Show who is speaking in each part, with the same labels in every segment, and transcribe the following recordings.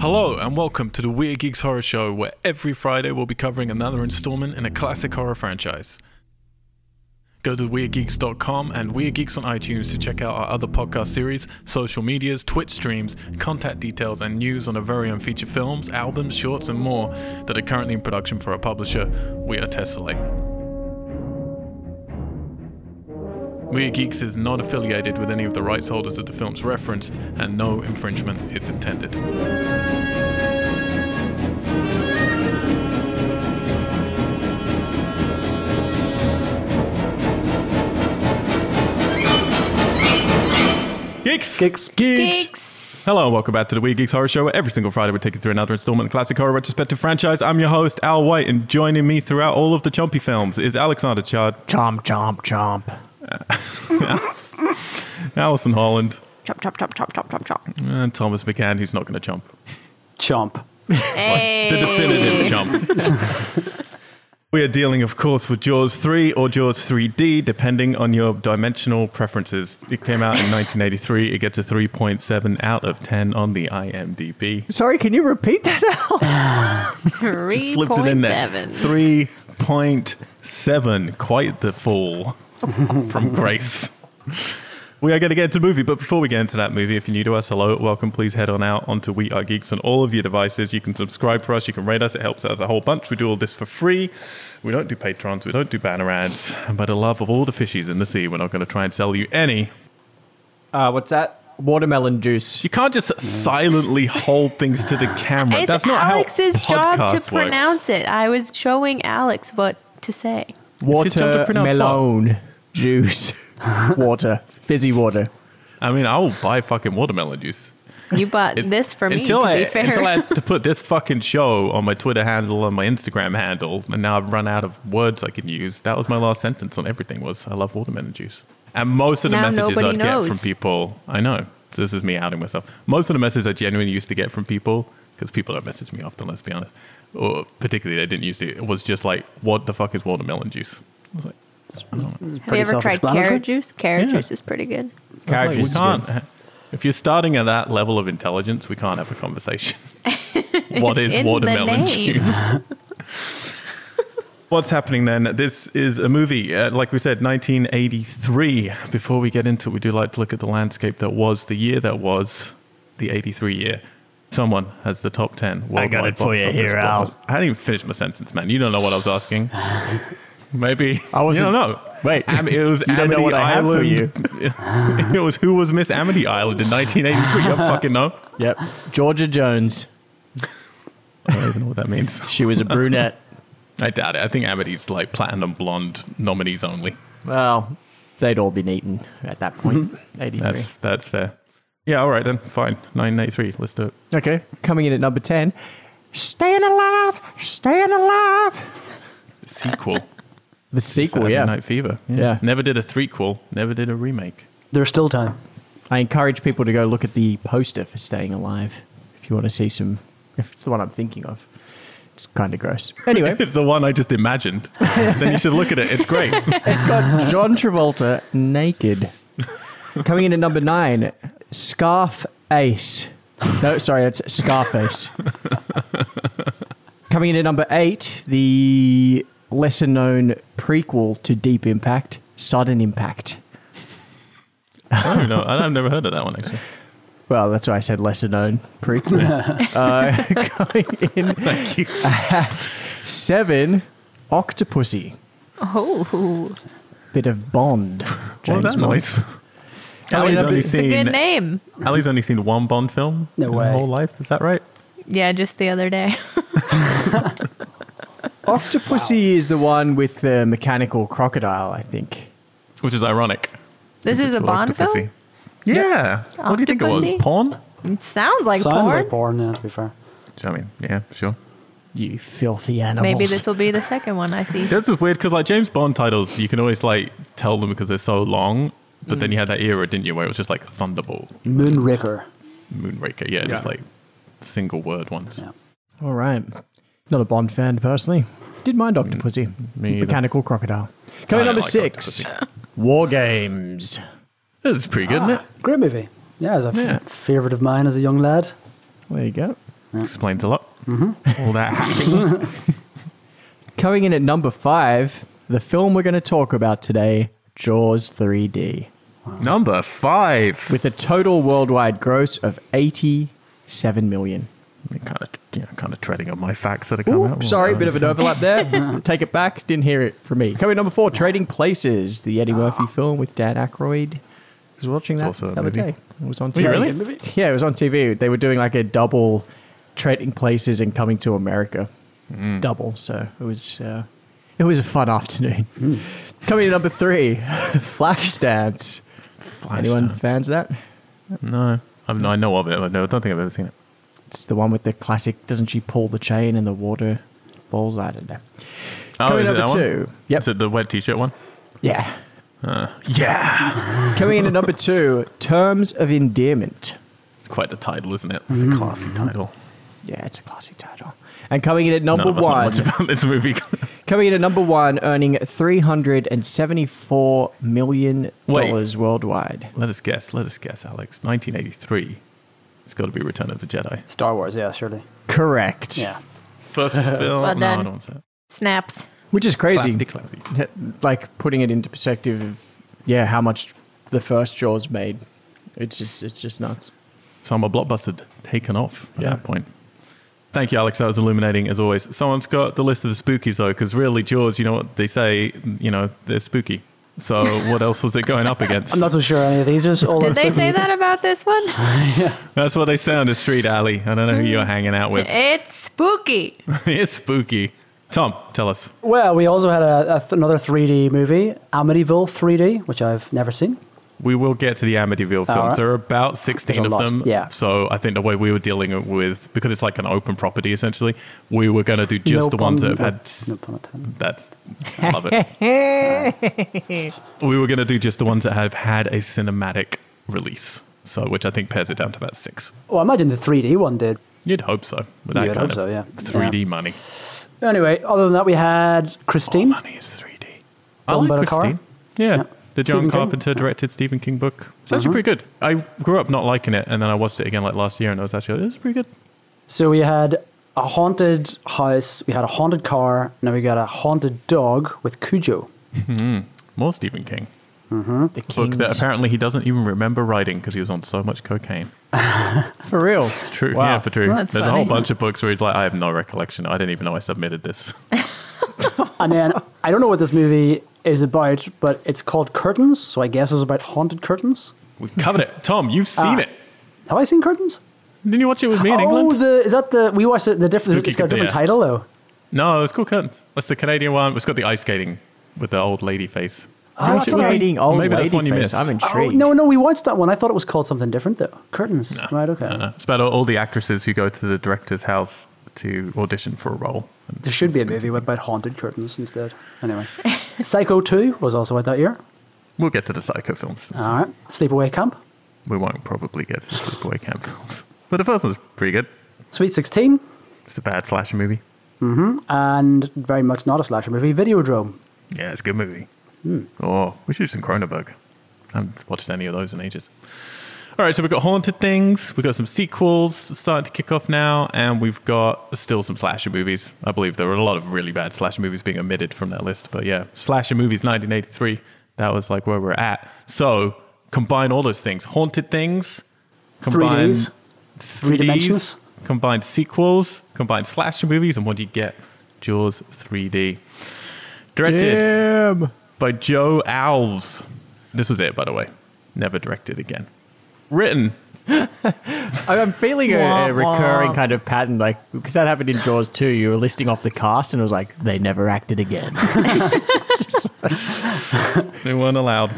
Speaker 1: Hello and welcome to the Weird Geeks Horror Show, where every Friday we'll be covering another installment in a classic horror franchise. Go to weirdgeeks.com and Weird Geeks on iTunes to check out our other podcast series, social medias, Twitch streams, contact details, and news on our very own feature films, albums, shorts, and more that are currently in production for our publisher, We Are Tessellate. Weird Geeks is not affiliated with any of the rights holders of the films referenced, and no infringement is intended. Geeks!
Speaker 2: Geeks.
Speaker 3: Geeks.
Speaker 1: Hello and welcome back to the Weird Geeks Horror Show, where every single Friday we take you through another installment of the classic horror retrospective franchise. I'm your host, Al White, and joining me throughout all of the Chompy films is Alexander Chard,
Speaker 2: Chomp, chomp, chomp.
Speaker 1: Alison Holland,
Speaker 3: Chop, chop, chop, chop, chop, chop, chop.
Speaker 1: and Thomas McCann, who's not going to chomp.
Speaker 2: Chomp.
Speaker 3: Hey.
Speaker 1: The definitive chomp. we are dealing, of course, with Jaws 3 or Jaws 3D, depending on your dimensional preferences. It came out in 1983. It gets a 3.7 out of 10 on the IMDb.
Speaker 2: Sorry, can you repeat that out?
Speaker 3: Three
Speaker 1: Slipped it in
Speaker 3: point
Speaker 1: there.
Speaker 3: seven.
Speaker 1: 3.7. Quite the fall from grace. We are going to get into the movie, but before we get into that movie, if you're new to us, hello, welcome. Please head on out onto We Are Geeks on all of your devices. You can subscribe for us, you can rate us, it helps us a whole bunch. We do all this for free. We don't do patrons, we don't do banner ads, By the love of all the fishies in the sea, we're not going to try and sell you any.
Speaker 2: Uh, what's that? Watermelon juice.
Speaker 1: You can't just silently hold things to the camera.
Speaker 3: It's
Speaker 1: That's not
Speaker 3: Alex's
Speaker 1: how
Speaker 3: job to
Speaker 1: podcasts work.
Speaker 3: pronounce it. I was showing Alex what to say.
Speaker 1: his job to pronounce what?
Speaker 2: Watermelon juice. water. Fizzy water.
Speaker 1: I mean, I will buy fucking watermelon juice.
Speaker 3: You bought this for me,
Speaker 1: until
Speaker 3: to
Speaker 1: I
Speaker 3: be fair.
Speaker 1: until I had to put this fucking show on my Twitter handle and my Instagram handle, and now I've run out of words I can use. That was my last sentence on everything. Was I love watermelon juice? And most of the
Speaker 3: Now
Speaker 1: messages I'd get from people, I know this is me outing myself. Most of the messages I genuinely used to get from people, because people don't message me often. Let's be honest, or particularly they didn't use it. It was just like, "What the fuck is watermelon juice?" I was like,
Speaker 3: Have you ever tried carrot juice? Carrot
Speaker 1: Yeah.
Speaker 3: juice is pretty good.
Speaker 2: Carrot
Speaker 1: like,
Speaker 2: juice
Speaker 1: we
Speaker 2: is
Speaker 1: can't. If you're starting at that level of intelligence, we can't have a conversation. what is
Speaker 3: in the
Speaker 1: watermelon
Speaker 3: name.
Speaker 1: juice? What's happening then? This is a movie, uh, like we said, 1983. Before we get into it, we do like to look at the landscape that was the year that was the 83 year. Someone has the top 10. worldwide got
Speaker 2: it for
Speaker 1: box
Speaker 2: you
Speaker 1: office
Speaker 2: here,
Speaker 1: box-
Speaker 2: Al.
Speaker 1: I didn't even finish my sentence, man. You don't know what I was asking. Maybe.
Speaker 2: I wasn't-
Speaker 1: You don't know.
Speaker 2: Wait.
Speaker 1: Am- it was
Speaker 2: You don't know
Speaker 1: Amity
Speaker 2: what I have for
Speaker 1: Island. it was who was Miss Amity Island in 1983. You fucking know.
Speaker 2: Yep. Georgia Jones.
Speaker 1: I don't even know what that means.
Speaker 2: She was a brunette.
Speaker 1: I doubt it. I think Amity's like platinum blonde nominees only.
Speaker 2: well, they'd all been eaten at that point. Mm-hmm. 83.
Speaker 1: That's that's fair. Yeah, all right then. Fine. 1983. Let's do it.
Speaker 2: Okay. Coming in at number 10. Staying alive. Staying alive.
Speaker 1: Sequel.
Speaker 2: The sequel,
Speaker 1: Saturday
Speaker 2: yeah.
Speaker 1: Night Fever.
Speaker 2: Yeah.
Speaker 1: Never did a threequel. Never did a remake.
Speaker 4: There's still time.
Speaker 2: I encourage people to go look at the poster for Staying Alive if you want to see some. If it's the one I'm thinking of, it's kind of gross. Anyway,
Speaker 1: It's the one I just imagined. then you should look at it. It's great.
Speaker 2: it's got John Travolta naked. Coming in at number nine, Scarf Ace. No, sorry, it's Scarface. Coming in at number eight, the lesser known prequel to Deep Impact, Sudden Impact.
Speaker 1: I don't know. I've never heard of that one actually.
Speaker 2: Well, that's why I said lesser known prequel. uh, coming in
Speaker 1: Thank you.
Speaker 2: at seven, Octopussy.
Speaker 3: Oh,
Speaker 2: Bit of Bond.
Speaker 1: What
Speaker 2: James
Speaker 1: was that
Speaker 2: Bond.
Speaker 1: noise? Ali's only
Speaker 3: it's a good
Speaker 1: seen.
Speaker 3: name.
Speaker 1: Ali's only seen one Bond film
Speaker 4: No
Speaker 1: in
Speaker 4: way.
Speaker 1: her whole life. Is that right?
Speaker 3: Yeah, just the other day.
Speaker 2: Octopussy is the one with the mechanical crocodile, I think.
Speaker 1: Which is ironic.
Speaker 3: This is a
Speaker 1: It's
Speaker 3: Bond
Speaker 1: Octopussy.
Speaker 3: film.
Speaker 1: Yeah. What do you think it was?
Speaker 3: Octopussy?
Speaker 1: Porn?
Speaker 3: It sounds like
Speaker 4: Sounds
Speaker 3: porn.
Speaker 4: like porn, yeah, to be fair.
Speaker 1: I mean, yeah, sure.
Speaker 2: You filthy animals.
Speaker 3: Maybe this will be the second one I see.
Speaker 1: That's just weird because like James Bond titles, you can always like tell them because they're so long. But then mm. you had that era, didn't you, where it was just like Thunderbolt,
Speaker 4: Moonraker.
Speaker 1: Moonraker, yeah, just
Speaker 2: Yeah.
Speaker 1: like single word ones.
Speaker 4: Yeah.
Speaker 2: All right. Not a Bond fan, personally. Did mind Octopussy.
Speaker 1: Mm, me.
Speaker 2: Mechanical crocodile. Coming
Speaker 1: I
Speaker 2: number
Speaker 1: like
Speaker 2: six.
Speaker 1: Octopussy.
Speaker 2: War Games.
Speaker 1: This is pretty good, ah, isn't it?
Speaker 4: Great movie. Yeah, it's a
Speaker 1: Yeah.
Speaker 4: favorite of mine as a young lad.
Speaker 2: There you go.
Speaker 1: Explains a lot. Mm-hmm. All that hacking.
Speaker 2: Coming in at number five, the film we're going to talk about today, Jaws 3D,
Speaker 1: Number five.
Speaker 2: with a total worldwide gross of 87 million.
Speaker 1: Kind of, you know, kind of treading on my facts that are coming
Speaker 2: Ooh,
Speaker 1: out.
Speaker 2: sorry, a bit of an overlap there. Take it back. Didn't hear it from me. Coming number four, Trading Places, the Eddie Murphy film with Dan Aykroyd. I was watching that
Speaker 1: also a
Speaker 2: the other
Speaker 1: movie.
Speaker 2: day. It was on
Speaker 1: Were you
Speaker 2: TV.
Speaker 1: really?
Speaker 2: Yeah, it was on TV. They were doing like a double Trading Places and Coming to America.
Speaker 1: Mm.
Speaker 2: Double. So it was uh, it was a fun afternoon.
Speaker 1: Mm.
Speaker 2: Coming to number three, Flashdance. Anyone fans of that?
Speaker 1: No. I, mean, I know of it. I no, I don't think I've ever seen it.
Speaker 2: It's the one with the classic. Doesn't she pull the chain and the water falls? I don't know.
Speaker 1: Oh,
Speaker 2: Coming
Speaker 1: is it
Speaker 2: number
Speaker 1: that
Speaker 2: two.
Speaker 1: One?
Speaker 2: Yep.
Speaker 1: Is it the wet t-shirt one?
Speaker 2: Yeah.
Speaker 1: Uh, yeah.
Speaker 2: Coming in at number two, Terms of Endearment.
Speaker 1: It's quite the title, isn't it? It's a mm-hmm. classy title.
Speaker 2: Yeah, it's a classic title. And coming in at
Speaker 1: None
Speaker 2: number
Speaker 1: of us know
Speaker 2: one,
Speaker 1: much about this movie.
Speaker 2: coming in at number one, earning three hundred and seventy-four million dollars worldwide.
Speaker 1: let us guess. Let us guess, Alex. 1983. It's got to be Return of the Jedi.
Speaker 4: Star Wars, yeah, surely.
Speaker 2: Correct.
Speaker 4: Yeah.
Speaker 1: First film.
Speaker 3: Well
Speaker 1: no,
Speaker 3: done.
Speaker 1: I don't say.
Speaker 3: Snaps.
Speaker 2: Which is crazy.
Speaker 1: Clappity clappies.
Speaker 2: Like putting it into perspective of yeah, how much the first Jaws made. It's just it's just nuts.
Speaker 1: Summer blockbuster taken off at
Speaker 2: Yeah.
Speaker 1: that point. Thank you, Alex. That was illuminating as always. Someone's got the list of the spookies though, because really, Jaws, you know what they say, you know, they're spooky. So what else was it going up against?
Speaker 4: I'm not so sure any of these are all
Speaker 3: Did they say that about this one? yeah.
Speaker 1: That's what they say on the street alley. I don't know who you're hanging out with.
Speaker 3: It's spooky.
Speaker 1: it's spooky. Tom, tell us.
Speaker 4: Well, we also had a, a th- another 3D movie, Amityville 3D, which I've never seen.
Speaker 1: We will get to the Amityville films.
Speaker 4: Alright.
Speaker 1: There are about 16 of
Speaker 4: lot,
Speaker 1: them.
Speaker 4: yeah.
Speaker 1: So I think the way we were dealing with, because it's like an open property essentially, we were going to do just
Speaker 4: No
Speaker 1: the ones that have had.
Speaker 4: no- no pun intended.
Speaker 1: That's. I love it. we were going to do just the ones that have had a cinematic release. So, which I think pares it down to about six.
Speaker 4: Well, I imagine the 3D one did.
Speaker 1: You'd hope so. With that
Speaker 4: You'd
Speaker 1: kind
Speaker 4: hope
Speaker 1: of
Speaker 4: so, yeah.
Speaker 1: 3D
Speaker 4: Yeah.
Speaker 1: money.
Speaker 4: Anyway, other than that, we had Christine.
Speaker 1: All Money is 3D. I
Speaker 4: Film
Speaker 1: like
Speaker 4: about a car?
Speaker 1: Christine. Yeah.
Speaker 4: Yeah.
Speaker 1: The John
Speaker 4: Stephen King?
Speaker 1: Carpenter directed Stephen King book. It's actually uh-huh. pretty good. I grew up not liking it, and then I watched it again like last year, and I was actually, it's pretty good.
Speaker 4: So we had a haunted house, we had a haunted car, now we got a haunted dog with Cujo. Hmm.
Speaker 1: More Stephen King. Mm-hmm.
Speaker 2: The
Speaker 1: Book that apparently he doesn't even remember writing because he was on so much cocaine.
Speaker 2: for real.
Speaker 1: It's true.
Speaker 2: Wow.
Speaker 1: Yeah, for true.
Speaker 3: That's
Speaker 1: There's a whole bunch of books where he's like, I have no recollection. I didn't even know I submitted this.
Speaker 4: And then I don't know what this movie is about, but it's called Curtains, so I guess it's about haunted curtains.
Speaker 1: We've covered it. Tom, you've seen
Speaker 4: Ah.
Speaker 1: it.
Speaker 4: Have I seen Curtains?
Speaker 1: Didn't you watch it with me in
Speaker 4: oh,
Speaker 1: England?
Speaker 4: the is that the we watched it, the different?
Speaker 1: Spooky
Speaker 4: It's got a different
Speaker 1: Goodyear.
Speaker 4: title though.
Speaker 1: No, it's called Curtains. That's the Canadian one. It's got the ice skating with the old lady face.
Speaker 4: Oh,
Speaker 1: Watch it with me.
Speaker 2: Skating old
Speaker 1: Maybe that's
Speaker 2: lady
Speaker 1: one you
Speaker 2: face.
Speaker 1: missed.
Speaker 2: I'm
Speaker 4: Oh
Speaker 2: intrigued.
Speaker 4: no, no, we watched that one. I thought it was called something different though. Curtains, right? Okay.
Speaker 1: Uh, it's about all, all the actresses who go to the director's house to audition for a role. And
Speaker 4: There should be a
Speaker 1: it's-
Speaker 4: movie about haunted curtains instead. Anyway, Psycho Two was also out that year.
Speaker 1: We'll get to the psycho films.
Speaker 4: All right, Sleepaway Camp,
Speaker 1: We won't probably get to the Sleepaway Camp films. But the first one was pretty good.
Speaker 4: Sweet Sixteen,
Speaker 1: It's a bad slasher movie.
Speaker 4: and very much not a slasher movie, Videodrome.
Speaker 1: Yeah, it's a good movie.
Speaker 4: Hmm.
Speaker 1: Oh, we should do some Cronenberg. I haven't watched any of those in ages. All right, so we've got Haunted Things, we've got some sequels starting to kick off now, and we've got still some slasher movies. I believe there were a lot of really bad slasher movies being omitted from that list, but yeah, slasher movies 1983, that was like where we're at. So combine all those things Haunted Things, combine
Speaker 4: 3Ds, three
Speaker 1: 3Ds,
Speaker 4: dimensions.
Speaker 1: combine sequels, combine slasher movies, and what do you get? Jaws 3D. Directed
Speaker 2: Damn.
Speaker 1: by Joe Alves. This was it, by the way. Never directed again. Written.
Speaker 2: I'm feeling a, a recurring kind of pattern, like because that happened in Jaws too. You were listing off the cast, and it was like they never acted again.
Speaker 1: They weren't allowed.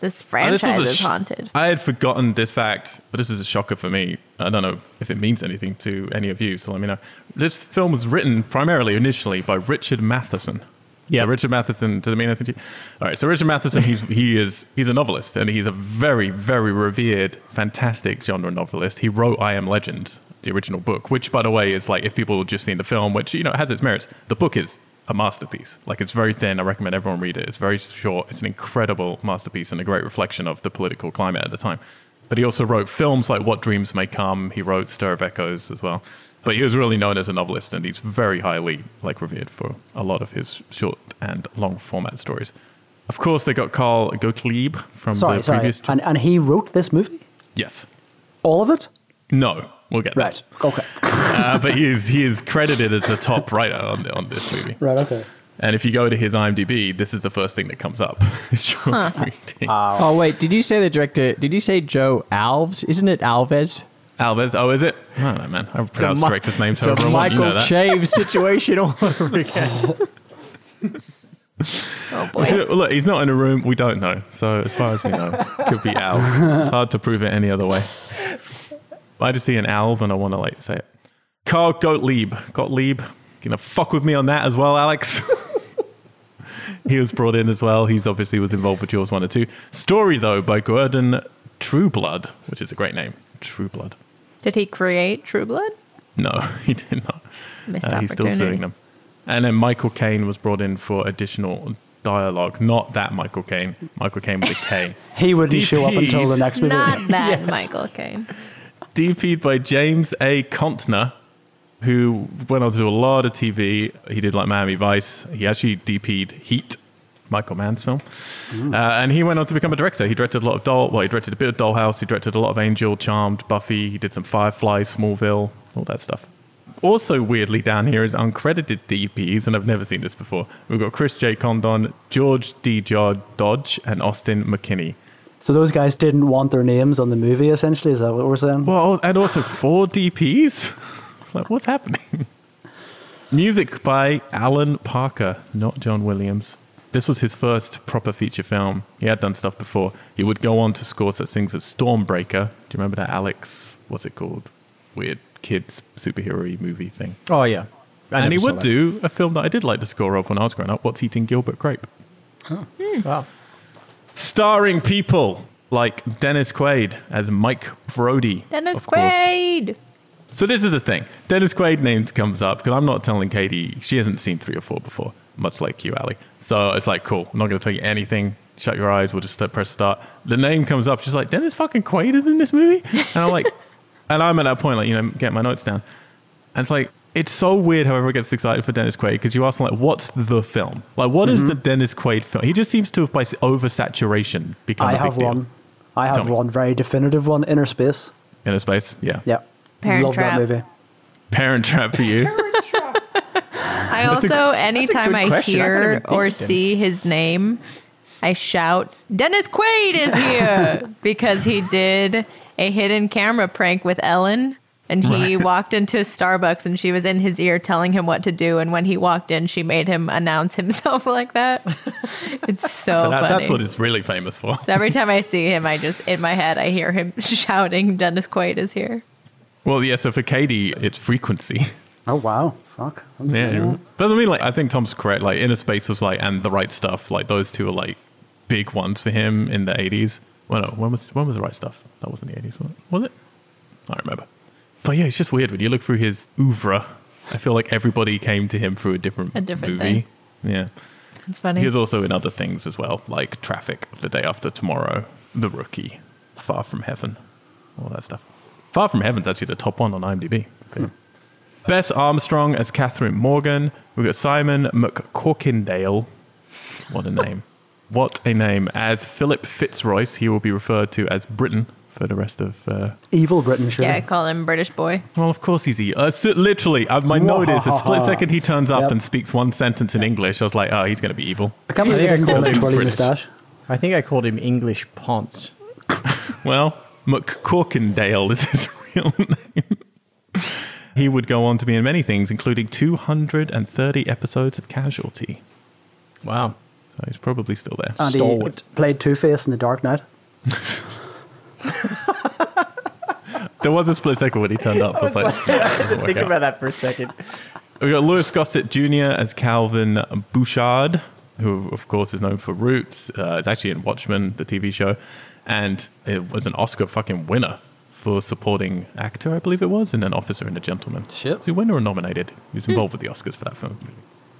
Speaker 3: This
Speaker 1: And this was
Speaker 3: franchise
Speaker 1: a
Speaker 3: is
Speaker 1: sh-
Speaker 3: haunted.
Speaker 1: I had forgotten this fact, but this is a shocker for me. I don't know if it means anything to any of you, so let me know. This film was written primarily, initially, by Richard Matheson.
Speaker 2: Yeah.
Speaker 1: So Richard Matheson, does it mean anything to you? All right, so Richard Matheson, he's, he is, he's a novelist, and he's a very, very revered, fantastic genre novelist. He wrote I Am Legend, the original book, which, by the way, is like, if people have just seen the film, which, you know, has its merits, the book is a masterpiece. Like, it's very thin. I recommend everyone read it. It's very short. It's an incredible masterpiece and a great reflection of the political climate at the time. But he also wrote films like What Dreams May Come. He wrote Stir of Echoes as well. But he was really known as a novelist, and he's very highly like revered for a lot of his short and long format stories. Of course, they got Carl Gottlieb from
Speaker 4: Sorry,
Speaker 1: the
Speaker 4: sorry.
Speaker 1: previous.
Speaker 4: And, and he wrote this movie?
Speaker 1: yes.
Speaker 4: All of it?
Speaker 1: No, we'll get there.
Speaker 4: Right. Okay.
Speaker 1: Uh, but he is he is credited as the top writer on, on this movie.
Speaker 4: Right, okay.
Speaker 1: And if you go to his IMDb, this is the first thing that comes up. It's Sean
Speaker 2: Oh wait, did you say the director? Did you say Joe Alves? Isn't it Alves?
Speaker 1: Alves, oh, is it? I don't know, man. I pronounce
Speaker 2: Mi-
Speaker 1: directors' names
Speaker 2: it's a
Speaker 1: want. You
Speaker 2: Michael
Speaker 1: know that.
Speaker 2: Chaves situation all over again.
Speaker 3: Oh boy.
Speaker 1: Look, he's not in a room. We don't know. So as far as we know, could be Alves. It's hard to prove it any other way. I just see an Alv and I want to like say it. Carl Gottlieb. Gottlieb. Gonna fuck with me on that as well, Alex. he was brought in as well. He's obviously was involved with Jaws 1 or 2. Story, though, by Guerdon Trueblood, which is a great name. Trueblood.
Speaker 3: Did he create True Blood?
Speaker 1: No, he did not.
Speaker 3: Missed
Speaker 1: Uh, he's still suing them. And then Michael Kane was brought in for additional dialogue. Not that Michael Caine. Michael Kane with a K.
Speaker 4: He wouldn't show up until the next movie.
Speaker 3: Not that Michael Caine.
Speaker 1: DP'd by James A. Contner, who went on to do a lot of TV. He did like Miami Vice. He actually DP'd Heat, Michael Mann's film. Uh, and he went on to become a director. He directed a lot of Doll. Well, he directed a bit of Dollhouse. He directed a lot of Angel, Charmed, Buffy. He did some Firefly, Smallville, all that stuff. Also, weirdly, down here is uncredited DPs, and I've never seen this before. We've got Chris J. Condon, George D. Jod- Dodge, and Austin McKinney.
Speaker 4: So those guys didn't want their names on the movie, essentially? Is that what we're saying?
Speaker 1: Well, and also four DPs. Like, what's happening? Music by Alan Parker, not John Williams. This was his first proper feature film. He had done stuff before. He would go on to score such things as Stormbreaker. Do you remember that Alex? What's it called? Weird kids superhero movie thing.
Speaker 2: Oh yeah, I
Speaker 1: and he would
Speaker 2: that.
Speaker 1: do a film that I did like the score of when I was growing up. What's eating Gilbert Grape? Hmm.
Speaker 2: Wow.
Speaker 1: Starring people like Dennis Quaid as Mike Brody.
Speaker 3: Dennis
Speaker 1: of course.
Speaker 3: Quaid.
Speaker 1: So this is the thing. Dennis Quaid name comes up because I'm not telling Katie. She hasn't seen three or four before, much like you, Ali. So it's like, cool. I'm not going to tell you anything. Shut your eyes. We'll just press start. The name comes up. She's like, Dennis fucking Quaid is in this movie? And I'm like, and I'm at that point, like, you know, getting my notes down. And it's like, it's so weird how everyone gets excited for Dennis Quaid because you ask them, like, what's the film? Like, what is the mm-hmm. Dennis Quaid film? He just seems to have, by oversaturation, become
Speaker 4: I
Speaker 1: a big
Speaker 4: have
Speaker 1: deal.
Speaker 4: one. I
Speaker 1: Tell
Speaker 4: have
Speaker 1: me.
Speaker 4: one very definitive one. Innerspace.
Speaker 1: Inner Space, yeah.
Speaker 4: Yeah.
Speaker 3: Parent
Speaker 4: Love
Speaker 3: Trap.
Speaker 4: that movie.
Speaker 1: Parent Trap for you.
Speaker 3: I also, anytime I
Speaker 2: question.
Speaker 3: Hear
Speaker 2: think
Speaker 3: or see his name, I shout, Dennis Quaid is here! because he did a hidden camera prank with Ellen. And he walked into Starbucks and she was in his ear telling him what to do. And when he walked in, she made him announce himself like that. It's so,
Speaker 1: So that,
Speaker 3: funny.
Speaker 1: that's what it's really famous for.
Speaker 3: so every time I see him, I just, in my head, I hear him shouting, Dennis Quaid is here.
Speaker 1: Well, yeah. So for Katie, it's frequency.
Speaker 4: Oh, wow. Fuck.
Speaker 1: Yeah, but I mean, like, I think Tom's correct. Like, Innerspace was like, and the right stuff. Like, those two are like big ones for him in the '80s. Well, no, when was when was the right stuff? That wasn't the '80s, was it? Was it? I don't remember. But yeah, it's just weird when you look through his oeuvre. I feel like everybody came to him through a different,
Speaker 3: A different
Speaker 1: movie. Yeah.
Speaker 3: It's funny.
Speaker 1: He was also in other things as well, like Traffic, The Day After Tomorrow, The Rookie, Far From Heaven, all that stuff. Far From Heaven's actually the top one on IMDb. Hmm. Bess Armstrong as Catherine Morgan. We've got Simon McCorkindale. What a name. what a name. As Philip Fitzroyce, he will be referred to as Britain for the rest of. Uh,
Speaker 4: Evil Britain, sure.
Speaker 3: yeah, call him British boy.
Speaker 1: well, of course he's. E- uh, so literally, uh, my note is the split second he turns up
Speaker 4: Yep.
Speaker 1: and speaks one sentence in English, I was like, oh, he's going to be evil.
Speaker 4: I can't believe
Speaker 2: I think I called
Speaker 4: him
Speaker 1: him British.
Speaker 4: moustache.
Speaker 2: I think I called him English Ponce.
Speaker 1: Well, McCorkindale is his real name. He would go on to be in many things, including 230 episodes of Casualty.
Speaker 2: Wow.
Speaker 1: So he's probably still there.
Speaker 4: And he played Two Face in The Dark Knight.
Speaker 1: There was a split second when he turned up. I was like, "That doesn't work
Speaker 2: Think
Speaker 1: out."
Speaker 2: about that for a second.
Speaker 1: We've got Louis Gossett Jr. as Calvin Bouchard, who of course is known for Roots. Uh, it's actually in Watchmen, the TV show, and it was an Oscar fucking winner for supporting actor, I believe it was, and an officer and a gentleman.
Speaker 4: Shit.
Speaker 1: Was he winner or nominated? He was hmm. involved with the Oscars for that film.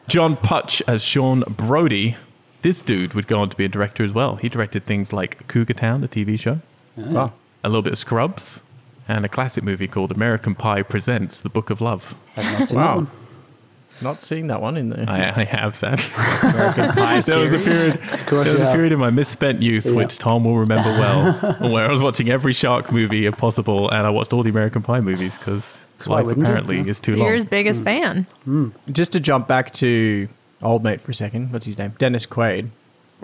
Speaker 1: John Putch as Sean Brody. This dude would go on to be a director as well. He directed things like Cougar Town, the TV show, oh.
Speaker 2: Wow.
Speaker 1: a little bit of Scrubs, and a classic movie called American Pie Presents The Book of Love.
Speaker 4: I've not seen that
Speaker 2: Wow.
Speaker 4: one.
Speaker 2: Not seen that one in there.
Speaker 1: I, I have sadly.
Speaker 2: American Pie
Speaker 1: There was a period.
Speaker 4: course
Speaker 1: There was a period in my misspent youth,
Speaker 4: Yeah.
Speaker 1: which Tom will remember well, where I was watching every shark movie if possible, and I watched all the American Pie movies because
Speaker 4: why
Speaker 1: life
Speaker 4: wouldn't you?
Speaker 1: apparently
Speaker 4: Yeah.
Speaker 1: is too
Speaker 3: So you're his
Speaker 1: long.
Speaker 3: biggest fan.
Speaker 2: Just to jump back to old mate for a second. What's his name? Dennis Quaid.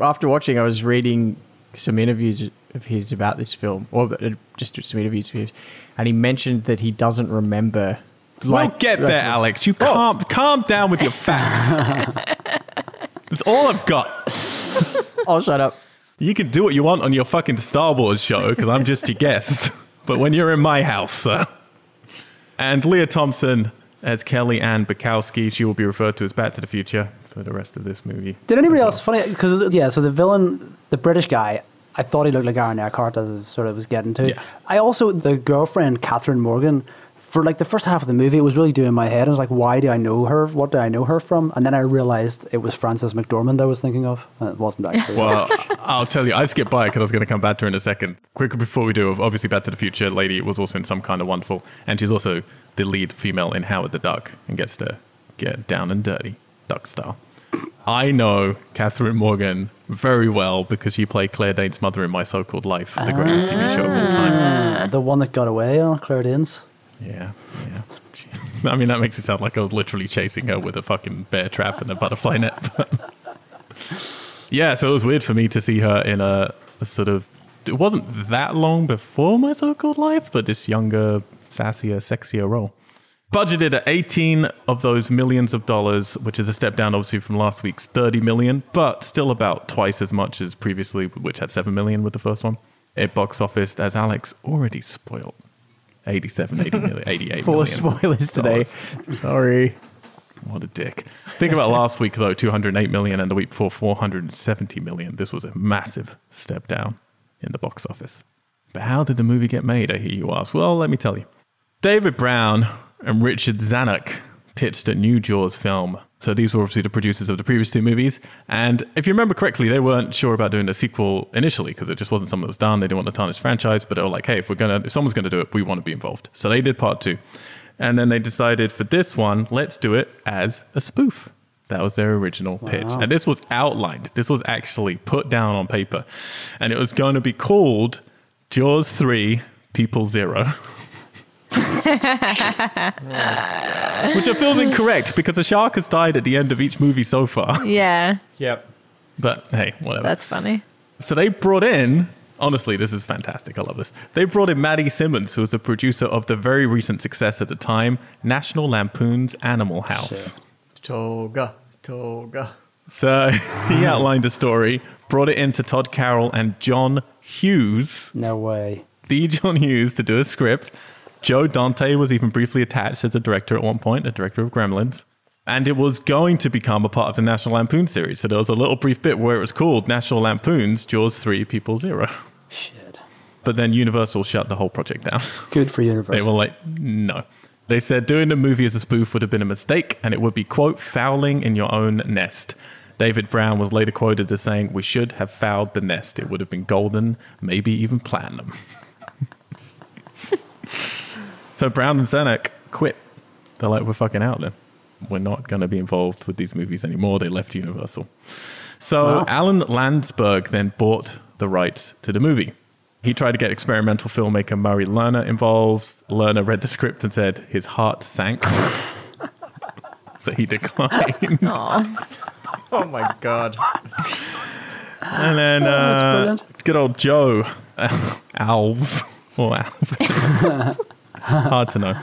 Speaker 2: After watching, I was reading some interviews of his about this film, or uh, just some interviews of his, and he mentioned that he doesn't remember.
Speaker 1: We'll get there, Alex. You oh. calm, calm down with your facts. That's all I've got.
Speaker 2: I'll shut up.
Speaker 1: You can do what you want on your fucking Star Wars show because I'm just your guest. But when you're in my house, sir. And Lea Thompson as Kelly Ann Bukowski, she will be referred to as Back to the Future for the rest of this movie.
Speaker 4: Did anybody
Speaker 1: well.
Speaker 4: else funny? Because yeah, so the villain, the British guy, I thought he looked like Aaron Eckhart, as sort of was getting to.
Speaker 1: Yeah.
Speaker 4: I also the girlfriend Catherine Morgan. For like the first half of the movie, it was really doing my head. I was like, "Why do I know her? What do I know her from?" And then I realized it was Frances McDormand I was thinking of. And it wasn't actually.
Speaker 1: Well, I'll tell you, I skipped by because I was going to come back to her in a second. Quickly before we do, obviously, Back to the Future lady was also in Some Kind of Wonderful, and she's also the lead female in Howard the Duck and gets to get down and dirty, duck style. I know Catherine Morgan very well because she played Claire Danes' mother in My So Called Life, the greatest TV show of all time.
Speaker 4: Ah, the one that got away on Claire Danes.
Speaker 1: Yeah, yeah. I mean, that makes it sound like I was literally chasing her with a fucking bear trap and a butterfly net. yeah, so it was weird for me to see her in a, a sort of. It wasn't that long before my so called life, but this younger, sassier, sexier role. Budgeted at 18 of those millions of dollars, which is a step down obviously from last week's 30 million, but still about twice as much as previously, which had 7 million with the first one. It box officed, as Alex already spoiled, 87, 80 million, 88
Speaker 2: Full of
Speaker 1: million
Speaker 2: spoilers today.
Speaker 1: dollars.
Speaker 2: Sorry.
Speaker 1: What a dick. Think about last week though, 208 million, and the week before 470 million. This was a massive step down in the box office. But how did the movie get made? I hear you ask. Well, let me tell you. David Brown and Richard Zanuck pitched a new Jaws film. So these were obviously the producers of the previous two movies. And if you remember correctly, they weren't sure about doing a sequel initially because it just wasn't something that was done. They didn't want to tarnish the franchise, but they were like, hey, if we're gonna if someone's gonna do it, we want to be involved. So they did part two. And then they decided for this one, let's do it as a spoof. That was their original pitch. And this was outlined. This was actually put down on paper. And it was going to be called Jaws 3 People Zero. Which I feel is incorrect because a shark has died at the end of each movie so far.
Speaker 3: Yeah,
Speaker 2: Yep.
Speaker 1: But hey, whatever.
Speaker 3: that's funny.
Speaker 1: So they brought in, honestly, this is fantastic. I love this. They brought in Matty Simmons, who was the producer of the very recent success at the time, National Lampoon's Animal House.
Speaker 2: Toga. Toga.
Speaker 1: So he outlined a story, brought it into Tod Carroll and John Hughes,
Speaker 4: No way.
Speaker 1: the John Hughes, to do a script. Joe Dante was even briefly attached as a director at one point, a director of Gremlins. And it was going to become a part of the National Lampoon series. So there was a little brief bit where it was called National Lampoon's Jaws 3 People Zero.
Speaker 4: Shit.
Speaker 1: But then Universal shut the whole project down.
Speaker 4: Good for Universal.
Speaker 1: they were like, no. They said doing the movie as a spoof would have been a mistake and it would be, quote, fouling in your own nest. David Brown was later quoted as saying, We should have fouled the nest. It would have been golden, maybe even platinum. so Brown and Zanuck quit. They're like, We're fucking out then. We're not going to be involved with these movies anymore. They left Universal. So
Speaker 4: Wow.
Speaker 1: Alan Landsburg then bought the rights to the movie. He tried to get experimental filmmaker Murray Lerner involved. Lerner read the script and said his heart sank. so he declined.
Speaker 2: Oh my god.
Speaker 1: And then
Speaker 4: that's
Speaker 1: uh, good old Joe Alves or Alves. Hard to know.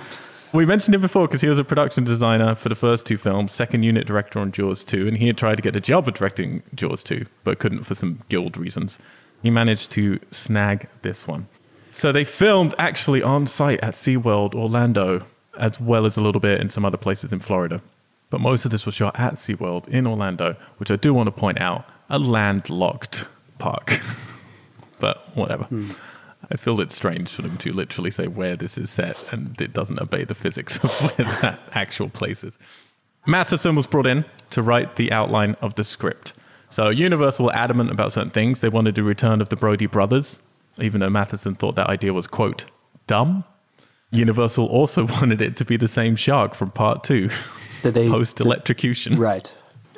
Speaker 1: We mentioned him before because he was a production designer for the first two films, second unit director on Jaws 2, and he had tried to get a job at directing Jaws 2, but couldn't for some guild reasons. He managed to snag this one. So they filmed actually on site at SeaWorld Orlando, as well as a little bit in some other places in Florida. But most of this was shot at SeaWorld in Orlando, which I do want to point out, a landlocked park. but whatever. Hmm. I feel it's strange for them to literally say where this is set and it doesn't obey the physics of where that actual place is. Matheson was brought in to write the outline of the script. So Universal were adamant about certain things. They wanted a return of the Brody brothers, even though Matheson thought that idea was, quote, dumb. Universal also wanted it to be the same shark from part two,
Speaker 4: Did they
Speaker 1: post electrocution.
Speaker 4: Right.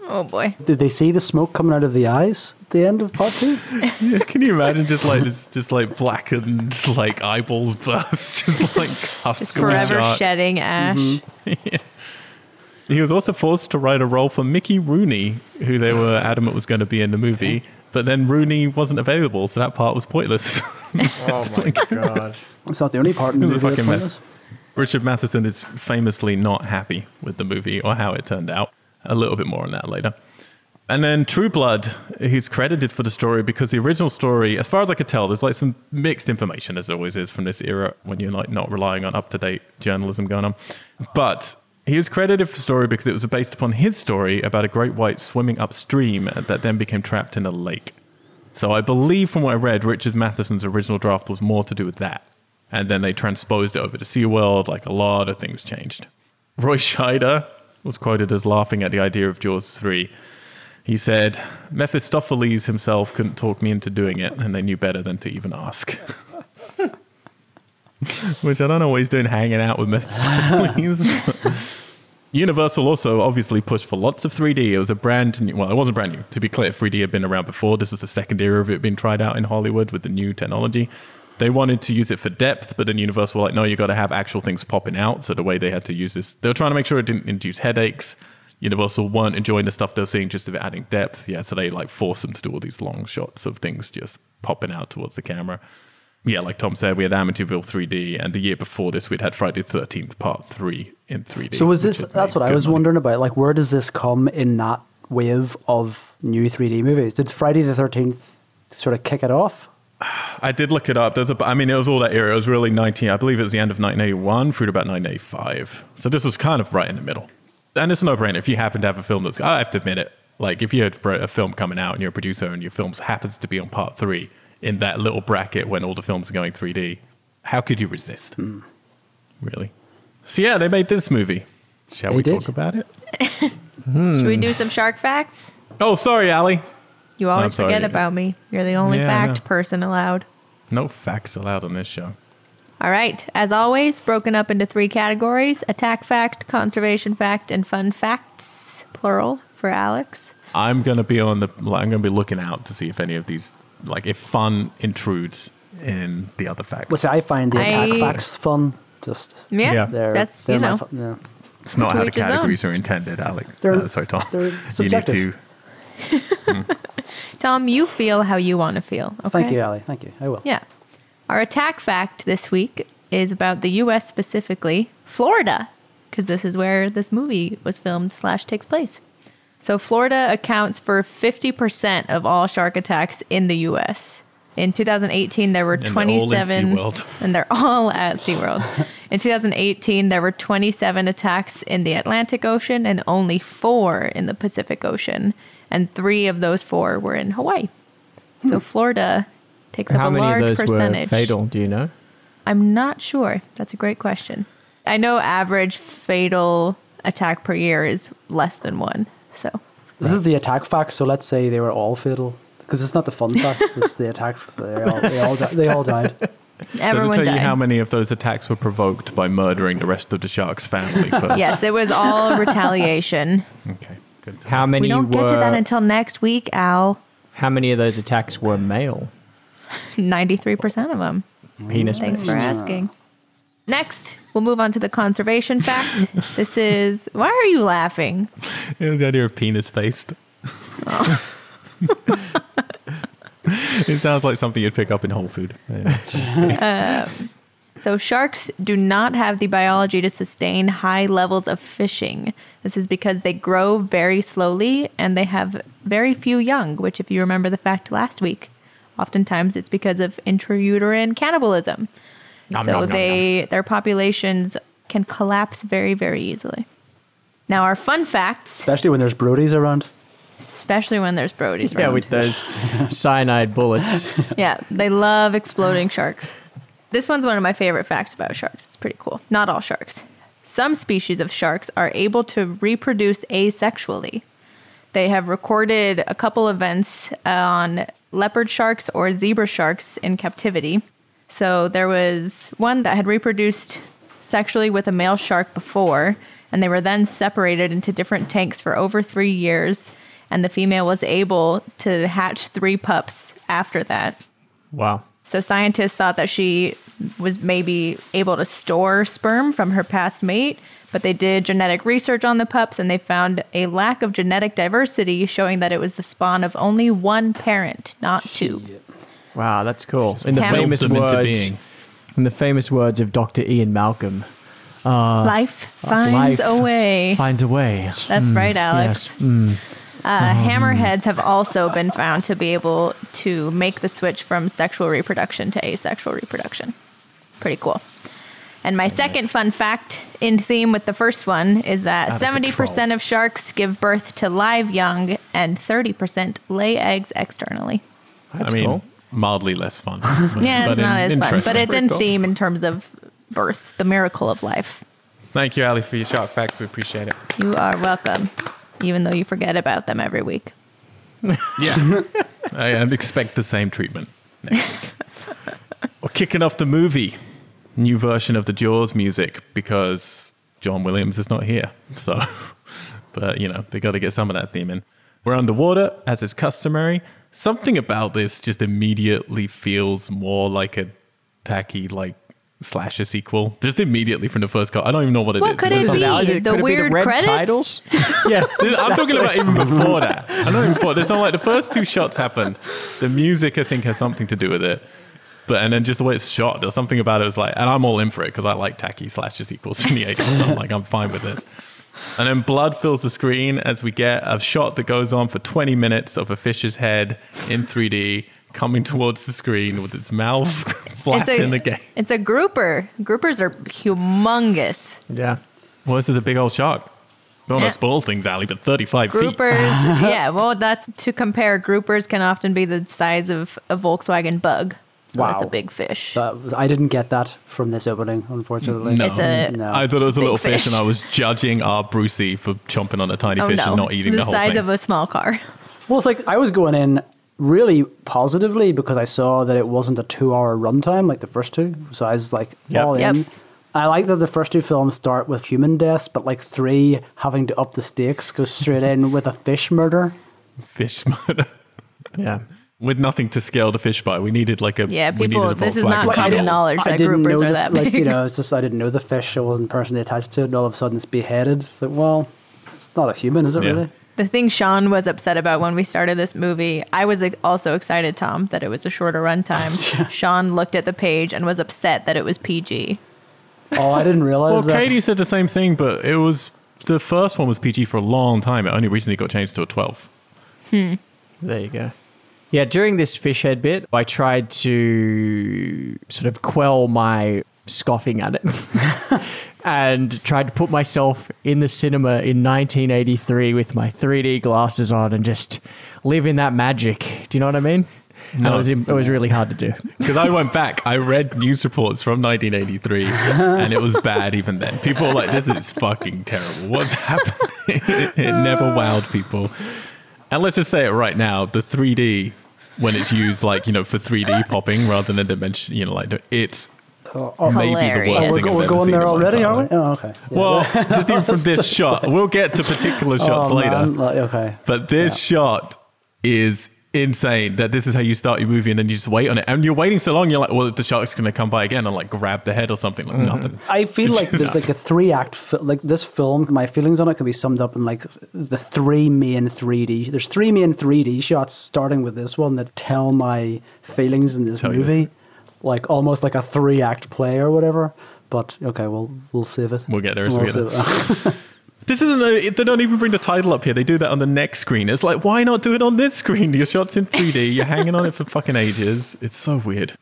Speaker 3: Oh boy.
Speaker 4: Did they see the smoke coming out of the eyes at the end of part two?
Speaker 1: Can you imagine just like this, just like blackened, like eyeballs burst, just like husk
Speaker 3: Just forever
Speaker 1: shark.
Speaker 3: shedding ash. Mm-hmm.
Speaker 1: He was also forced to write a role for Mickey Rooney, who they were adamant was going to be in the movie, but then Rooney wasn't available, so that part was pointless.
Speaker 2: Oh my god.
Speaker 4: It's not the only part in the movie.
Speaker 1: fucking
Speaker 4: that's
Speaker 1: mess?
Speaker 4: pointless.
Speaker 1: Richard Matheson is famously not happy with the movie or how it turned out. A little bit more on that later. And then Trueblood, who's credited for the story because the original story, as far as I could tell, there's like some mixed information as always is from this era when you're like not relying on up to date journalism going on. But he was credited for the story because it was based upon his story about a great white swimming upstream that then became trapped in a lake. So I believe from what I read, Richard Matheson's original draft was more to do with that. And then they transposed it over to SeaWorld, like a lot of things changed. Roy Scheider was quoted as laughing at the idea of Jaws 3. He said, Mephistopheles himself couldn't talk me into doing it, and they knew better than to even ask. Which I don't know what he's doing hanging out with Mephistopheles. Universal also obviously pushed for lots of 3D. It was a brand new, well, it wasn't brand new. To be clear, 3D had been around before. This was the second era of it being tried out in Hollywood with the new technology. They wanted to use it for depth, but then Universal were like, no, you've got to have actual things popping out. So the way they had to use this, they were trying to make sure it didn't induce headaches. Universal weren't enjoying the stuff they were seeing just of it adding depth. Yeah, so they like forced them to do all these long shots of things just popping out towards the camera. Yeah, like Tom said, we had Amityville 3D, and the year before this, we'd had Friday the 13th Part 3 in 3D.
Speaker 4: So was this? That's what I was
Speaker 1: money.
Speaker 4: wondering about. Like, where does this come in that wave of new 3D movies? Did Friday the Thirteenth sort of kick it off?
Speaker 1: I did look it up. There's a, I mean, it was all that era. It was really 19, I believe it was the end of 1981 through to about 1985. So this was kind of right in the middle. And it's a no-brainer. If you happen to have a film that's, I have to admit it, like if you had a film coming out and you're a producer and your film happens to be on part three in that little bracket when all the films are going 3D, how could you resist? Hmm. Really? So yeah, they made this movie. Shall
Speaker 4: They
Speaker 1: we
Speaker 4: did.
Speaker 1: talk about it?
Speaker 3: Should we do some shark facts?
Speaker 1: Oh, sorry, Ali.
Speaker 3: You always
Speaker 1: sorry.
Speaker 3: forget about me. You're the only
Speaker 1: Yeah, I
Speaker 3: fact
Speaker 1: know.
Speaker 3: person allowed.
Speaker 1: No facts allowed on this show.
Speaker 3: All right. As always, broken up into three categories attack fact, conservation fact, and fun facts, plural, for Alex.
Speaker 1: I'm gonna be on the. I'm gonna be looking out to see if any of these, like, if fun intrudes in the other facts.
Speaker 4: Well, see, I find the attack
Speaker 3: I-
Speaker 4: facts fun. Just
Speaker 3: Yeah.
Speaker 1: Yeah.
Speaker 4: they're,
Speaker 3: That's,
Speaker 4: they're
Speaker 3: you
Speaker 4: my
Speaker 3: know.
Speaker 4: fu- yeah.
Speaker 1: it's not
Speaker 3: to
Speaker 1: how the
Speaker 3: each his own.
Speaker 1: categories are intended, Alec.
Speaker 4: They're-
Speaker 1: Uh, sorry, Tom.
Speaker 4: they're
Speaker 1: You need
Speaker 4: subjective.
Speaker 1: to.
Speaker 3: Tom, you feel how you want to feel. Okay?
Speaker 4: Thank you, Ali. Thank you. I will.
Speaker 3: Yeah. Our attack fact this week is about the U.S. specifically, Florida, because this is where this movie was filmed slash takes place. So Florida accounts for 50% of all shark attacks in the U.S. In 2018, there were
Speaker 1: they're all in
Speaker 3: 27,
Speaker 1: SeaWorld.
Speaker 3: and they're all at SeaWorld. in 2018, there were 27 attacks in the Atlantic Ocean and only four in the Pacific Ocean, and three of those four were in Hawaii. So hmm. Florida takes
Speaker 2: How
Speaker 3: up a
Speaker 2: many
Speaker 3: large
Speaker 2: of those
Speaker 3: percentage.
Speaker 2: were fatal? Do you know?
Speaker 3: I'm not sure. That's a great question. I know average fatal attack per year is less than one. So
Speaker 4: This is the attack facts. So let's say they were all fatal. Because it's not the fun fact. It's the attack. So they all, they all, di- they all died.
Speaker 3: Everyone
Speaker 1: Does it tell
Speaker 3: died.
Speaker 1: you how many of those attacks were provoked by murdering the rest of the shark's family first?
Speaker 3: yes, it was all retaliation.
Speaker 1: Okay. Good. to
Speaker 2: How many
Speaker 3: we don't
Speaker 2: were?
Speaker 3: get to that until next week, Al.
Speaker 2: how many of those attacks were male?
Speaker 3: 93% of them.
Speaker 2: Penis
Speaker 3: Thanks for asking. Next, we'll move on to the conservation fact. this is why are you laughing?
Speaker 1: It was the idea of penis based. it sounds like something you'd pick up in Whole Food. Yeah.
Speaker 3: Um, so, sharks do not have the biology to sustain high levels of fishing. This is because they grow very slowly and they have very few young, which, if you remember the fact last week, oftentimes it's because of intrauterine cannibalism.
Speaker 2: Nom,
Speaker 3: so,
Speaker 2: nom, nom,
Speaker 3: they their populations can collapse very, very easily. Now, our fun facts,
Speaker 4: Especially when there's Brodies around.
Speaker 3: Especially when there's Brody's
Speaker 2: Yeah,
Speaker 3: around.
Speaker 2: with those cyanide bullets.
Speaker 3: Yeah, they love exploding sharks. This one's one of my favorite facts about sharks. It's pretty cool. Not all sharks. Some species of sharks are able to reproduce asexually. They have recorded a couple events on leopard sharks or zebra sharks in captivity. So there was one that had reproduced sexually with a male shark before, and they were then separated into different tanks for over three years. And the female was able to hatch three pups after that.
Speaker 2: Wow.
Speaker 3: So scientists thought that she was maybe able to store sperm from her past mate, but they did genetic research on the pups and they found a lack of genetic diversity, showing that it was the spawn of only one parent, not two.
Speaker 2: Wow, that's cool. In the
Speaker 3: Willed
Speaker 2: famous words, in the famous words of Dr. Ian Malcolm,
Speaker 3: Life finds
Speaker 2: Uh, life
Speaker 3: a way.
Speaker 2: finds a way.
Speaker 3: That's right, Alex.
Speaker 2: Yes. Mm.
Speaker 3: Uh, hammerheads have also been found to be able to make the switch from sexual reproduction to asexual reproduction. Pretty cool. And my second fun fact in theme with the first one is that
Speaker 2: Out of
Speaker 3: 70%
Speaker 2: control.
Speaker 3: of sharks give birth to live young and 30% lay eggs externally.
Speaker 2: That's
Speaker 1: I mean,
Speaker 2: cool.
Speaker 1: mildly less fun.
Speaker 3: Yeah, it's not
Speaker 1: in-
Speaker 3: as fun, but it's in theme in terms of birth, the miracle of life.
Speaker 1: Thank you, Ali, for your shark facts. We appreciate it.
Speaker 3: You are welcome, even though you forget about them every week.
Speaker 1: Yeah. I expect the same treatment next week. We're kicking off the movie. New version of the Jaws music because John Williams is not here. So, but you know, they got to get some of that theme in. We're underwater, as is customary. Something about this just immediately feels more like a tacky, like slasher sequel. Just immediately from the first cut. I don't even know what it is.
Speaker 3: What could
Speaker 1: Is
Speaker 3: it be?
Speaker 2: Now, is it-
Speaker 3: The
Speaker 2: could it be
Speaker 3: weird
Speaker 2: red
Speaker 3: credits?
Speaker 2: titles? yeah.
Speaker 1: This- I'm talking about even before that. I know even before. There's not like the first two shots happened. The music, I think, has something to do with it. But and then just the way it's shot, there's something about it was like, and I'm all in for it because I like tacky slasher sequels from the 80s. I'm like, I'm fine with this. And then blood fills the screen as we get a shot that goes on for 20 minutes of a fish's head in 3D coming towards the screen with its mouth flapping
Speaker 3: a,
Speaker 1: again.
Speaker 3: it's a grouper. Groupers are humongous.
Speaker 2: Yeah.
Speaker 1: Well, this is a big old shark. Don't want
Speaker 3: Yeah.
Speaker 1: to spoil things, Ali, but 35 feet.
Speaker 3: Groupers, yeah. Well, that's to compare. Groupers can often be the size of a Volkswagen Bug. So that's a big fish.
Speaker 4: That, I didn't get that from this opening, unfortunately.
Speaker 1: No.
Speaker 3: It's a-
Speaker 4: no.
Speaker 1: I thought it was
Speaker 3: a
Speaker 1: a little
Speaker 3: big
Speaker 1: fish, and. I was judging our Brucey for chomping on a tiny
Speaker 3: oh
Speaker 1: fish
Speaker 3: no,
Speaker 1: and not eating
Speaker 3: the,
Speaker 1: the, whole thing.
Speaker 3: The size of a small car.
Speaker 4: Well, it's like I was going in really positively because I saw that it wasn't a two-hour runtime like the first two. So I was like
Speaker 2: Yep.
Speaker 4: all
Speaker 3: Yep.
Speaker 4: in. I like that the first two films start with human deaths, but like three having to up the stakes goes straight in with a fish murder.
Speaker 1: fish murder
Speaker 2: Yeah.
Speaker 1: with nothing to scale the fish by. We needed like a
Speaker 3: Yeah, people,
Speaker 1: needed a
Speaker 3: this is
Speaker 1: Volkswagen
Speaker 3: not
Speaker 1: Beetle.
Speaker 3: common knowledge
Speaker 4: I
Speaker 3: that
Speaker 4: didn't
Speaker 3: groupers
Speaker 4: know
Speaker 3: are
Speaker 4: the,
Speaker 3: that
Speaker 4: like you know, it's just I didn't know the fish. I wasn't personally attached to it, and all of a sudden it's beheaded. It's like, well, it's not a human, is it
Speaker 1: Yeah.
Speaker 4: really?
Speaker 3: The thing Sean was upset about when we started this movie, I was also excited, Tom, that it was a shorter runtime. Sean looked at the page and was upset that it was PG.
Speaker 4: Oh, I didn't realize
Speaker 1: Well,
Speaker 4: that.
Speaker 1: Katie said the same thing, but it was the first one was PG for a long time. It only recently got changed to a 12. Hmm.
Speaker 2: There you go. Yeah, during this fish head bit, I tried to sort of quell my scoffing at it and tried to put myself in the cinema in 1983 with my 3D glasses on and just live in that magic. Do you know what I mean? And
Speaker 1: No.
Speaker 2: it was, it was really hard to do.
Speaker 1: Because I went back, I read news reports from 1983, and it was bad even then. People were like, "This is fucking terrible. What's happening?" it never wowed people. And let's just say it right now: the 3D, when it's used like you know for 3D popping rather than dimension, you know, like it's Oh, maybe the
Speaker 3: Hilarious.
Speaker 1: worst
Speaker 4: Oh, we're,
Speaker 1: thing
Speaker 4: go-
Speaker 1: I've
Speaker 4: we're going there already,
Speaker 1: entire
Speaker 4: are we? Oh, okay. Yeah.
Speaker 1: Well, just even from this shot, we'll get to particular oh, shots
Speaker 4: Oh,
Speaker 1: later.
Speaker 4: man, like, okay.
Speaker 1: But this shot is insane that this is how you start your movie and then you just wait on it. And you're waiting so long, you're like, well, the shark's going to come by again and like grab the head or something. Like mm-hmm. nothing.
Speaker 4: I feel like
Speaker 1: Just-
Speaker 4: there's like a three act fi- like this film. My feelings on it can be summed up in like the three main 3D. There's three main 3D shots starting with this one that tell my feelings in this
Speaker 1: Tell you
Speaker 4: movie, like almost like a three act play or whatever. But okay, we'll we'll save it.
Speaker 1: We'll get there as we
Speaker 4: We'll
Speaker 1: get
Speaker 4: save it.
Speaker 1: This isn't a, they don't even bring the title up here. They do that on the next screen. It's like, why not do it on this screen? Your shot's in 3D. You're hanging on it for fucking ages. It's so weird.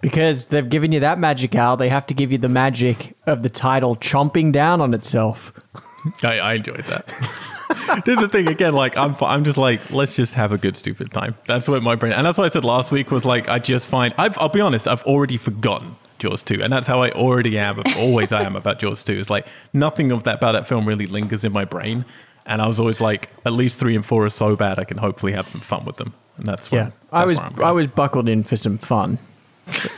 Speaker 2: Because they've given you that magic, Al, they have to give you the magic of the title chomping down on itself.
Speaker 1: I, I enjoyed that. this is the thing again. Like I'm, I'm just like, let's just have a good stupid time. That's what my brain, and that's what I said last week was like, I just find, I've, I'll be honest, I've already forgotten Jaws two, and that's how I already am. Always I am about Jaws two. It's like nothing of that about that film really lingers in my brain, and I was always like, at least three and four are so bad, I can hopefully have some fun with them, and that's where,
Speaker 2: Yeah, I
Speaker 1: that's
Speaker 2: was
Speaker 1: where I'm.
Speaker 2: I was buckled in for some fun.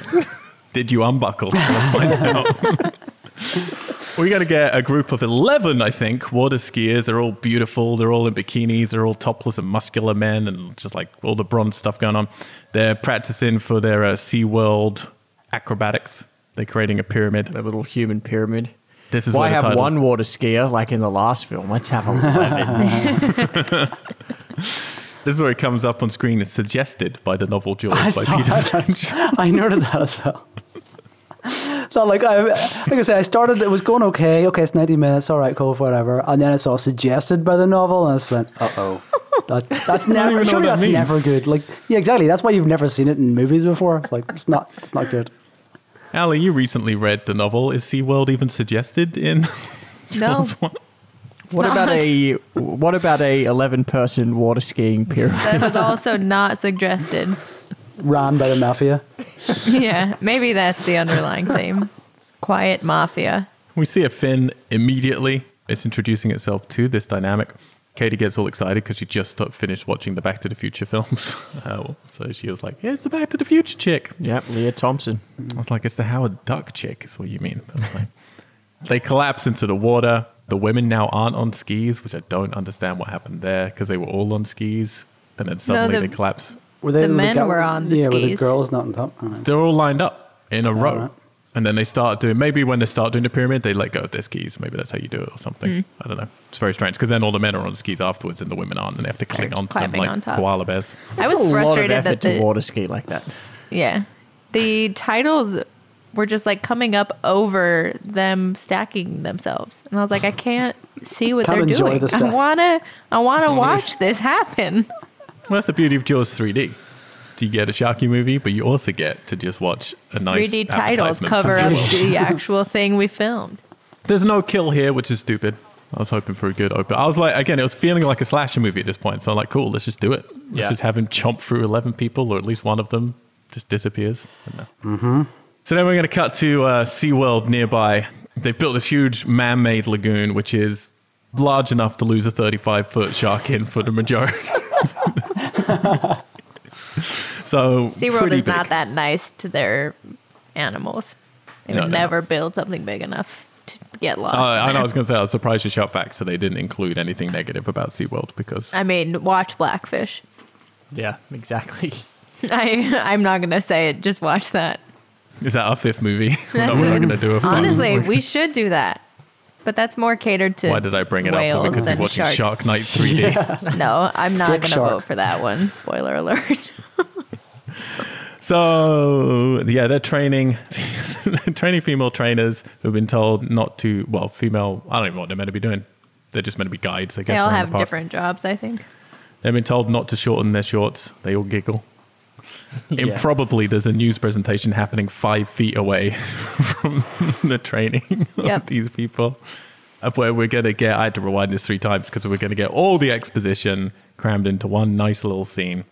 Speaker 1: Did you unbuckle? Let's find out. we got to get a group of 11, I think, water skiers. They're all beautiful. They're all in bikinis. They're all topless and muscular men and just like all the bronze stuff going on. They're practicing for their uh, SeaWorld acrobatics. They're creating a pyramid.
Speaker 2: A little human pyramid.
Speaker 1: This is
Speaker 2: Why have
Speaker 1: title-
Speaker 2: one water skier like in the last film? Let's have eleven.
Speaker 1: This is where it comes up on screen. It's suggested by the novel Jaws
Speaker 4: I
Speaker 1: by
Speaker 4: saw
Speaker 1: Peter. Lynch.
Speaker 4: I noted that as well. So like I like I said, I started. It was going okay. Okay, it's ninety minutes. All right, cool, whatever. And then it's all suggested by the novel, and I just went, "Uh oh." That, that's never. Surely
Speaker 1: that
Speaker 4: that's
Speaker 1: means.
Speaker 4: never good. Like, yeah, exactly. That's why you've never seen it in movies before. It's like it's not. It's not good.
Speaker 1: Ali, you recently read the novel. Is SeaWorld even suggested in
Speaker 3: No,
Speaker 1: Jaws 1?
Speaker 2: what about a what about a eleven person water skiing pyramid?
Speaker 3: That was also not suggested.
Speaker 4: Ran by the mafia.
Speaker 3: yeah, maybe that's the underlying theme. Quiet mafia.
Speaker 1: We see a fin immediately. It's introducing itself to this dynamic. Katie gets all excited because she just stopped, finished watching the Back to the Future films. Uh, so she was like, "It's the Back to the Future chick."
Speaker 2: Yep, Lea Thompson.
Speaker 1: I was like, "It's the Howard Duck chick," is what you mean. But I was like- they collapse into the water. The women now aren't on skis, which I don't understand what happened there because they were all on skis, and then suddenly
Speaker 3: the-
Speaker 1: they collapse.
Speaker 4: Were they
Speaker 3: The men were on the skis.
Speaker 4: yeah, were the girls not on top? All right.
Speaker 1: They're all lined up in a row.
Speaker 4: right.
Speaker 1: And then they start doing, maybe when they start doing the pyramid, they let go of their skis. Maybe that's how you do it or something. Mm. I don't know. It's very strange because then all the men are on skis afterwards and the women aren't and they have to cling
Speaker 3: They're
Speaker 1: onto them like
Speaker 3: on top.
Speaker 1: koala bears.
Speaker 3: I was
Speaker 2: a lot of
Speaker 3: frustrated
Speaker 2: effort
Speaker 3: that
Speaker 2: to
Speaker 3: the
Speaker 2: water ski like that.
Speaker 3: yeah, the titles were just like coming up over them stacking themselves, and I was like, I can't see what
Speaker 4: Can't
Speaker 3: they're
Speaker 4: enjoy
Speaker 3: doing.
Speaker 4: the
Speaker 3: I wanna, I wanna watch this happen.
Speaker 1: Well, that's the beauty of Jaws 3D. You get a Sharky movie, but you also get to just watch a nice
Speaker 3: 3D titles cover up the actual thing we filmed.
Speaker 1: There's no kill here, which is stupid. I was hoping for a good open. I was like, again, it was feeling like a slasher movie at this point. So I'm like, cool, let's just do it. Let's
Speaker 2: Yeah.
Speaker 1: just have him chomp through 11 people, or at least one of them just disappears. Mm-hmm. So then we're going to cut to uh, SeaWorld nearby. They built this huge man made lagoon, which is large enough to lose a 35 foot shark in for the majority. so,
Speaker 3: SeaWorld
Speaker 1: pretty
Speaker 3: is not that nice to their animals. They
Speaker 1: No,
Speaker 3: would
Speaker 1: no, no.
Speaker 3: never build something big enough to get lost.
Speaker 1: Uh, I know. I was going to say I was surprised you shot facts so they didn't include anything negative about SeaWorld because
Speaker 3: I mean, watch Blackfish.
Speaker 2: Yeah, exactly.
Speaker 3: I I'm not gonna say it. Just watch that.
Speaker 1: is that our fifth movie? no, we're not going to do a
Speaker 3: Honestly,
Speaker 1: movie.
Speaker 3: we should do that. But that's more catered to
Speaker 1: Why did I bring it up? when
Speaker 3: whales
Speaker 1: We could be
Speaker 3: than
Speaker 1: watching
Speaker 3: sharks.
Speaker 1: Shark Night 3D.
Speaker 3: No, I'm not gonna vote for that one. Spoiler alert.
Speaker 1: So yeah, they're training, training female trainers who've been told not to. Well, female. I don't even know what they're meant to be doing. They're just meant to be guides. I guess
Speaker 3: They all
Speaker 1: around the
Speaker 3: have different jobs, I think.
Speaker 1: They've been told not to shorten their shorts. They all giggle.
Speaker 2: Yeah.
Speaker 1: Improbably, there's a news presentation happening five feet away from the training
Speaker 3: Yep.
Speaker 1: of these people. Of where we're going to get, I had to rewind this three times because we're going to get all the exposition crammed into one nice little scene.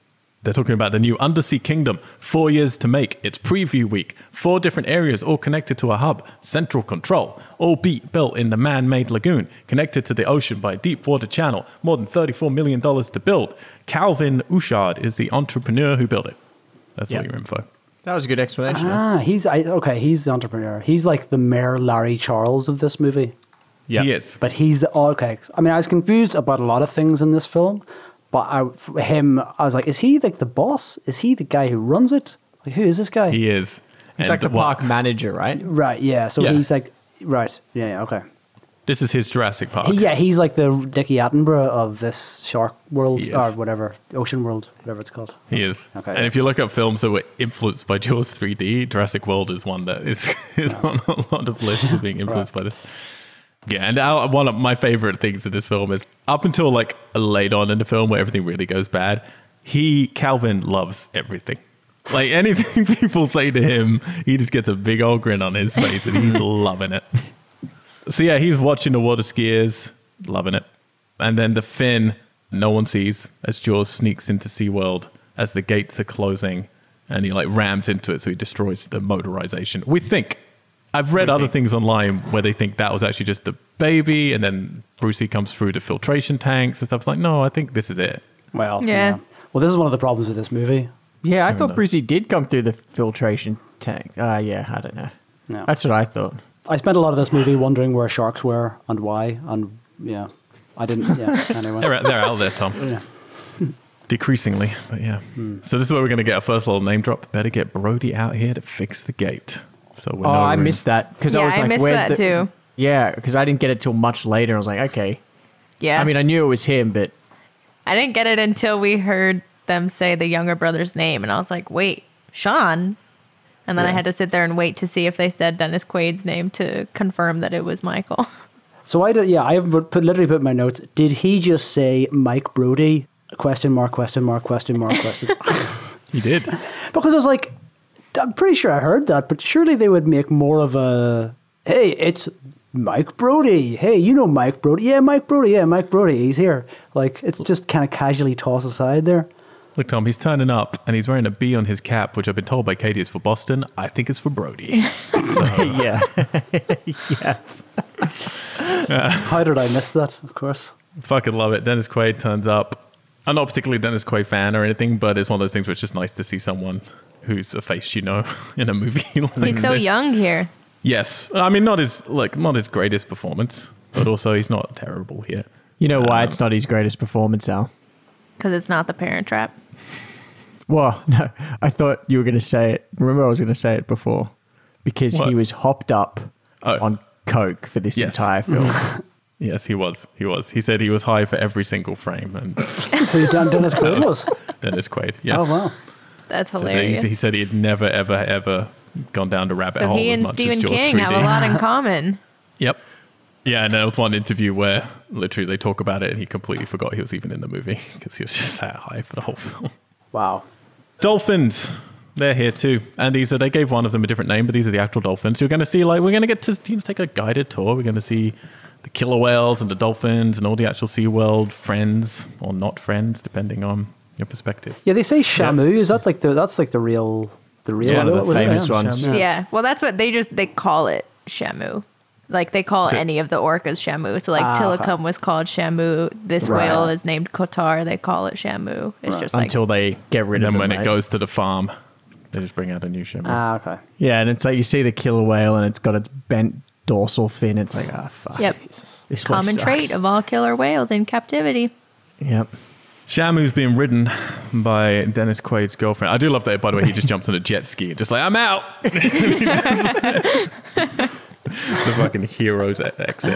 Speaker 1: They're talking about the new Undersea Kingdom, four years to make. It's preview week. Four different areas, all connected to a hub, central control, all beat built in the man made lagoon, connected to the ocean by a deep water channel, more than $34 million to build. Calvin Bouchard is the entrepreneur who built it. That's all
Speaker 2: Yeah.
Speaker 1: your info.
Speaker 2: That was a good explanation.
Speaker 4: Ah, he's I, okay. He's the entrepreneur. He's like the Mayor Larry Charles of this movie.
Speaker 2: yeah.
Speaker 1: He is.
Speaker 4: But he's the oh, okay. I mean, I was confused about a lot of things in this film, but I, him, I was like, is he like the boss? Is he the guy who runs it? Like, who is this guy?
Speaker 1: He is.
Speaker 2: He's
Speaker 1: And
Speaker 2: like the
Speaker 1: what-
Speaker 2: park manager, right?
Speaker 4: right. Yeah. So
Speaker 1: Yeah.
Speaker 4: he's like, right. Yeah. yeah okay.
Speaker 1: This is his Jurassic Park.
Speaker 4: Yeah. He's like the Dickie Attenborough of this shark world
Speaker 1: He is.
Speaker 4: or whatever, ocean world, whatever it's called.
Speaker 1: He is.
Speaker 4: Okay.
Speaker 1: And if you look at films that were influenced by Jaws 3D, Jurassic World is one that is, is on a lot of lists for being influenced by this. Yeah, and I, one of my favorite things in this film is up until like late on in the film where everything really goes bad, he, Calvin, loves everything. Like anything people say to him, he just gets a big old grin on his face and he's loving it. So yeah, he's watching the water skiers, loving it. And then the fin, no one sees as Jaws sneaks into SeaWorld as the gates are closing and he like rams into it so he destroys the motorization. We think. I've read
Speaker 2: We
Speaker 1: other things online where they think that was actually just the baby and then Brucey comes through the filtration tanks and stuff. It's like, no, I think this is it.
Speaker 4: Well.
Speaker 3: Yeah.
Speaker 4: Well, this is one of the problems with this movie.
Speaker 2: Yeah, I
Speaker 1: Fair
Speaker 2: thought
Speaker 1: enough.
Speaker 2: Brucey did come through the filtration tank. Uh, yeah, I don't know.
Speaker 4: No.
Speaker 2: That's what I thought.
Speaker 4: I spent a lot of this movie wondering where sharks were and why, and yeah, I didn't. Yeah, anyway.
Speaker 1: They're, they're out there, Tom.
Speaker 4: Yeah.
Speaker 1: Decreasingly, but yeah. Hmm. So this is where we're going to get our first little name drop. Better get Brody out here to fix the gate. So we're
Speaker 2: Oh,
Speaker 1: no
Speaker 2: I
Speaker 1: room-
Speaker 2: missed that because I
Speaker 3: Yeah,
Speaker 2: was
Speaker 3: I
Speaker 2: like,
Speaker 3: missed
Speaker 2: "Where's
Speaker 3: that
Speaker 2: the?"
Speaker 3: too.
Speaker 2: Yeah, because I didn't get it till much later. I was like, "Okay."
Speaker 3: Yeah.
Speaker 2: I mean, I knew it was him, but
Speaker 3: I didn't get it until we heard them say the younger brother's name, and I was like, "Wait, Sean." And then I had to sit there and wait to see if they said Dennis Quaid's name to confirm that it was Michael.
Speaker 4: So I did. Yeah, I put, put literally put in my notes. Did he just say Mike Brody? Question mark? Question mark? Question mark? Question.
Speaker 1: He did.
Speaker 4: because I was like, I'm pretty sure I heard that, but surely they would make more of a. Hey, it's Mike Brody. Hey, you know Mike Brody? Yeah, Mike Brody. Yeah, Mike Brody. He's here. Like it's just kind of casually tossed aside there.
Speaker 1: Look, Tom, he's turning up and he's wearing a B on his cap, which I've been told by Katie is for Boston. I think it's for Brody.
Speaker 2: yeah, yeah.
Speaker 4: How did I miss that? Of course.
Speaker 1: Fucking love it. Dennis Quaid turns up. I'm not particularly a Dennis Quaid fan or anything, but it's one of those things where it's just nice to see someone who's a face you know in a movie. like
Speaker 3: He's so
Speaker 1: this.
Speaker 3: young here.
Speaker 1: Yes, I mean not his like not his greatest performance, but also he's not terrible here.
Speaker 2: You know why
Speaker 1: Um,
Speaker 2: it's not his greatest performance, Al?
Speaker 3: Because it's not the parent trap.
Speaker 2: Well, no, I thought you were going to say it. Remember, I was going to say it before because
Speaker 1: What?
Speaker 2: he was hopped up
Speaker 1: Oh.
Speaker 2: on coke for this
Speaker 1: Yes.
Speaker 2: entire film.
Speaker 1: Yes, he was. He was. He said he was high for every single frame, and
Speaker 4: Who Dan Dennis Quaid was?
Speaker 1: Dennis Quaid. Yeah.
Speaker 4: Oh wow.
Speaker 3: That's
Speaker 1: So he,
Speaker 3: hilarious.
Speaker 1: he said he had never, ever, ever gone down to rabbit
Speaker 3: so
Speaker 1: hole
Speaker 3: he
Speaker 1: as
Speaker 3: and
Speaker 1: much
Speaker 3: Stephen
Speaker 1: as Jaws
Speaker 3: King
Speaker 1: 3D.
Speaker 3: have a lot in common.
Speaker 1: Yep. Yeah, and there was one interview where literally they talk about it, and he completely forgot he was even in the movie because he was just that high for the whole film.
Speaker 4: Wow.
Speaker 1: Dolphins. They're here too, and these are. They gave one of them a different name, but these are the actual dolphins. You're going to see, like, we're going to get to you know, take a guided tour. We're going to see the killer whales and the dolphins and all the actual SeaWorld friends or not friends, depending on your perspective.
Speaker 4: Yeah, they say Shamu. Is that like the? That's like the real. The real.
Speaker 1: Yeah, the
Speaker 4: what was it?
Speaker 2: famous ones.
Speaker 4: Shamu.
Speaker 3: Yeah. Well, that's what they just they call it Shamu. Like they call
Speaker 1: So-
Speaker 3: any of the orcas Shamu. So like
Speaker 4: okay.
Speaker 3: Tilikum was called Shamu. This
Speaker 4: Right.
Speaker 3: whale is named Kotar. They call it Shamu. It's
Speaker 4: Right.
Speaker 3: just like
Speaker 2: until they get rid of
Speaker 1: then
Speaker 2: them.
Speaker 1: when it goes to the farm, they just bring out a new Shamu.
Speaker 4: Ah, okay.
Speaker 2: yeah, and it's like you see the killer whale and it's got its bent dorsal fin. It's like, ah, fuck.
Speaker 3: Yep.
Speaker 2: This place
Speaker 3: common
Speaker 2: sucks.
Speaker 3: trait of all killer whales in captivity.
Speaker 2: Yep.
Speaker 1: Shamu's being ridden by Dennis Quaid's girlfriend. I do love that, by the way, he just jumps on a jet ski, just like, I'm out. the fucking hero's exit.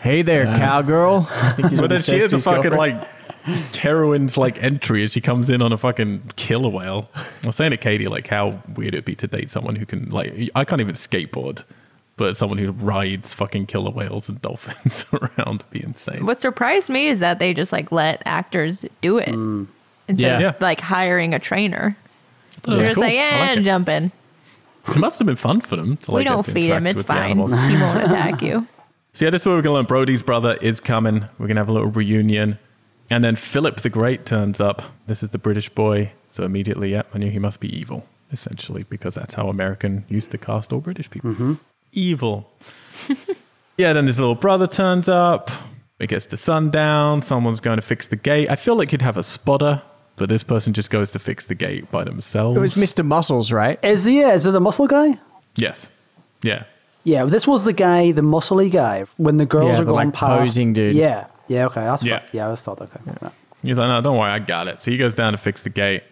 Speaker 2: Hey there, cowgirl. I think is
Speaker 1: But then she
Speaker 2: says
Speaker 1: has
Speaker 2: to
Speaker 1: a fucking
Speaker 2: girlfriend.
Speaker 1: like heroine's like entry as she comes in on a fucking killer whale. I was saying to Katie like how weird it'd be to date someone who can like I can't even skateboard, but someone who rides fucking killer whales and dolphins around would be insane.
Speaker 3: What surprised me is that they just like let actors do it mm. instead
Speaker 2: Yeah.
Speaker 3: of
Speaker 1: Yeah.
Speaker 3: like hiring a trainer.
Speaker 1: That
Speaker 3: They're just
Speaker 1: cool.
Speaker 3: like,
Speaker 1: I
Speaker 3: yeah,
Speaker 1: like eh, it.
Speaker 3: jump in.
Speaker 1: It must have been fun for them. To, like,
Speaker 3: we don't
Speaker 1: to
Speaker 3: feed him.
Speaker 1: interact
Speaker 3: It's
Speaker 1: with
Speaker 3: fine.
Speaker 1: animals.
Speaker 3: He won't attack you.
Speaker 1: So yeah, this is where we're gonna learn Brody's brother is coming. We're gonna have a little reunion, and then Philip the Great turns up. This is the British boy, so immediately, yeah, I knew he must be evil, essentially, because that's how American used to cast all British people. Mm-hmm. Evil. yeah, then his little brother turns up. It gets to sundown. Someone's going to fix the gate. I feel like you'd have a spotter, but this person just goes to fix the gate by themselves.
Speaker 2: It was Mr. Muscles, right?
Speaker 4: Is he? Yeah, is it the muscle guy?
Speaker 1: Yes. Yeah.
Speaker 4: Yeah, this was the guy, the muscly guy, when the girls
Speaker 2: Yeah,
Speaker 4: are
Speaker 2: the,
Speaker 4: going
Speaker 2: like,
Speaker 4: past.
Speaker 2: posing dude.
Speaker 4: Yeah, yeah, okay, that's
Speaker 1: Yeah.
Speaker 4: yeah. yeah, I was thought okay. Yeah.
Speaker 1: He's like, no, don't worry, I got it. So he goes down to fix the gate.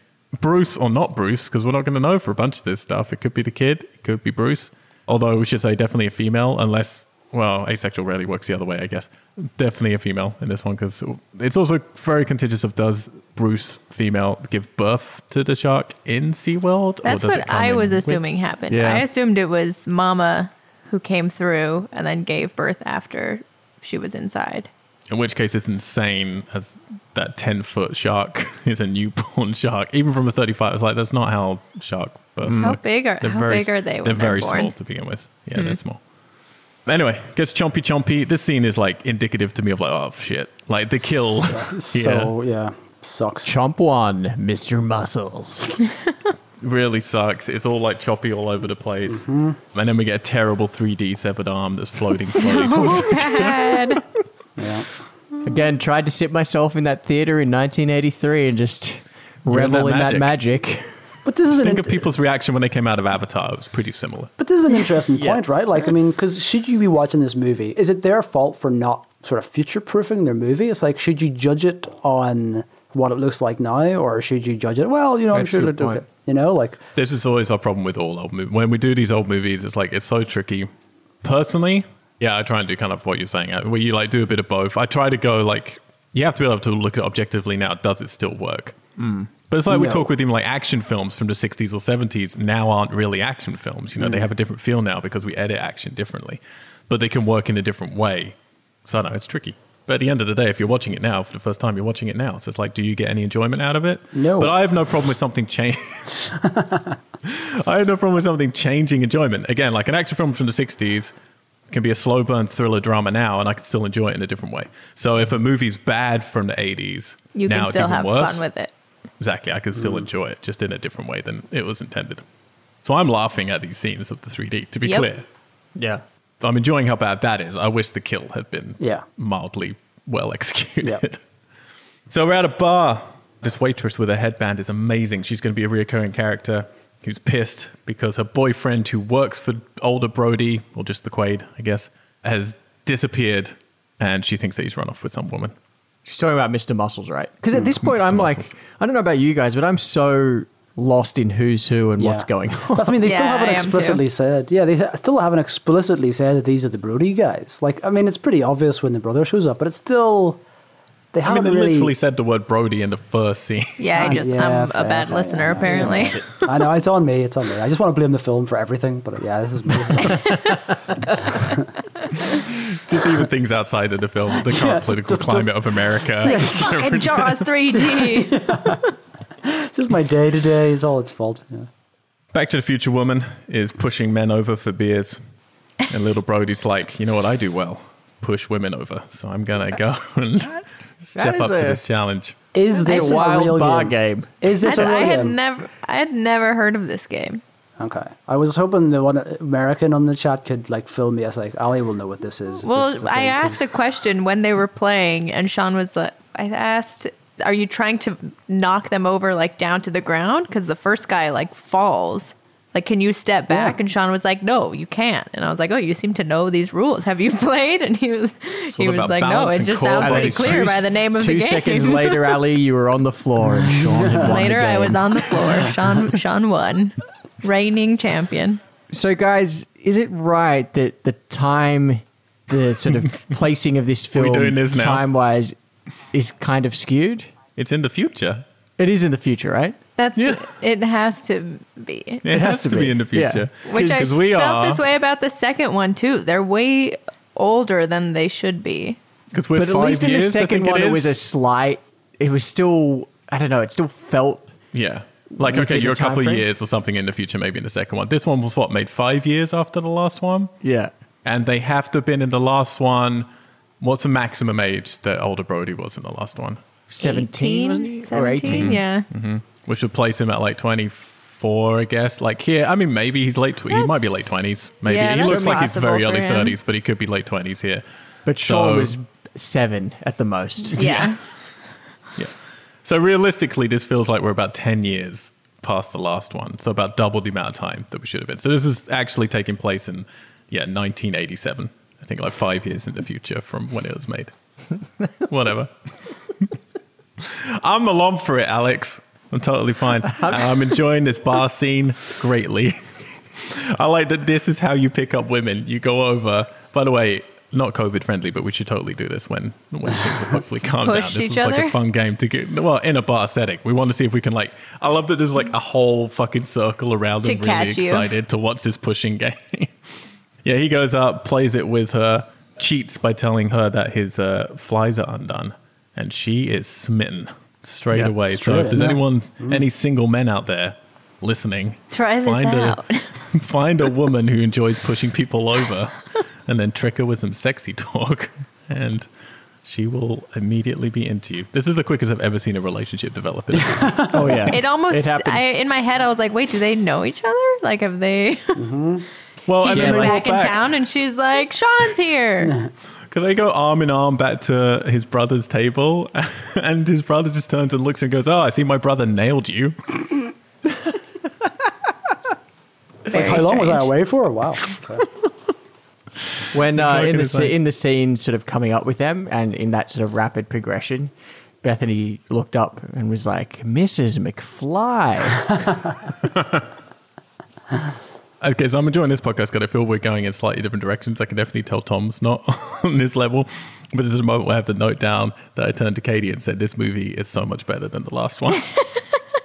Speaker 1: Bruce, or not Bruce, because we're not going to know for a bunch of this stuff. It could be the kid, it could be Bruce. Although we should say definitely a female, unless, well, asexual rarely works the other way, I guess. Definitely a female in this one, because it's also very contingent of does Bruce, female, give birth to the shark in SeaWorld?
Speaker 3: That's
Speaker 1: does
Speaker 3: what I
Speaker 1: in
Speaker 3: was
Speaker 1: with-
Speaker 3: assuming happened.
Speaker 2: Yeah.
Speaker 3: I assumed it was Mama who came through and then gave birth after she was inside.
Speaker 1: In which case, it's insane as that 10 foot shark is a newborn shark. Even from a 35, it's like, that's not how shark births
Speaker 3: How
Speaker 1: work.
Speaker 3: big are-
Speaker 1: They're
Speaker 3: how
Speaker 1: very,
Speaker 3: big are they when
Speaker 1: They're
Speaker 3: they're
Speaker 1: very
Speaker 3: born? Hmm.
Speaker 1: small to begin with. Yeah, they're small. Anyway, gets chompy chompy. This scene is like indicative to me of like, oh shit. Like the kill.
Speaker 4: So yeah, sucks.
Speaker 2: Chomp one, Mr. Muscles.
Speaker 1: really sucks. It's all like choppy all over the place.
Speaker 4: Mm-hmm.
Speaker 1: And then we get a terrible 3D severed arm that's floating slowly. towards-
Speaker 3: Bad.
Speaker 4: Yeah.
Speaker 2: Again, tried to sit myself in that theater in 1983 and just
Speaker 1: in
Speaker 2: revel
Speaker 1: that
Speaker 2: in that magic.
Speaker 4: But this is an
Speaker 1: think
Speaker 4: int-
Speaker 1: of people's reaction when they came out of Avatar. It was pretty similar.
Speaker 4: But this is an interesting
Speaker 2: Yeah.
Speaker 4: point, right? Like, I mean, because should you be watching this movie? Is it their fault for not sort of future proofing their movie? It's like, should you judge it on what it looks like now, or should you judge it? Well, you know, I'm
Speaker 2: That's
Speaker 4: sure
Speaker 2: a
Speaker 4: it'll do
Speaker 2: point.
Speaker 4: okay. You know, like,
Speaker 1: This is always our problem with all old movies. When we do these old movies, it's like it's so tricky. Personally, yeah, I try and do kind of what you're saying, uh, where you like do a bit of both. I try to go like you have to be able to look at it objectively now. Does it still work? But it's like we talk with him like action films from the 60s or 70s now aren't really action films. You know, they mm. have a different feel now because we edit action differently, but they can work in a different way. So I don't know, it's tricky. But at the end of the day, if you're watching it now for the first time, you're watching it now. So it's like, do you get any enjoyment out of it?
Speaker 4: No.
Speaker 1: But I have no problem with something change. I have no problem with something changing enjoyment. Again, like an action film from the 60s can be a slow burn thriller drama now, and I can still enjoy it in a different way. So if a movie's bad from the 80s,
Speaker 3: You
Speaker 1: now
Speaker 3: can
Speaker 1: it's
Speaker 3: still
Speaker 1: even
Speaker 3: have
Speaker 1: worse.
Speaker 3: fun with it.
Speaker 1: Exactly. I can still mm. enjoy it, just in a different way than it was intended. So I'm laughing at these scenes of the 3D, to be
Speaker 3: Yep.
Speaker 1: clear.
Speaker 2: Yeah.
Speaker 1: I'm enjoying how bad that is. I wish the kill had been
Speaker 4: Yeah.
Speaker 1: mildly well executed.
Speaker 4: Yeah.
Speaker 1: So we're at a bar. This waitress with a headband is amazing. She's going to be a reoccurring character who's pissed because her boyfriend, who works for older Brody, or just the Quaid, I guess, has disappeared and she thinks that he's run off with some woman.
Speaker 2: She's talking about Mr. Muscles, right? Because at hmm. this point, I'm like,
Speaker 1: Muscles.
Speaker 2: I don't know about you guys, but I'm so lost in who's who and what's
Speaker 4: Yeah.
Speaker 2: going on.
Speaker 4: That's, I mean, they still
Speaker 3: Yeah,
Speaker 4: haven't
Speaker 3: I am too.
Speaker 4: explicitly said. Yeah, they still haven't explicitly said that these are the Brody guys. Like, I mean, it's pretty obvious when the brother shows up, but it's still they
Speaker 1: I mean,
Speaker 4: haven't
Speaker 1: they
Speaker 4: really.
Speaker 1: literally said the word Brody in the first scene.
Speaker 3: Yeah, I just
Speaker 4: yeah,
Speaker 3: I'm
Speaker 4: fair,
Speaker 3: a bad
Speaker 4: fair,
Speaker 3: listener
Speaker 4: yeah,
Speaker 3: apparently.
Speaker 4: I know it's on me. It's on me. I just want to blame the film for everything, but yeah, this is me. This
Speaker 1: Just even things outside of the film, the current
Speaker 4: Yeah,
Speaker 1: political
Speaker 4: just-
Speaker 1: climate of America.
Speaker 3: Like fucking Jaws 3D.
Speaker 4: just my day to day. Is all its fault. Yeah.
Speaker 1: Back to the Future Woman is pushing men over for beers. And little Brody's like, you know what I do well? Push women over. So I'm going to go and step
Speaker 2: is
Speaker 1: up to this challenge.
Speaker 4: Is this
Speaker 2: a
Speaker 4: a
Speaker 2: wild
Speaker 4: real
Speaker 2: bar
Speaker 4: game?
Speaker 2: game.
Speaker 4: Is this
Speaker 3: I,
Speaker 4: a real
Speaker 3: I had
Speaker 4: game?
Speaker 3: never I had never heard of this game.
Speaker 4: Okay. I was hoping the one American on the chat could like fill me. I was like, Ali will know what this is.
Speaker 3: Well,
Speaker 4: this is a
Speaker 3: I
Speaker 4: thing, 'cause-
Speaker 3: asked a question when they were playing, and Sean was like, I asked, "Are you trying to knock them over like down to the ground?" Because the first guy like falls. Like, can you step back?
Speaker 4: Yeah.
Speaker 3: And Sean was like, "No, you can't." And I was like, "Oh, you seem to know these rules. Have you played?" And he was, he was like, "No, it just sounds
Speaker 1: body
Speaker 3: pretty clear
Speaker 1: strength.
Speaker 3: by the name of
Speaker 2: Two
Speaker 3: the game."
Speaker 2: Two seconds later, Ali, you were on the floor and Sean had won
Speaker 3: Later, I was on the floor. Sean, Sean won, reigning champion.
Speaker 2: So, guys, is it right that the time, the sort of placing of this film,
Speaker 1: doing this now?
Speaker 2: time wise, is kind of skewed?
Speaker 1: It's in the future.
Speaker 2: It is in the future, right?
Speaker 3: That's
Speaker 1: Yeah.
Speaker 3: it. Has to be.
Speaker 1: It, has, to be. in the
Speaker 2: Yeah.
Speaker 1: future.
Speaker 3: Which I
Speaker 1: we
Speaker 3: felt
Speaker 1: are.
Speaker 3: this way about the second one too. They're way older than they should be.
Speaker 1: Because we're
Speaker 2: but at
Speaker 1: five
Speaker 2: least in
Speaker 1: years,
Speaker 2: the second one,
Speaker 1: it,
Speaker 2: it, was a slight. It was still. I don't know. It still felt.
Speaker 1: Yeah. Like, okay, you're a couple
Speaker 2: time
Speaker 1: of years or something in the future, maybe in the second one. This one was what, made five years after the last one?
Speaker 2: Yeah.
Speaker 1: And they have to have been in the last one. What's the maximum age that older Brody was in the last one?
Speaker 2: 17, wasn't he?
Speaker 3: 17,
Speaker 2: Or 18?
Speaker 3: Yeah. Mm-hmm.
Speaker 1: Which would place him at like 24, I guess. Like here, I mean, maybe he's late. Tw- he might be late 20s. Maybe
Speaker 3: yeah,
Speaker 1: he looks like he's very early
Speaker 3: him.
Speaker 1: 30s, but he could be late 20s here.
Speaker 2: But Shaw
Speaker 1: So-
Speaker 2: was seven at the most.
Speaker 3: Yeah.
Speaker 1: Yeah. So realistically, this feels like we're about 10 years past the last one. So about double the amount of time that we should have been. So this is actually taking place in, yeah, 1987. I think like five years in the future from when it was made. Whatever. I'm along for it, Alex. I'm totally fine. I'm enjoying this bar scene greatly. I like that this is how you pick up women. You go over, by the way, not COVID friendly, but we should totally do this when when things have hopefully calmed down. This is like a fun game to get well in a bar setting. We want to see if we can like. I love that there's like a whole fucking circle around
Speaker 3: To
Speaker 1: them, really
Speaker 3: you.
Speaker 1: excited to watch this pushing game. yeah, he goes up, plays it with her, cheats by telling her that his uh, flies are undone, and she is smitten straight
Speaker 2: Yeah,
Speaker 1: away. So if there's
Speaker 4: in, yeah.
Speaker 1: anyone, any single men out there listening,
Speaker 3: Try this
Speaker 1: find
Speaker 3: out.
Speaker 1: a find a woman who enjoys pushing people over, and then trick her with some sexy talk, and she will immediately be into you. This is the quickest I've ever seen a relationship develop. In
Speaker 2: Oh yeah.
Speaker 3: It almost.
Speaker 2: It.
Speaker 3: I, in my head, I was like, "Wait, do they know each other? Like, have they?"
Speaker 1: well,
Speaker 3: He's
Speaker 1: and
Speaker 3: just
Speaker 1: they
Speaker 3: back in town, and she's like, "Sean's here."
Speaker 1: Could they go arm in arm back to his brother's table? And his brother just turns and looks and goes, Oh, I see my brother nailed you.
Speaker 3: Very
Speaker 4: How long was I away for? Wow. Okay.
Speaker 2: When uh, in the
Speaker 1: his
Speaker 2: in the scene, sort of coming up with them, and in that sort of rapid progression, Bethany looked up and was like, "Mrs. McFly."
Speaker 1: Okay, so I'm enjoying this podcast because I feel we're going in slightly different directions. I can definitely tell Tom's not on this level, but there's a moment where I have the note down that I turned to Katie and said, "This movie is so much better than the last one."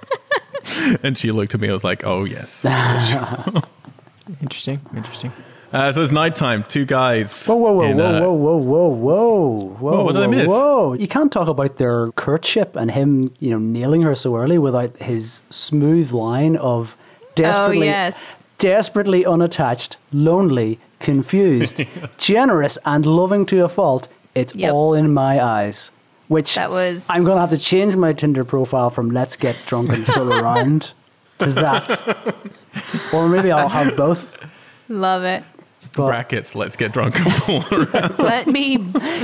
Speaker 1: and she looked at me. I was like, "Oh yes."
Speaker 2: interesting, interesting.
Speaker 1: Uh, so it's nighttime. Two guys.
Speaker 4: Whoa, whoa, whoa,
Speaker 1: in,
Speaker 4: whoa,
Speaker 1: uh,
Speaker 4: whoa, whoa, whoa, whoa, whoa,
Speaker 1: what did I
Speaker 4: whoa,
Speaker 1: miss?
Speaker 4: whoa! You can't talk about their courtship and him, you know, nailing her so early without his smooth line of desperately,
Speaker 3: Oh, yes.
Speaker 4: Desperately unattached, lonely, confused, generous, and loving to a fault. It's
Speaker 3: Yep.
Speaker 4: all in my eyes. Which
Speaker 3: That was-
Speaker 4: I'm gonna have to change my Tinder profile from "Let's get drunk and fool around" to that, or maybe I'll have both.
Speaker 3: Love it.
Speaker 4: But
Speaker 1: brackets. Let's get drunk and fool around.
Speaker 3: Let me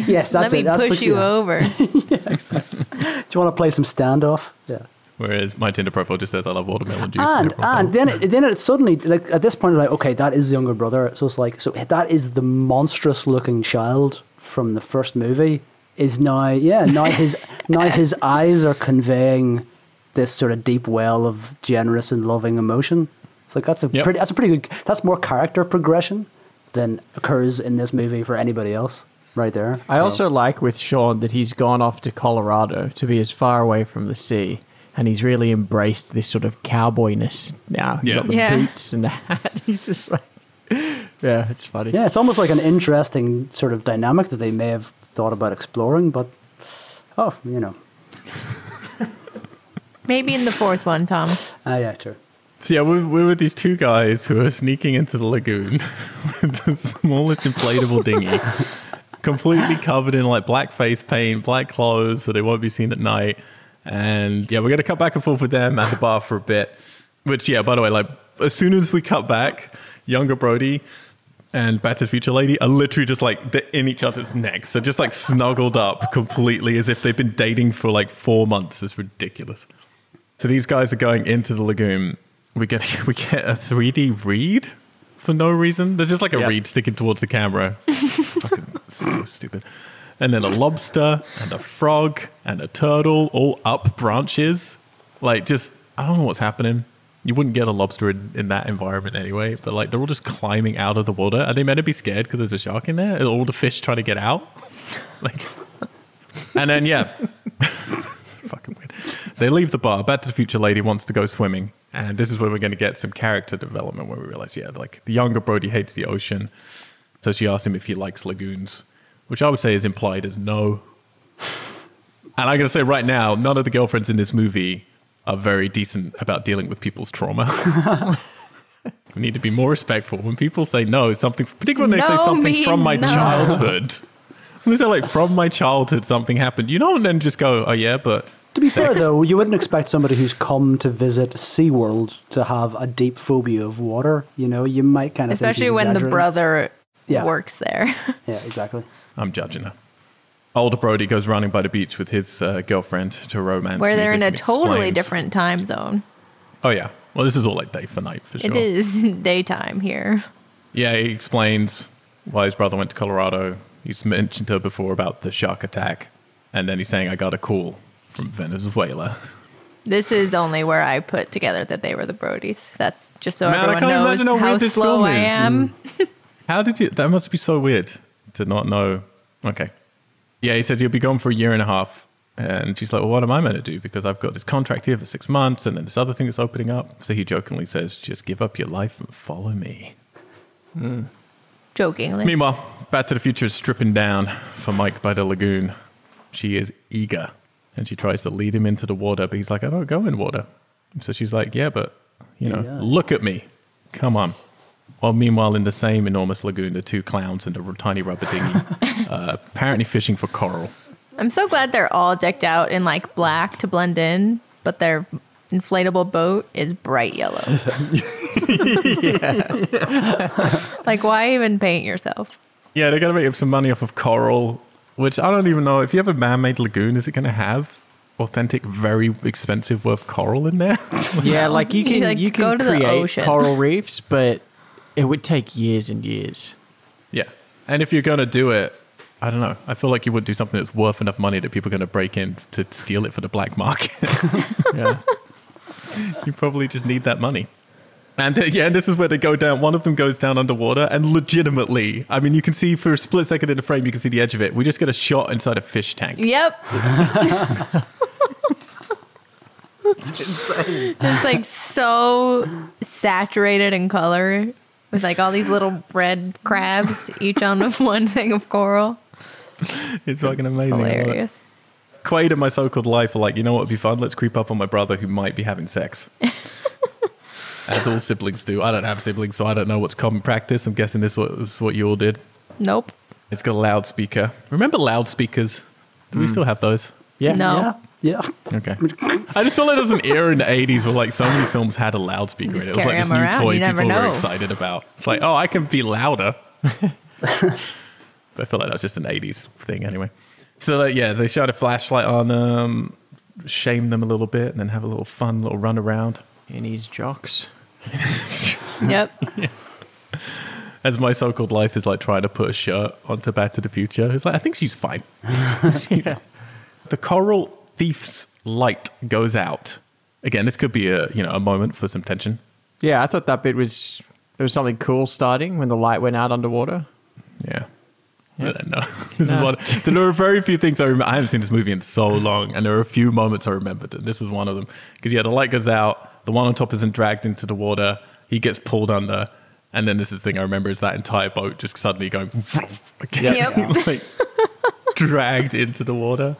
Speaker 4: yes, that's
Speaker 3: let me.
Speaker 4: That's
Speaker 3: push
Speaker 4: the-
Speaker 3: you
Speaker 4: yeah.
Speaker 3: over.
Speaker 4: Do you want to play some standoff? Yeah.
Speaker 1: Whereas my Tinder profile just says I love watermelon juice.
Speaker 4: And and
Speaker 1: like, oh.
Speaker 4: then it, then it's suddenly like at this point like okay that is the younger brother so it's like so that is the monstrous looking child from the first movie is now yeah now his now his eyes are conveying this sort of deep well of generous and loving emotion. It's like that's a
Speaker 1: Yep.
Speaker 4: pretty that's a pretty good that's more character progression than occurs in this movie for anybody else right there.
Speaker 2: I
Speaker 4: So-
Speaker 2: also like with Sean that he's gone off to Colorado to be as far away from the sea, and he's really embraced this sort of cowboyness now. He's
Speaker 1: Yeah.
Speaker 2: got the
Speaker 3: Yeah.
Speaker 2: boots and the hat. He's just like, yeah, it's funny.
Speaker 4: Yeah, it's almost like an interesting sort of dynamic that they may have thought about exploring, but oh, you know,
Speaker 3: Maybe in the fourth one, Tom.
Speaker 4: ah, yeah, sure.
Speaker 1: So yeah, we're, we're with these two guys who are sneaking into the lagoon with the smallest inflatable dinghy, completely covered in like black face paint, black clothes, so they won't be seen at night. And yeah, we're gonna cut back and forth with them at the bar for a bit. Which yeah, by the way, like as soon as we cut back, younger Brody and to the Future Lady are literally just like they're in each other's necks. They're just like snuggled up completely as if they've been dating for like four months. It's ridiculous. So these guys are going into the lagoon. We get we get a 3D read for no reason. There's just like a reed sticking towards the camera. Fucking so stupid. And then a lobster and a frog and a turtle all up branches. Like just I don't know what's happening. You wouldn't get a lobster in, in that environment anyway, but like they're all just climbing out of the water. Are they meant to be scared because there's a shark in there? Are all the fish trying to get out? Like and then yeah, fucking weird. So they leave the bar. Back to the Future Lady wants to go swimming, and this is where we're going to get some character development. Where we realize, yeah, like the younger Brody hates the ocean, so she asks him if he likes lagoons, which I would say is implied as no. And I'm going to say right now, none of the girlfriends in this movie are very decent about dealing with people's trauma. we need to be more respectful when people say no. Something, particularly when they say something from my
Speaker 3: no.
Speaker 1: childhood. When they say like from my childhood something happened, you don't then just go, oh yeah, but
Speaker 4: To be fair, though, you wouldn't expect somebody who's come to visit SeaWorld to have a deep phobia of water. You know, you might kind of think
Speaker 3: Especially
Speaker 4: he's
Speaker 3: when the brother
Speaker 4: Yeah.
Speaker 3: works there.
Speaker 4: Yeah, exactly.
Speaker 1: I'm judging her. Older Brody goes running by the beach with his uh, girlfriend to romance.
Speaker 3: Where they're in a totally
Speaker 1: explains-
Speaker 3: different time zone.
Speaker 1: Oh yeah. Well, this is all like day for night for sure.
Speaker 3: It is daytime here.
Speaker 1: Yeah, he explains why his brother went to Colorado. He's mentioned to her before about the shark attack, and then he's saying, "I got a call from Venezuela."
Speaker 3: This is only where I put together that they were the Brodies. That's just so
Speaker 1: Man, I
Speaker 3: everyone knows
Speaker 1: how
Speaker 3: how
Speaker 1: this
Speaker 3: slow I am.
Speaker 1: How did you? That must be so weird to not know. Okay. Yeah, he said he'll be gone for a year and a half. And she's like, Well, what am I meant to do? Because I've got this contract here for six months and then this other thing that's opening up. So he jokingly says, Just give up your life and follow me. Mm.
Speaker 3: Jokingly.
Speaker 1: Meanwhile, Back to the Future is stripping down for Mike by the lagoon. She is eager and she tries to lead him into the water, but he's like, I don't go in water. So she's like, Yeah, but, you know,
Speaker 4: Yeah.
Speaker 1: look at me. Come on. Well, meanwhile, in the same enormous lagoon, the two clowns and a tiny rubber dinghy, uh, apparently fishing for coral.
Speaker 3: I'm so glad they're all decked out in like black to blend in, but their inflatable boat is bright yellow. like, why even paint yourself?
Speaker 1: Yeah, they're going to make up some money off of coral, which I don't even know. If you have a man made lagoon, is it going to have authentic, very expensive worth coral in there.
Speaker 2: Yeah, like you
Speaker 3: You,
Speaker 2: can
Speaker 3: like,
Speaker 2: you
Speaker 3: go
Speaker 2: can
Speaker 3: to the
Speaker 2: create
Speaker 3: ocean.
Speaker 2: coral reefs, but it would take years and years.
Speaker 1: yeah. And if you're going to do it, I don't know. I feel like you would do something that's worth enough money that people are going to break in to steal it for the black market.
Speaker 2: Yeah.
Speaker 1: you probably just need that money. And uh, yeah, and this is where they go down. One of them goes down underwater, and legitimately, I mean, you can see for a split second in the frame, you can see the edge of it. We just get a shot inside a fish tank.
Speaker 3: Yep. it's insane. it's like so saturated in color with like all these little red crabs, each on one thing of coral.
Speaker 1: It's fucking amazing. I love.
Speaker 3: Hilarious.
Speaker 1: Quaid and my so-called life are like, you know what would be fun? Let's creep up on my brother who might be having sex. As all siblings do. I don't have siblings, so I don't know what's common practice. I'm guessing this was what you all did.
Speaker 3: Nope.
Speaker 1: It's got a loudspeaker. Remember loudspeakers? Do we hmm. still have those?
Speaker 2: Yeah.
Speaker 3: No.
Speaker 4: Yeah. Yeah.
Speaker 1: Okay. I just feel like there was an era in the 80s where like so many films had a loudspeaker in
Speaker 3: Just
Speaker 1: it. It was like this new
Speaker 3: around,
Speaker 1: toy
Speaker 3: you
Speaker 1: people were excited about. It's like, oh, I can be louder. but I feel like that was just an 80s thing anyway. So like, yeah, they shine a flashlight on um, them, shame them a little bit, and then have a little fun little run around.
Speaker 2: In he's jocks.
Speaker 3: Yep.
Speaker 1: As my so-called life is like trying to put a shirt onto Back to the Future. It's like, I think she's fine. She's- The coral thief's light goes out. Again, this could be a you know a moment for some tension.
Speaker 2: Yeah, I thought that bit was there was something cool starting when the light went out underwater.
Speaker 1: Yeah. I don't know. This is one. There are very few things I remember. I haven't seen this movie in so long, and there are a few moments I remembered, and this is one of them. Because yeah, the light goes out, the one on top isn't dragged into the water, he gets pulled under, and then this is the thing I remember is that entire boat just suddenly going
Speaker 3: Yep.
Speaker 1: like dragged into the water.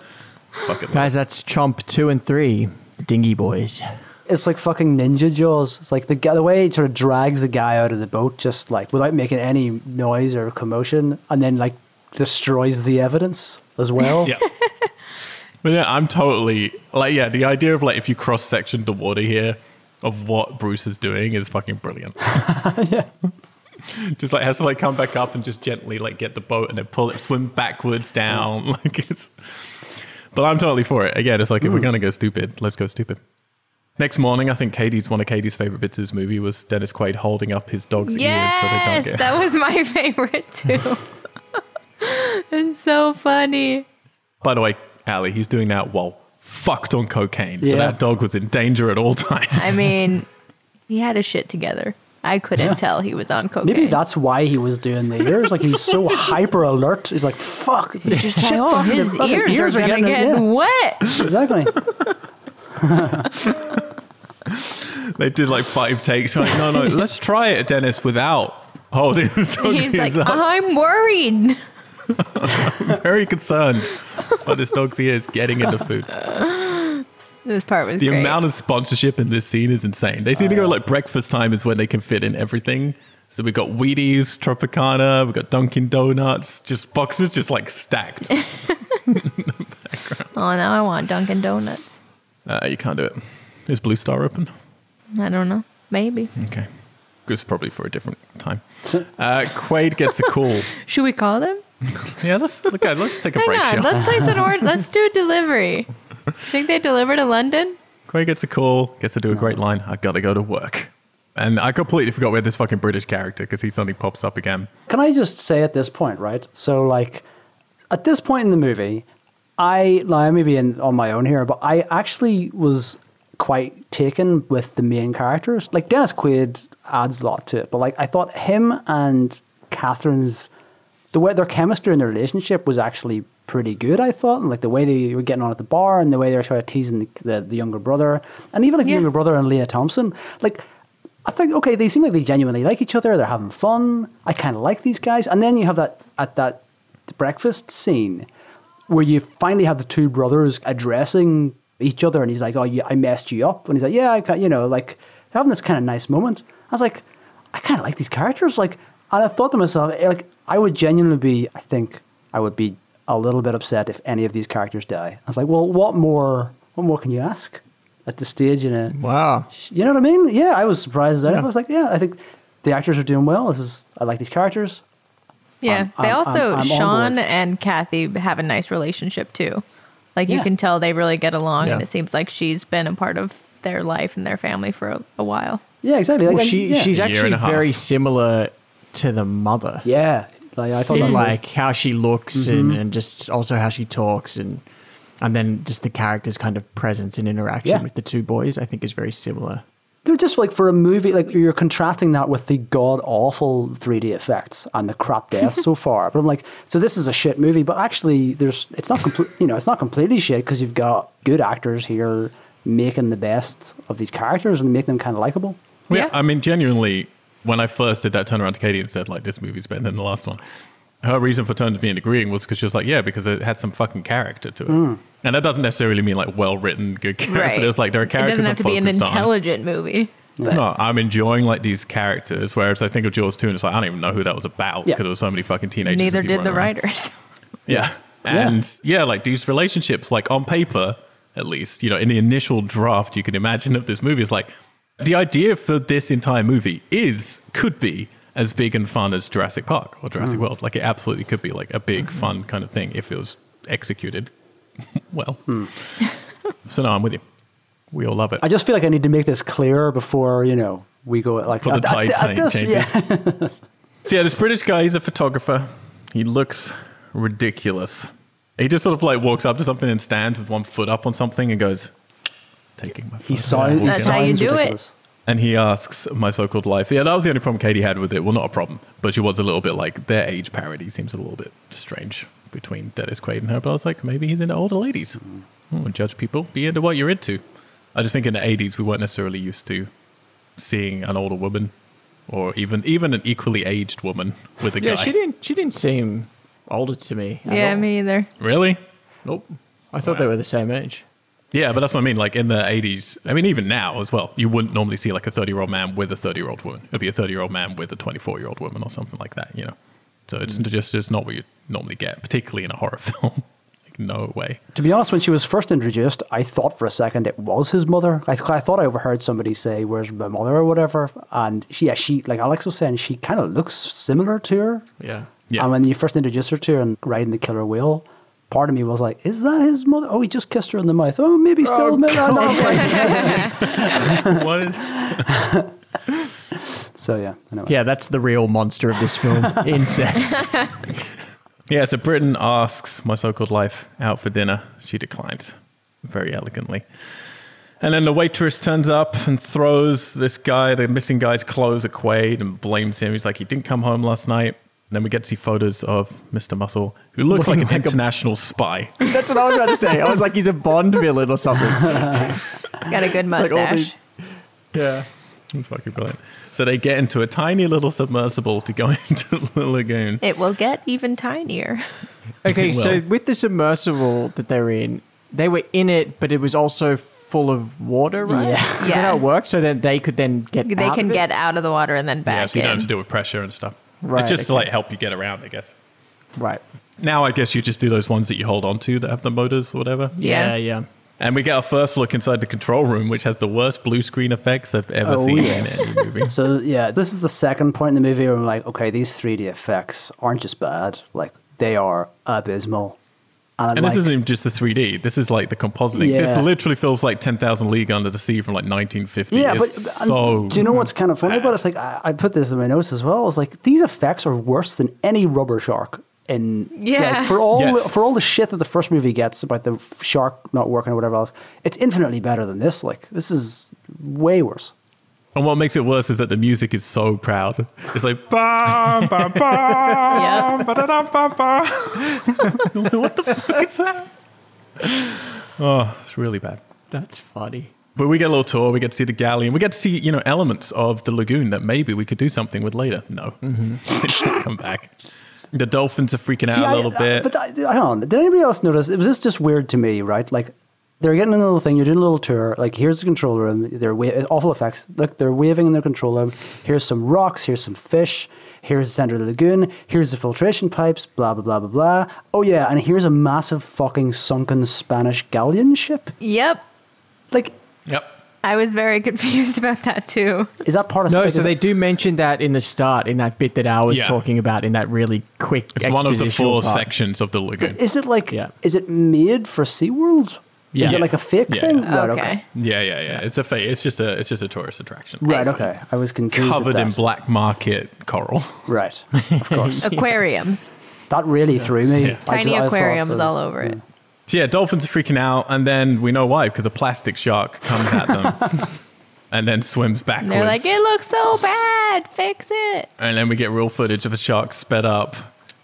Speaker 1: Fucking love
Speaker 2: Guys, that's Chomp two and three, the Dingy Boys.
Speaker 4: It's like fucking Ninja Jaws. It's like the guy, the way it sort of drags the guy out of the boat, just like without making any noise or commotion, and then like destroys the evidence as well.
Speaker 1: Yeah. But yeah, I'm totally like yeah. The idea of like if you cross section the water here of what Bruce is doing is fucking brilliant.
Speaker 4: yeah.
Speaker 1: just like has to like come back up and just gently like get the boat and then pull it, swim backwards down. Like it's. But I'm totally for it. Again, it's like if we're mm. gonna go stupid, let's go stupid. Next morning, I think Katie's one of Katie's favorite bits of this movie was Dennis Quaid holding up his dog's
Speaker 3: Yes,
Speaker 1: ears so they don't get.
Speaker 3: that was my favorite too. it's so funny.
Speaker 1: By the way, Ali, he's doing that while fucked on cocaine, so
Speaker 4: Yeah.
Speaker 1: that dog was in danger at all times.
Speaker 3: I mean, he had his shit together. I couldn't tell he was on cocaine.
Speaker 4: Maybe that's why he was doing the ears. Like he's so hyper alert. He's like, "Fuck."
Speaker 3: just like,
Speaker 4: Shit,
Speaker 3: oh,
Speaker 4: fuck,
Speaker 3: his
Speaker 4: the fucking
Speaker 3: ears, are, gonna
Speaker 4: getting
Speaker 3: get
Speaker 4: yeah.
Speaker 3: wet.
Speaker 4: Exactly.
Speaker 1: They did like five takes. Like, no, no, let's try it, Dennis, without holding the dog's
Speaker 3: He's like,
Speaker 1: ears up.
Speaker 3: I'm worried.
Speaker 1: Very concerned about this dog's ears getting into food.
Speaker 3: This part was
Speaker 1: The
Speaker 3: great.
Speaker 1: amount of sponsorship in this scene is insane. They seem to go like breakfast time is when they can fit in everything. So we've got Wheaties, Tropicana, we've got Dunkin' Donuts, just boxes just like stacked.
Speaker 3: oh, now I want Dunkin' Donuts.
Speaker 1: Uh, you can't do it. Is Blue Star open?
Speaker 3: I don't know. Maybe.
Speaker 1: Okay. It's probably for a different time. Uh, Quaid gets a call.
Speaker 3: Should we call them?
Speaker 1: Yeah, let's look at let's take a
Speaker 3: Hang
Speaker 1: break.
Speaker 3: on.
Speaker 1: shall?
Speaker 3: Let's place an order. Let's do a delivery. Think they deliver to London?
Speaker 1: Quaid gets a call, gets to do a great line. I gotta go to work. And I completely forgot we had this fucking British character because he suddenly pops up again.
Speaker 4: Can I just say at this point, right? So, like, at this point in the movie, I, like, I may be in, on my own here, but I actually was quite taken with the main characters. Like, Dennis Quaid adds a lot to it, but, like, I thought him and Catherine's, the way their chemistry and their relationship was actually pretty good, I thought. And, like, the way they were getting on at the bar and the way they were sort of teasing the, the, the younger brother, and even, like, the younger brother and Lea Thompson. Like, I think okay, they seem like they genuinely like each other. They're having fun. I kind of like these guys. And then you have that at that breakfast scene where you finally have the two brothers addressing each other, and he's like, "Oh, you, I messed you up," and he's like, "Yeah, I you know, like having this kind of nice moment." I was like, I kind of like these characters. Like, and I thought to myself, eh, like, I would genuinely be. I think I would be a little bit upset if any of these characters die. I was like, well, what more? What more can you ask at this stage in a
Speaker 2: Wow.
Speaker 4: you know what I mean? Yeah, I was surprised at.
Speaker 2: Yeah.
Speaker 4: I was like, yeah, I think the actors are doing well. This is I like these characters.
Speaker 3: Yeah.
Speaker 4: I'm-
Speaker 3: they
Speaker 4: I'm-
Speaker 3: also,
Speaker 4: I'm- I'm
Speaker 3: Sean and Kathy have a nice relationship too. Like you
Speaker 4: Yeah.
Speaker 3: can tell they really get along, and it seems like she's been a part of their life and their family for a, a while.
Speaker 4: Yeah, exactly. Like,
Speaker 2: Well, she
Speaker 4: yeah.
Speaker 2: she's actually
Speaker 1: and a half.
Speaker 2: very similar to the mother.
Speaker 4: yeah. Like I thought that
Speaker 2: in
Speaker 4: was
Speaker 2: like how she looks and, mm-hmm. and just also how she talks and and then just the character's kind of presence and interaction
Speaker 4: Yeah.
Speaker 2: with the two boys I think is very similar.
Speaker 4: They're just like for a movie, like you're contrasting that with the god awful 3D effects and the crap death so far. But I'm like, so this is a shit movie, but actually, there's it's not complete. You know, it's not completely shit because you've got good actors here making the best of these characters and make them kind of likable.
Speaker 1: Yeah.
Speaker 3: Yeah.
Speaker 1: I mean, genuinely, when I first did that turn around to Katie and said, like, this movie's better than the last one, her reason for turning to me and agreeing was because she was like, yeah, because it had some fucking character to it.
Speaker 4: Hmm.
Speaker 1: And that doesn't necessarily mean like well written, good character.
Speaker 3: Right.
Speaker 1: But it's like there are characters.
Speaker 3: It doesn't have to
Speaker 1: I'm
Speaker 3: be an
Speaker 1: focused on.
Speaker 3: intelligent movie. But
Speaker 1: No, I'm enjoying like these characters. Whereas I think of Jaws 2 and it's like, I don't even know who that was about
Speaker 4: Yeah.
Speaker 1: because there was so many fucking teenagers.
Speaker 3: neither did the
Speaker 1: around.
Speaker 3: writers.
Speaker 1: Yeah. And yeah. like these relationships, like on paper, at least, you know, in the initial draft you can imagine of this movie is like the idea for this entire movie is could be as big and fun as Jurassic Park or Jurassic hmm. World. Like it absolutely could be like a big hmm. fun kind of thing if it was executed well. Hmm. so no, I'm with you. We all love it.
Speaker 4: I just feel like I need to make this clearer before you know we go like
Speaker 1: For the tide
Speaker 4: at
Speaker 1: change-
Speaker 4: this-
Speaker 1: changes.
Speaker 4: yeah.
Speaker 1: So yeah, this British guy, he's a photographer. He looks ridiculous. He just sort of like walks up to something and stands with one foot up on something and goes, taking my
Speaker 4: He
Speaker 1: photo.
Speaker 4: sounds. he
Speaker 3: That's how you
Speaker 4: sounds
Speaker 3: do it.
Speaker 1: And he asks my so-called life. Yeah, that was the only problem Katie had with it. Well, not a problem, but she was a little bit like their age parody seems a little bit strange between Dennis Quaid and her. But I was like, maybe he's into older ladies. Mm. Oh, I won't judge people. Be into what you're into. I just think in the 80s we weren't necessarily used to seeing an older woman, or even even an equally aged woman with a
Speaker 2: Yeah,
Speaker 1: guy.
Speaker 2: she didn't she didn't seem older to me.
Speaker 3: yeah,
Speaker 2: all.
Speaker 3: me either.
Speaker 1: Really?
Speaker 2: Nope. I thought they were the same age.
Speaker 1: Yeah, but that's what I mean. Like in the 80s, I mean, even now as well, you wouldn't normally see like a 30 year old man with a 30 year old woman. It'd be a 30 year old man with a 24 year old woman or something like that, you know? So it's mm. just, just not what you normally get, particularly in a horror film. like, no way.
Speaker 4: To be honest, when she was first introduced, I thought for a second it was his mother. I, th- I thought I overheard somebody say, "Where's my mother?" or whatever. And she, yeah, she like Alex was saying, she kind of looks similar to her.
Speaker 2: Yeah.
Speaker 1: Yeah.
Speaker 4: And when you first introduced her to her and riding the killer whale, part of me was like, "Is that his mother?" Oh, he just kissed her in the mouth. Oh, maybe still.
Speaker 2: Oh,
Speaker 4: maybe, oh, no,
Speaker 1: what is.
Speaker 4: So yeah, anyway.
Speaker 2: Yeah, that's the real monster of this film. Incest.
Speaker 1: Yeah, so Britain asks my so called life out for dinner. She declines very elegantly. And then the waitress turns up and throws this guy, the missing guy's clothes at Quaid and blames him. He's like, he didn't come home last night. And then we get to see photos of Mr. Muscle, who looks like an
Speaker 2: like a-
Speaker 1: international spy.
Speaker 2: That's what I was about to say. I was like, he's a Bond villain or something.
Speaker 3: It's got a good
Speaker 2: like all
Speaker 3: mustache.
Speaker 2: these- Yeah.
Speaker 1: It's fucking brilliant. So they get into a tiny little submersible to go into the lagoon.
Speaker 3: It will get even tinier.
Speaker 2: Okay, so
Speaker 1: Well.
Speaker 2: with the submersible that they're in, they were in it, but it was also full of water, right?
Speaker 4: Yeah.
Speaker 2: Is that
Speaker 3: Yeah.
Speaker 2: how it works? So then they could then get
Speaker 3: They
Speaker 2: out
Speaker 3: can
Speaker 2: of it?
Speaker 3: get out of the water and then back.
Speaker 1: Yeah,
Speaker 3: back
Speaker 1: so you don't have to deal with pressure and stuff.
Speaker 2: Right,
Speaker 1: it's just to like help you get around, I guess.
Speaker 2: Right.
Speaker 1: Now I guess you just do those ones that you hold on to that have the motors or whatever.
Speaker 2: Yeah,
Speaker 3: Yeah.
Speaker 2: yeah.
Speaker 1: And we get our first look inside the control room, which has the worst blue screen effects I've ever
Speaker 4: Oh,
Speaker 1: seen
Speaker 4: yes.
Speaker 1: in any movie.
Speaker 4: So yeah, this is the second point in the movie where I'm like, okay, these 3D effects aren't just bad; like they are abysmal. And, I'm
Speaker 1: And this isn't even just the 3D. This is like the compositing. This literally feels like 10,000 League Under the Sea from like 1950.
Speaker 4: Yeah, but
Speaker 1: it's
Speaker 4: and
Speaker 1: so.
Speaker 4: do you know what's kind of funny about it? It's like I, I put this in my notes as well. It's like these effects are worse than any rubber shark. In
Speaker 3: Yeah.
Speaker 4: like, for all
Speaker 1: Yes.
Speaker 4: for all the shit that the first movie gets about the shark not working or whatever else, it's infinitely better than this. Like this is way worse.
Speaker 1: And what makes it worse is that the music is so proud. It's like bam, bam, bam, ba-da-dum, bam, bam. what the fuck is that? Oh, it's really bad.
Speaker 2: That's funny.
Speaker 1: But we get a little tour. We get to see the galley, and we get to see you know elements of the lagoon that maybe we could do something with later. No, mm-hmm. come back. The dolphins are freaking out
Speaker 4: See,
Speaker 1: a
Speaker 4: I-
Speaker 1: little
Speaker 4: I-
Speaker 1: bit.
Speaker 4: But I, hang on, did anybody else notice? Was this just weird to me? Right, like they're getting a little thing. You're doing a little tour. Like here's the control room. They're wa- awful effects. Look, they're waving in their control room. Here's some rocks. Here's some fish. Here's the center of the lagoon. Here's the filtration pipes. Blah blah blah blah blah. Oh yeah, and here's a massive fucking sunken Spanish galleon ship.
Speaker 3: Yep.
Speaker 4: Like
Speaker 1: yep.
Speaker 3: I was very confused about that too.
Speaker 4: Is that part of
Speaker 2: No,
Speaker 4: like,
Speaker 2: so they do mention that in the start, in that bit that I was
Speaker 1: Yeah.
Speaker 2: talking about, in that really quick.
Speaker 1: It's one of the four
Speaker 2: part.
Speaker 1: sections of the lagoon.
Speaker 4: Is it like?
Speaker 2: Yeah.
Speaker 4: Is it made for SeaWorld?
Speaker 2: Yeah.
Speaker 4: Is it like a fake
Speaker 1: Yeah.
Speaker 4: thing?
Speaker 1: Yeah.
Speaker 4: Right.
Speaker 3: okay.
Speaker 4: Okay.
Speaker 1: Yeah, yeah, yeah. It's a fa- It's just a. It's just a tourist attraction.
Speaker 4: Right.
Speaker 3: see.
Speaker 4: Okay. I was confused. at
Speaker 1: Covered in
Speaker 4: that.
Speaker 1: black market coral.
Speaker 4: Right. Of course.
Speaker 3: Aquariums,
Speaker 4: that really threw me.
Speaker 1: Yeah.
Speaker 4: I
Speaker 3: tiny
Speaker 4: ju- I thought
Speaker 3: aquariums
Speaker 4: it was-
Speaker 3: all over it.
Speaker 1: So yeah, dolphins are freaking out, and then we know why because a plastic shark comes at them, and then swims backwards.
Speaker 3: They're like, it looks so bad. Fix it.
Speaker 1: and then we get real footage of a shark sped up.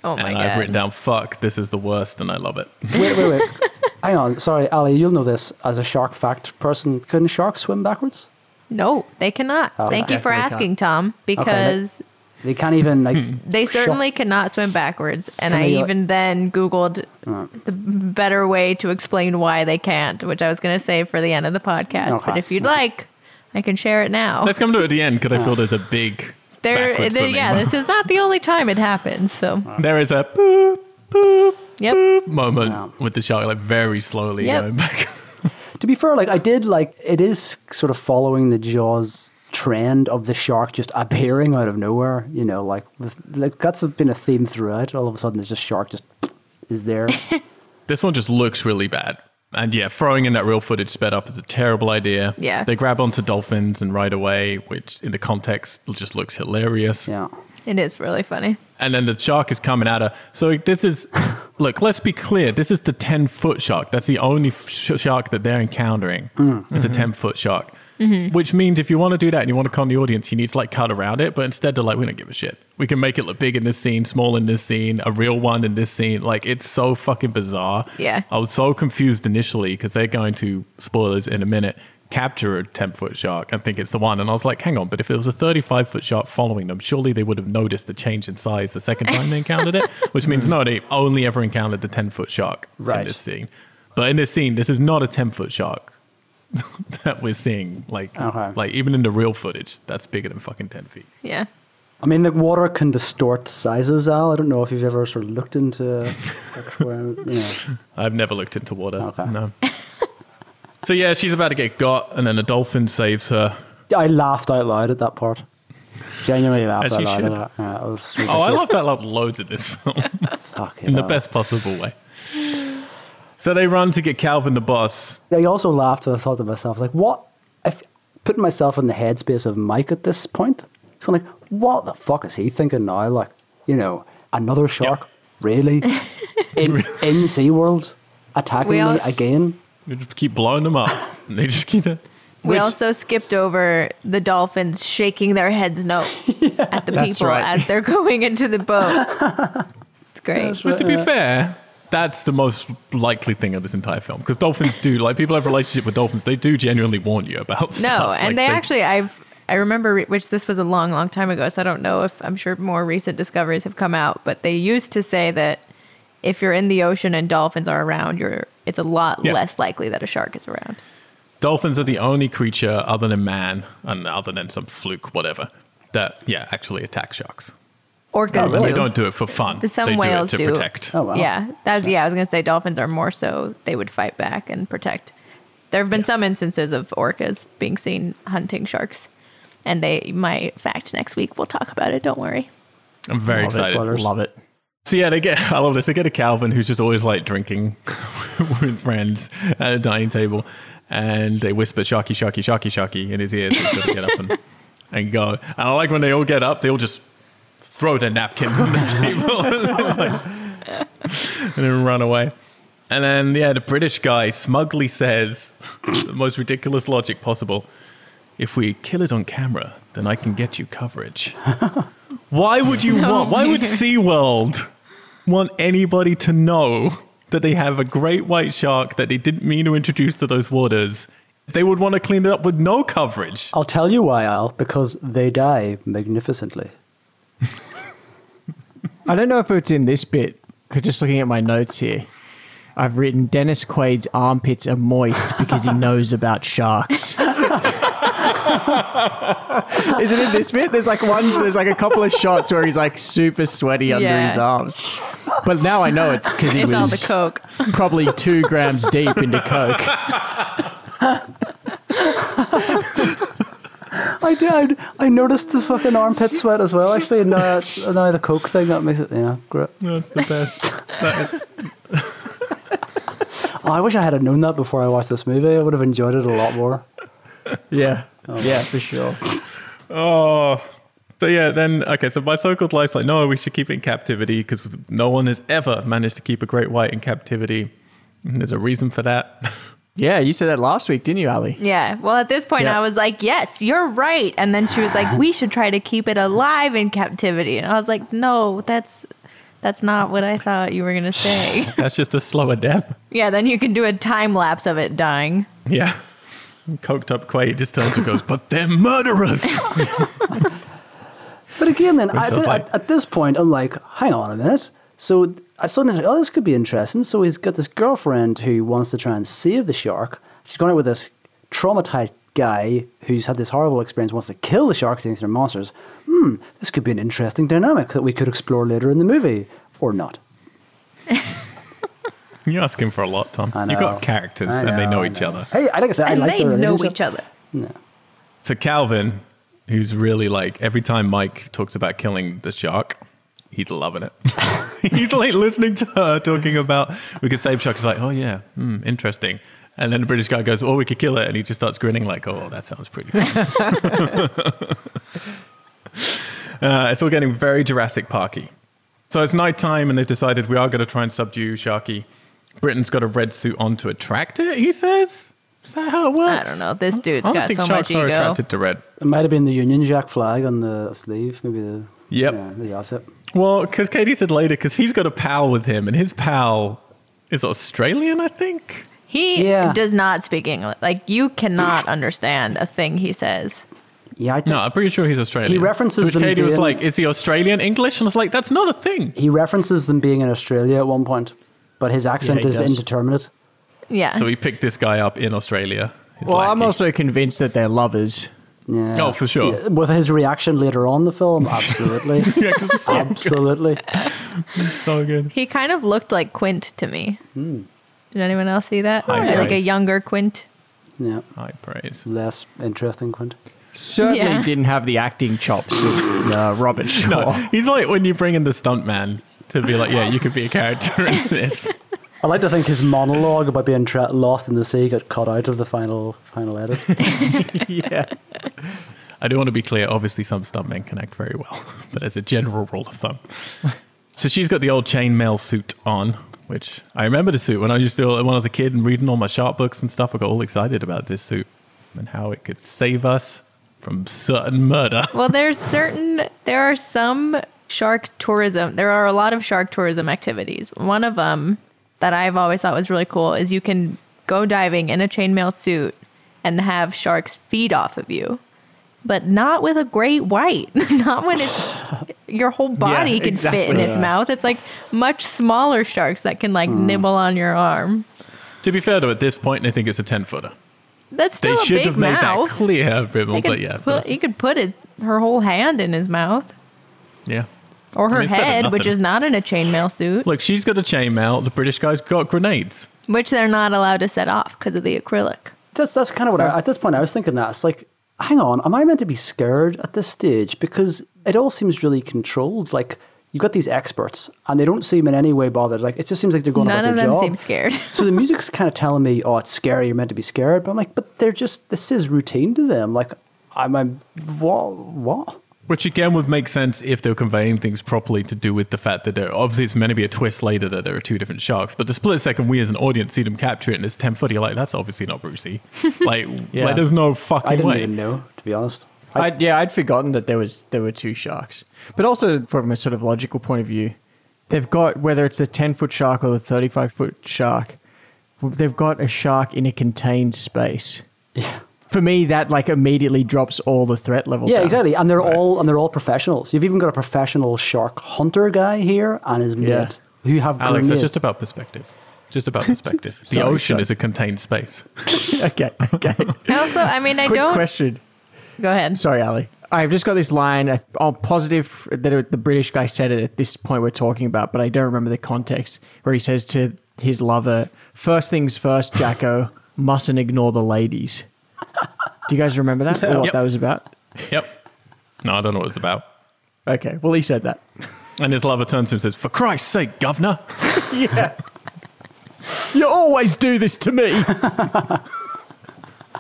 Speaker 3: Oh my
Speaker 1: and
Speaker 3: god.
Speaker 1: I've written down, "Fuck, this is the worst," and I love it.
Speaker 4: Wait, wait, wait. Hang on. Sorry, Ali. You'll know this as a shark fact person. Couldn't sharks swim backwards?
Speaker 3: No, they cannot.
Speaker 4: Oh,
Speaker 3: Thank you for
Speaker 2: definitely
Speaker 3: asking, Tom, because
Speaker 4: They can't even like. Hmm.
Speaker 3: they
Speaker 4: shuff-
Speaker 3: certainly cannot swim backwards. And
Speaker 4: Can
Speaker 3: I
Speaker 4: they, uh,
Speaker 3: even then Googled uh, the better way to explain why they can't, which I was going to say for the end of the podcast. But if you'd like, I can share it now.
Speaker 1: Let's come to it at the end because I feel uh. there's a big.
Speaker 3: There,
Speaker 1: backward
Speaker 3: there- yeah,
Speaker 1: moment.
Speaker 3: this is not the only time it happens. So,
Speaker 1: There is a boop, boop,
Speaker 3: yep.
Speaker 1: boop moment
Speaker 4: Yeah.
Speaker 1: with the shark, like very slowly
Speaker 3: Yep.
Speaker 1: going back.
Speaker 4: To be fair, like I did like it is sort of following the Jaws trend of the shark just appearing out of nowhere. You know, like with like that's been a theme throughout. All of a sudden, there's just shark just is there.
Speaker 1: This one just looks really bad. And yeah, throwing in that real footage sped up is a terrible idea.
Speaker 3: Yeah.
Speaker 1: They grab onto dolphins and ride away, which in the context just looks hilarious.
Speaker 4: yeah.
Speaker 3: It is really funny.
Speaker 1: And then the shark is coming at her. So this is, look, let's be clear. This is the 10 foot shark. That's the only f- sh- shark that they're encountering. Hmm. It's a mm-hmm. 10 foot shark. Mm-hmm. Which means if you want to do that and you want to con the audience, you need to like cut around it. But instead, they're like, we don't give a shit. We can make it look big in this scene, small in this scene, a real one in this scene. Like it's so fucking bizarre.
Speaker 3: Yeah.
Speaker 1: I was so confused initially because they're going to spoilers in a minute. Capture a 10 foot shark and think it's the one. And I was like, hang on, but if it was a 35 foot shark following them, surely they would have noticed the change in size the second time they encountered it, which means mm-hmm. no, they only ever encountered the 10 foot shark
Speaker 4: Right.
Speaker 1: in this scene. But in this scene, this is not a 10 foot shark that we're seeing. Like,
Speaker 4: Okay.
Speaker 1: like even in the real footage, that's bigger than fucking 10 feet.
Speaker 3: Yeah.
Speaker 4: I mean, the water can distort sizes, Al. I don't know if you've ever sort of looked into, like, where, you know.
Speaker 1: I've never looked into water.
Speaker 4: Okay.
Speaker 1: No. so yeah, she's about to get got, and then a dolphin saves her.
Speaker 4: I laughed out loud at that part. Genuinely laughed out loud at that. Yeah, it was
Speaker 1: Oh, I
Speaker 4: ridiculous.
Speaker 1: love that like, loads in this film in the best possible way. So they run to get Calvin the boss.
Speaker 4: I also laughed and I thought to myself, like, what? If putting myself in the headspace of Mike at this point, so like, what the fuck is he thinking now? Like, you know, another shark, really, in in SeaWorld, attacking
Speaker 3: We all-
Speaker 4: me again?
Speaker 1: They just keep blowing them up. they just keep it.
Speaker 3: We
Speaker 1: Which-
Speaker 3: also skipped over the dolphins shaking their heads no at the people
Speaker 2: right.
Speaker 3: as they're going into the boat. It's great.
Speaker 1: Which, to be fair, that's the most likely thing of this entire film because dolphins do like people have a relationship with dolphins. They do genuinely warn you about stuff.
Speaker 3: No,
Speaker 1: Like,
Speaker 3: and they actually, I've, I remember, re- which this was a long, long time ago, so I don't know if I'm sure more recent discoveries have come out, but they used to say that if you're in the ocean and dolphins are around, you're, it's a lot
Speaker 1: Yeah.
Speaker 3: less likely that a shark is around.
Speaker 1: dolphins are the only creature other than man and other than some fluke, whatever, that yeah actually attack sharks.
Speaker 3: Orcas
Speaker 1: They
Speaker 3: do.
Speaker 1: don't do it for fun.
Speaker 3: The- some
Speaker 1: they
Speaker 3: whales
Speaker 1: do it to
Speaker 3: do.
Speaker 1: protect.
Speaker 4: Oh wow.
Speaker 3: Yeah, that's yeah. I was gonna say dolphins are more so they would fight back and protect. There have been some instances of orcas being seen hunting sharks, and they. My fact next week we'll talk about it. Don't worry.
Speaker 1: I'm very
Speaker 2: Love it.
Speaker 1: excited.
Speaker 4: Spoilers.
Speaker 2: Love it.
Speaker 1: So yeah, they get I love this. They get a Calvin who's just always like drinking with friends at a dining table, and they whisper "Sharky, Sharky, Sharky, Sharky" in his ears. So he's got to get up and, and go. And I like when they all get up, they all just throw their napkins on the table and then run away. And then yeah, the British guy smugly says the most ridiculous logic possible. If we kill it on camera, then I can get you coverage. Why would you
Speaker 3: So
Speaker 1: want? Why would
Speaker 3: weird.
Speaker 1: SeaWorld want anybody to know that they have a great white shark that they didn't mean to introduce to those waters? They would want to clean it up with no coverage.
Speaker 4: I'll tell you why, Al. Because they die magnificently.
Speaker 2: I don't know if it's in this bit because just looking at my notes here, I've written Dennis Quaid's armpits are moist because he knows about sharks. Is it in this bit? There's like one. There's like a couple of shots where he's like super sweaty under
Speaker 3: Yeah.
Speaker 2: his arms. But now I know it's because he
Speaker 3: It's all the
Speaker 2: was
Speaker 3: coke.
Speaker 2: probably two grams deep into coke.
Speaker 4: I did. I noticed the fucking armpit sweat as well. Actually, and now, now the coke thing that makes it. Yeah, great.
Speaker 1: That's the best. That is,
Speaker 4: Oh, I wish I had known that before I watched this movie. I would have enjoyed it a lot more.
Speaker 2: Yeah. Oh. Yeah, for sure.
Speaker 1: oh. So yeah, then okay. So my so-called life's like, no, we should keep it in captivity because no one has ever managed to keep a great white in captivity. And there's a reason for that.
Speaker 2: Yeah, you said that last week, didn't you, Ali?
Speaker 3: Yeah. Well, at this point,
Speaker 2: Yeah.
Speaker 3: I was like, yes, you're right. And then she was like, we should try to keep it alive in captivity. And I was like, no, that's that's not what I thought you were going to say.
Speaker 1: That's just a slower death.
Speaker 3: yeah. Then you can do a time lapse of it dying.
Speaker 1: Yeah. Coked up Quaid just turns and goes, but they're murderers.
Speaker 4: But again, then I,
Speaker 1: Which was like-
Speaker 4: at, at this point, I'm like, hang on a minute. So I suddenly like, oh, this could be interesting. So he's got this girlfriend who wants to try and save the shark. She's going out with this traumatized guy who's had this horrible experience, wants to kill the sharks, thinks they're monsters. Hmm, this could be an interesting dynamic that we could explore later in the movie, or not.
Speaker 1: You're asking for a lot, Tom.
Speaker 4: I
Speaker 1: You've got characters
Speaker 4: I
Speaker 1: and they know
Speaker 4: I
Speaker 1: each other.
Speaker 4: Hey, I like I said, I
Speaker 3: and
Speaker 4: like
Speaker 3: they
Speaker 4: their
Speaker 3: know each other.
Speaker 4: No.
Speaker 1: So Calvin, who's really like every time Mike talks about killing the shark, he's loving it. he's like listening to her talking about we could save shark. He's like, oh yeah, hmm, interesting. And then the British guy goes, oh, we could kill it, and he just starts grinning like, oh, that sounds pretty. Fun. uh, it's all getting very Jurassic Parky. So it's nighttime, and they've decided we are going to try and subdue Sharky. Britain's got a red suit on to attract it. He says, "Is that how it works?"
Speaker 3: I don't know. This dude's
Speaker 1: I don't
Speaker 3: got
Speaker 1: think
Speaker 3: so
Speaker 1: sharks
Speaker 3: much
Speaker 1: are attracted to red.
Speaker 4: It might have been the Union Jack flag on the sleeve. Maybe the.
Speaker 1: Yep.
Speaker 4: Yeah, maybe that's it.
Speaker 1: Well, because Katie said later, because he's got a pal with him, and his pal is Australian, I think.
Speaker 3: He
Speaker 4: Yeah.
Speaker 3: does not speak English. Like you cannot understand a thing he says.
Speaker 4: Yeah, I think
Speaker 1: No, I'm pretty sure he's Australian.
Speaker 4: He references
Speaker 1: To which
Speaker 4: them
Speaker 1: Katie was like, "Is he Australian English?" And I was like, "That's not a thing."
Speaker 4: he references them being in Australia at one point, but his accent
Speaker 2: he
Speaker 4: is
Speaker 2: does.
Speaker 4: indeterminate.
Speaker 3: Yeah.
Speaker 1: So he picked this guy up in Australia. He's
Speaker 2: Well,
Speaker 1: like,
Speaker 2: I'm
Speaker 1: he-
Speaker 2: also convinced that they're lovers.
Speaker 4: Yeah.
Speaker 1: Oh, for sure.
Speaker 4: Yeah, With his reaction later on in the film, absolutely,
Speaker 1: Yeah, 'cause it's so,
Speaker 4: absolutely.
Speaker 1: so good.
Speaker 3: he kind of looked like Quint to me. Did anyone else see that?
Speaker 1: High
Speaker 3: like a younger Quint.
Speaker 4: Yeah,
Speaker 1: High praise.
Speaker 4: less interesting, Quint.
Speaker 2: Certainly
Speaker 3: Yeah.
Speaker 2: didn't have the acting chops of uh, Robert Shaw.
Speaker 1: No, he's like when you bring in the stuntman to be like, "Yeah, you could be a character in this."
Speaker 4: I like to think his monologue about being tra- lost in the sea got cut out of the final final edit.
Speaker 2: yeah.
Speaker 1: I do want to be clear. Obviously, some stuntmen can act very well, but as a general rule of thumb. So she's got the old chainmail suit on, which I remember the suit when I used to when I was a kid and reading all my shark books and stuff. I got all excited about this suit and how it could save us from certain murder.
Speaker 3: Well, there's certain there are some shark tourism. There are a lot of shark tourism activities. One of them that I've always thought was really cool is you can go diving in a chainmail suit and have sharks feed off of you. But not with a great white. not when it's your whole body
Speaker 2: Yeah,
Speaker 3: can fit in
Speaker 2: exactly.
Speaker 3: its mouth. It's like much smaller sharks that can like hmm. nibble on your arm.
Speaker 1: To be fair, though, at this point, I think it's a ten footer.
Speaker 3: That's
Speaker 1: They
Speaker 3: still a
Speaker 1: should
Speaker 3: big
Speaker 1: have made
Speaker 3: mouth.
Speaker 1: that clear, Bibble,
Speaker 3: He
Speaker 1: but yeah,
Speaker 3: put, he could put his her whole hand in his mouth
Speaker 1: yeah.
Speaker 3: Or her
Speaker 1: mean, it's better than
Speaker 3: head, which is not in a chainmail suit,
Speaker 1: Look, she's got a chainmail. The British guy's got grenades.
Speaker 3: which they're not allowed to set off because of the acrylic.
Speaker 4: That's that's kind of what I, at this point I was thinking. That it's like, hang on, am I meant to be scared at this stage? Because it all seems really controlled. Like you've got these experts, and they don't seem in any way bothered. Like it just seems like they're going
Speaker 3: None
Speaker 4: about
Speaker 3: of
Speaker 4: their
Speaker 3: them
Speaker 4: job.
Speaker 3: seem scared.
Speaker 4: so the music's kind of telling me, oh, it's scary. You're meant to be scared. But I'm like, but they're just this is routine to them. Like I'm, I'm what what.
Speaker 1: Which again would make sense if they were conveying things properly to do with the fact that there obviously it's meant to be a twist later that there are two different sharks. But the split second we as an audience see them capture it and it's ten foot, you're like, that's obviously not Brucey. Like,
Speaker 2: Yeah.
Speaker 1: like there's no fucking way.
Speaker 4: I didn't
Speaker 1: way.
Speaker 4: even know, to be honest. I,
Speaker 2: I'd, yeah, I'd forgotten that there was there were two sharks. But also from a sort of logical point of view, they've got whether it's the ten foot shark or the thirty five foot shark, they've got a shark in a contained space.
Speaker 4: yeah.
Speaker 2: For me, that like immediately drops all the threat level.
Speaker 4: Yeah,
Speaker 2: down.
Speaker 4: exactly. And they're all and they're all professionals. You've even got a professional shark hunter guy here and his mate
Speaker 2: Yeah.
Speaker 4: who have
Speaker 1: Alex,
Speaker 4: grenades.
Speaker 1: it's just about perspective. Just about perspective. the
Speaker 2: Sorry,
Speaker 1: ocean
Speaker 2: sorry.
Speaker 1: is a contained space.
Speaker 2: okay, okay.
Speaker 3: Also, I mean, I
Speaker 2: Quick
Speaker 3: don't.
Speaker 2: question.
Speaker 3: Go ahead.
Speaker 2: Sorry, Ali. I've just got this line. I- I'm positive that it, the British guy said it at this point we're talking about, but I don't remember the context where he says to his lover, First things first, Jacko, mustn't ignore the ladies. Do you guys remember that? Or what
Speaker 1: Yep.
Speaker 2: that was about?
Speaker 1: Yep. No, I don't know what it's about.
Speaker 2: Okay, well, he said that.
Speaker 1: And his lover turns to him and says, For Christ's sake, governor.
Speaker 2: Yeah. you always do this to me.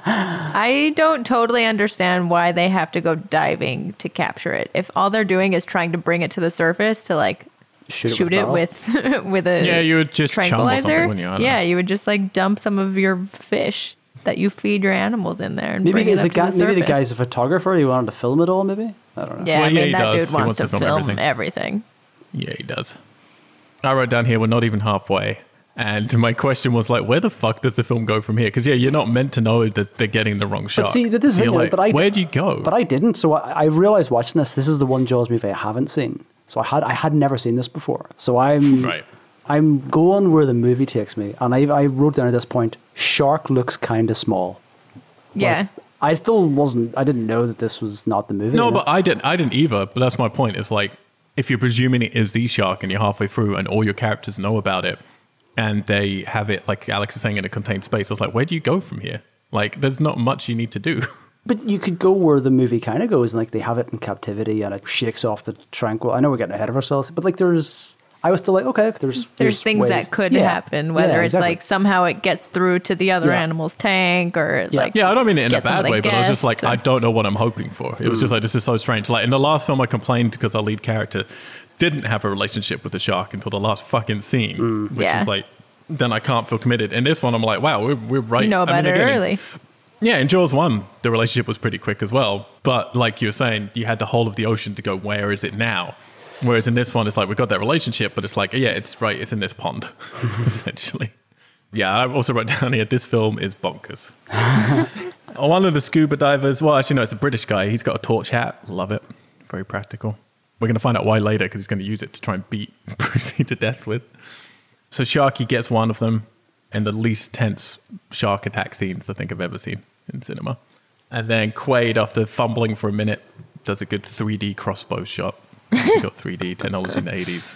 Speaker 3: I don't totally understand why they have to go diving to capture it. If all they're doing is trying to bring it to the surface to like
Speaker 4: Shoot
Speaker 3: shoot,
Speaker 4: it with
Speaker 3: it with with a
Speaker 1: Yeah, you would just chum or something,
Speaker 3: tranquilizer.
Speaker 1: wouldn't you?
Speaker 3: Yeah,
Speaker 1: know.
Speaker 3: you would just like dump some of your fish that you feed your animals in there and
Speaker 4: Maybe
Speaker 3: bring it
Speaker 4: is
Speaker 3: up
Speaker 4: the
Speaker 3: to
Speaker 4: guy,
Speaker 3: the
Speaker 4: maybe the guy's a photographer. He wanted to film it all. Maybe I don't know.
Speaker 3: Yeah,
Speaker 1: Well,
Speaker 3: I mean
Speaker 1: he
Speaker 3: that
Speaker 1: does.
Speaker 3: dude wants,
Speaker 1: wants
Speaker 3: to,
Speaker 1: to film
Speaker 3: film
Speaker 1: everything.
Speaker 3: everything.
Speaker 1: Yeah, he does. I wrote down here, we're not even halfway. And my question was like, where the fuck does the film go from here? Because yeah, you're not meant to know that they're getting the wrong shot.
Speaker 4: But see, this
Speaker 1: So
Speaker 4: it,
Speaker 1: you're like,
Speaker 4: but I-
Speaker 1: where do you go?
Speaker 4: But I didn't. So I, I realized watching this. This is the one Jaws movie I haven't seen. So I had I had never seen this before. So I'm
Speaker 1: Right.
Speaker 4: I'm going where the movie takes me. And I I wrote down at this point, shark looks kind of small.
Speaker 3: Yeah.
Speaker 4: I still wasn't. I didn't know that this was not the movie.
Speaker 1: no, but I didn't. I didn't either. But that's my point. It's like if you're presuming it is the shark and you're halfway through and all your characters know about it, and they have it like Alex is saying in a contained space. I was like, where do you go from here? Like, there's not much you need to do.
Speaker 4: But you could go where the movie kind of goes, and like they have it in captivity and it shakes off the tranquil. I know we're getting ahead of ourselves, but like there's, I was still like, okay, there's
Speaker 3: There's things
Speaker 4: ways-
Speaker 3: that could
Speaker 4: Yeah.
Speaker 3: happen, whether
Speaker 4: Yeah,
Speaker 3: it's like somehow it gets through to the other
Speaker 4: Yeah.
Speaker 3: animal's tank or
Speaker 4: Yeah.
Speaker 3: like
Speaker 1: Yeah, I don't mean it in a
Speaker 3: get some
Speaker 1: bad way, but I was just like,
Speaker 3: guests
Speaker 1: I don't know what I'm hoping for. It was just mm. like, this is so strange. Like in the last film, I complained because our lead character didn't have a relationship with the shark until the last fucking scene, mm. which
Speaker 3: Yeah.
Speaker 1: is like, then I can't feel committed. In this one, I'm like, wow, we're, we're right.
Speaker 3: you know
Speaker 1: I mean,
Speaker 3: about it
Speaker 1: again, in-
Speaker 3: early.
Speaker 1: yeah, in Jaws 1, the relationship was pretty quick as well. But like you were saying, you had the whole of the ocean to go, where is it now? Whereas in this one, it's like, we've got that relationship, but it's like, yeah, it's right, it's in this pond, essentially. Yeah, I also wrote down here, this film is bonkers. One of the scuba divers, well, actually, no, it's a British guy. He's got a torch hat. Love it. Very practical. We're going to find out why later because he's going to use it to try and beat Brucey to death with. So Sharky gets one of them and the least tense shark attack scenes I think I've ever seen in cinema. And then Quaid, after fumbling for a minute, does a good 3D crossbow shot. He got 3D technology in the 80s.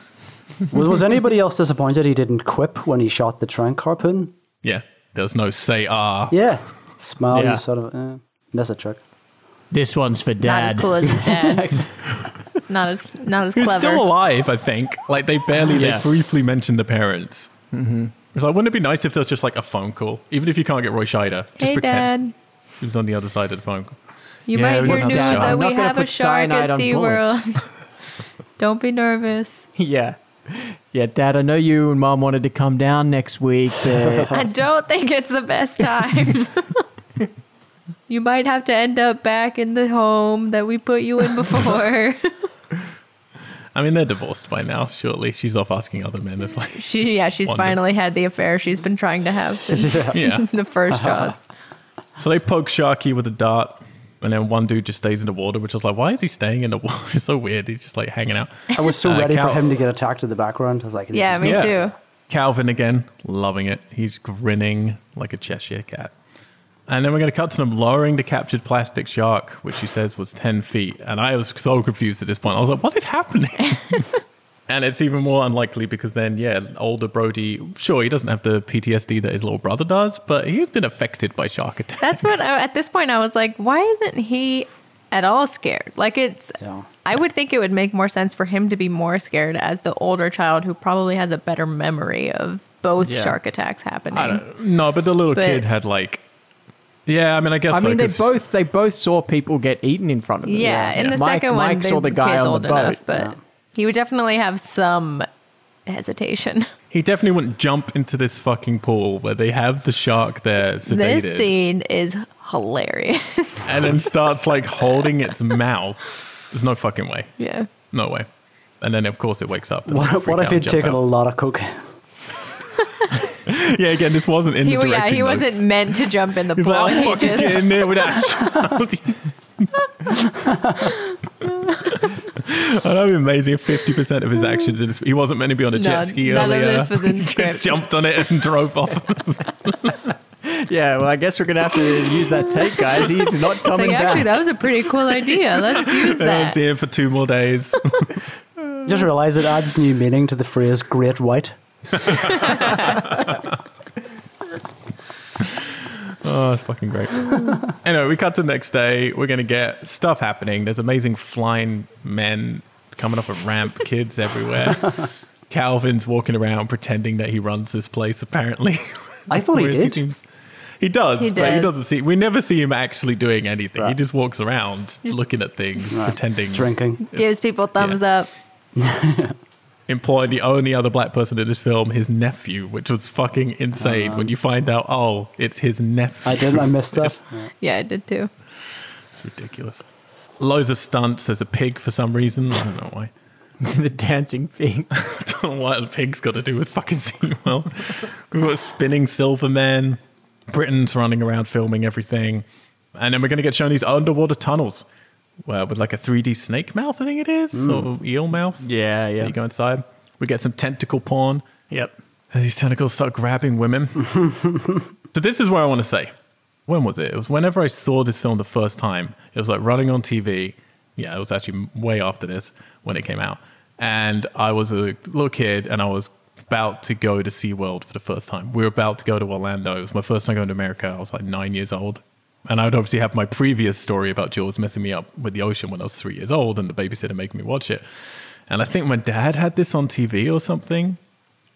Speaker 4: was, was anybody else disappointed he didn't quip when he shot the trank harpoon?
Speaker 1: Yeah, there's no say ah.
Speaker 4: Yeah, smiley
Speaker 2: Yeah.
Speaker 4: sort of. Eh, miss a trick.
Speaker 2: This one's for
Speaker 3: Not
Speaker 2: dad.
Speaker 3: as cool as his dad. not as not as
Speaker 1: Who's
Speaker 3: clever.
Speaker 1: still alive, I think. Like they barely,
Speaker 2: Yeah.
Speaker 1: they briefly mentioned the parents. Mm-hmm. It's like, wouldn't it be nice if there was just like a phone call, even if you can't get Roy Scheider? Just
Speaker 3: hey,
Speaker 1: pretend
Speaker 3: Dad.
Speaker 1: he was on the other side of the phone call.
Speaker 3: You
Speaker 1: Yeah,
Speaker 3: might
Speaker 1: we
Speaker 3: hear
Speaker 1: want
Speaker 3: news
Speaker 1: another shot.
Speaker 3: that
Speaker 2: I'm
Speaker 3: we
Speaker 2: not gonna
Speaker 3: have a
Speaker 2: put
Speaker 3: shark
Speaker 2: cyanide
Speaker 3: at
Speaker 2: on bullets.
Speaker 3: SeaWorld. Don't be nervous.
Speaker 2: yeah. Yeah, Dad, I know you and Mom wanted to come down next week, but
Speaker 3: I don't think it's the best time. you might have to end up back in the home that we put you in before.
Speaker 1: I mean, they're divorced by now. Surely she's off asking other men. It's like,
Speaker 3: she, yeah, she's
Speaker 1: Wonder.
Speaker 3: finally had the affair she's been trying to have since
Speaker 1: yeah.
Speaker 3: the first uh-huh. Jaws.
Speaker 1: So they poke Sharky with a dart, and then one dude just stays in the water, which is like, why is he staying in the water? It's so weird. He's just like hanging out.
Speaker 4: I was so
Speaker 1: Uh,
Speaker 4: ready
Speaker 1: Cal-
Speaker 4: for him to get attacked in the background. I was like, this
Speaker 3: Yeah,
Speaker 4: is
Speaker 3: me
Speaker 1: Yeah.
Speaker 3: too.
Speaker 1: Calvin again, loving it. He's grinning like a Cheshire cat. And then we're going to cut to them lowering the captured plastic shark, which he says was 10 feet. And I was so confused at this point. I was like, what is happening? and it's even more unlikely because then, yeah, older Brody, sure, he doesn't have the PTSD that his little brother does, but he's been affected by shark attacks.
Speaker 3: That's what I, at this point I was like, why isn't he at all scared? Like it's
Speaker 4: Yeah.
Speaker 3: I would think it would make more sense for him to be more scared as the older child who probably has a better memory of both
Speaker 2: Yeah.
Speaker 3: shark attacks happening.
Speaker 1: I don't, no, but the little
Speaker 3: But-
Speaker 1: kid had like, yeah, I mean, I guess
Speaker 2: I
Speaker 1: so,
Speaker 2: mean, they
Speaker 1: 'cause-
Speaker 2: both they both saw people get eaten in front of them.
Speaker 3: yeah, in the
Speaker 2: Mike,
Speaker 3: second one,
Speaker 2: Mike
Speaker 3: they,
Speaker 2: saw the guy
Speaker 3: kid's
Speaker 2: on
Speaker 3: old
Speaker 2: the boat.
Speaker 3: enough, but
Speaker 4: Yeah.
Speaker 3: He would definitely have some hesitation.
Speaker 1: he definitely wouldn't jump into this fucking pool where they have the shark there sedated.
Speaker 3: This scene is hilarious.
Speaker 1: and then starts like holding its mouth. There's no fucking way.
Speaker 3: yeah.
Speaker 1: No way. And then of course it wakes up.
Speaker 4: What, what if he'd
Speaker 1: and jump
Speaker 4: taken a lot of cocaine?
Speaker 1: Yeah, again, this wasn't in
Speaker 3: He,
Speaker 1: the
Speaker 3: yeah, he
Speaker 1: notes.
Speaker 3: wasn't meant to jump in the
Speaker 1: He's
Speaker 3: pool.
Speaker 1: like, I'm
Speaker 3: he
Speaker 1: fucking
Speaker 3: just
Speaker 1: getting there with that child. That'd be amazing 50% of his mm. actions, in this, he wasn't meant to be on a jet ski
Speaker 3: none of
Speaker 1: earlier.
Speaker 3: this was in
Speaker 1: He
Speaker 3: script.
Speaker 1: Just jumped on it and drove off.
Speaker 2: Yeah, well, I guess we're gonna have to use that take, guys. He's not coming
Speaker 3: like, actually,
Speaker 2: back.
Speaker 3: that was a pretty cool idea. Let's use that.
Speaker 1: seen him for two more days.
Speaker 4: Just realize it adds new meaning to the phrase "great white."
Speaker 1: Oh, it's fucking great. anyway, we cut to the next day. We're gonna get stuff happening. There's amazing flying men coming off a ramp, kids everywhere. Calvin's walking around pretending that he runs this place. Apparently,
Speaker 4: I thought he
Speaker 1: Whereas
Speaker 4: did.
Speaker 1: seems- he does,
Speaker 3: He
Speaker 1: but he
Speaker 3: does.
Speaker 1: doesn't see. We never see him actually doing anything. He just walks around looking at things,
Speaker 4: Right.
Speaker 1: pretending.
Speaker 4: Drinking.
Speaker 3: Gives people thumbs up.
Speaker 1: employed the only other black person in this film, his nephew, which was fucking insane. Uh-huh. when you find out, oh, it's his nephew.
Speaker 4: I did. I missed that.
Speaker 1: It's
Speaker 3: Yeah, I did too.
Speaker 1: It's ridiculous. Loads of stunts. There's a pig for some reason. I don't know why.
Speaker 2: the dancing thing.
Speaker 1: I don't know what the pig's got to do with fucking SeaWorld. We've got spinning silver men. Britain's running around filming everything. And then we're going to get shown these underwater tunnels where with like a 3D snake mouth, I think it is, mm. or eel mouth.
Speaker 2: Yeah, yeah.
Speaker 1: You go inside. We get some tentacle porn.
Speaker 2: Yep.
Speaker 1: And these tentacles start grabbing women. so this is where I want to say. When was it? It was whenever I saw this film the first time. It was like running on TV. Yeah, it was actually way after this when it came out. And I was a little kid and I was about to go to SeaWorld for the first time. We were about to go to Orlando. It was my first time going to America. I was like nine years old. And I would obviously have my previous story about Jaws messing me up with the ocean when I was three years old and the babysitter making me watch it. And I think my dad had this on TV or something.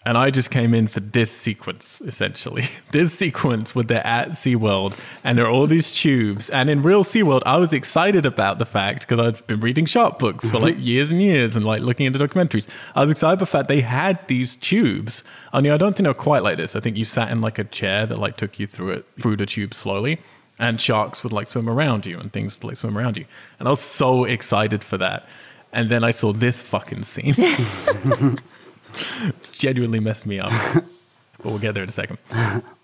Speaker 1: And I just came in for this sequence, essentially. This sequence with they're at SeaWorld and there are all these tubes. And in real SeaWorld, I was excited about the fact, because I'd been reading shark books for like years and years and like looking into documentaries. I was excited about the fact they had these tubes. Only I don't think they're quite like this. I think you sat in like a chair that like took you through it, through the tube slowly. And sharks would like swim around you and things would like swim around you. And I was so excited for that. And then I saw this fucking scene genuinely messed me up. but we'll get there in a second.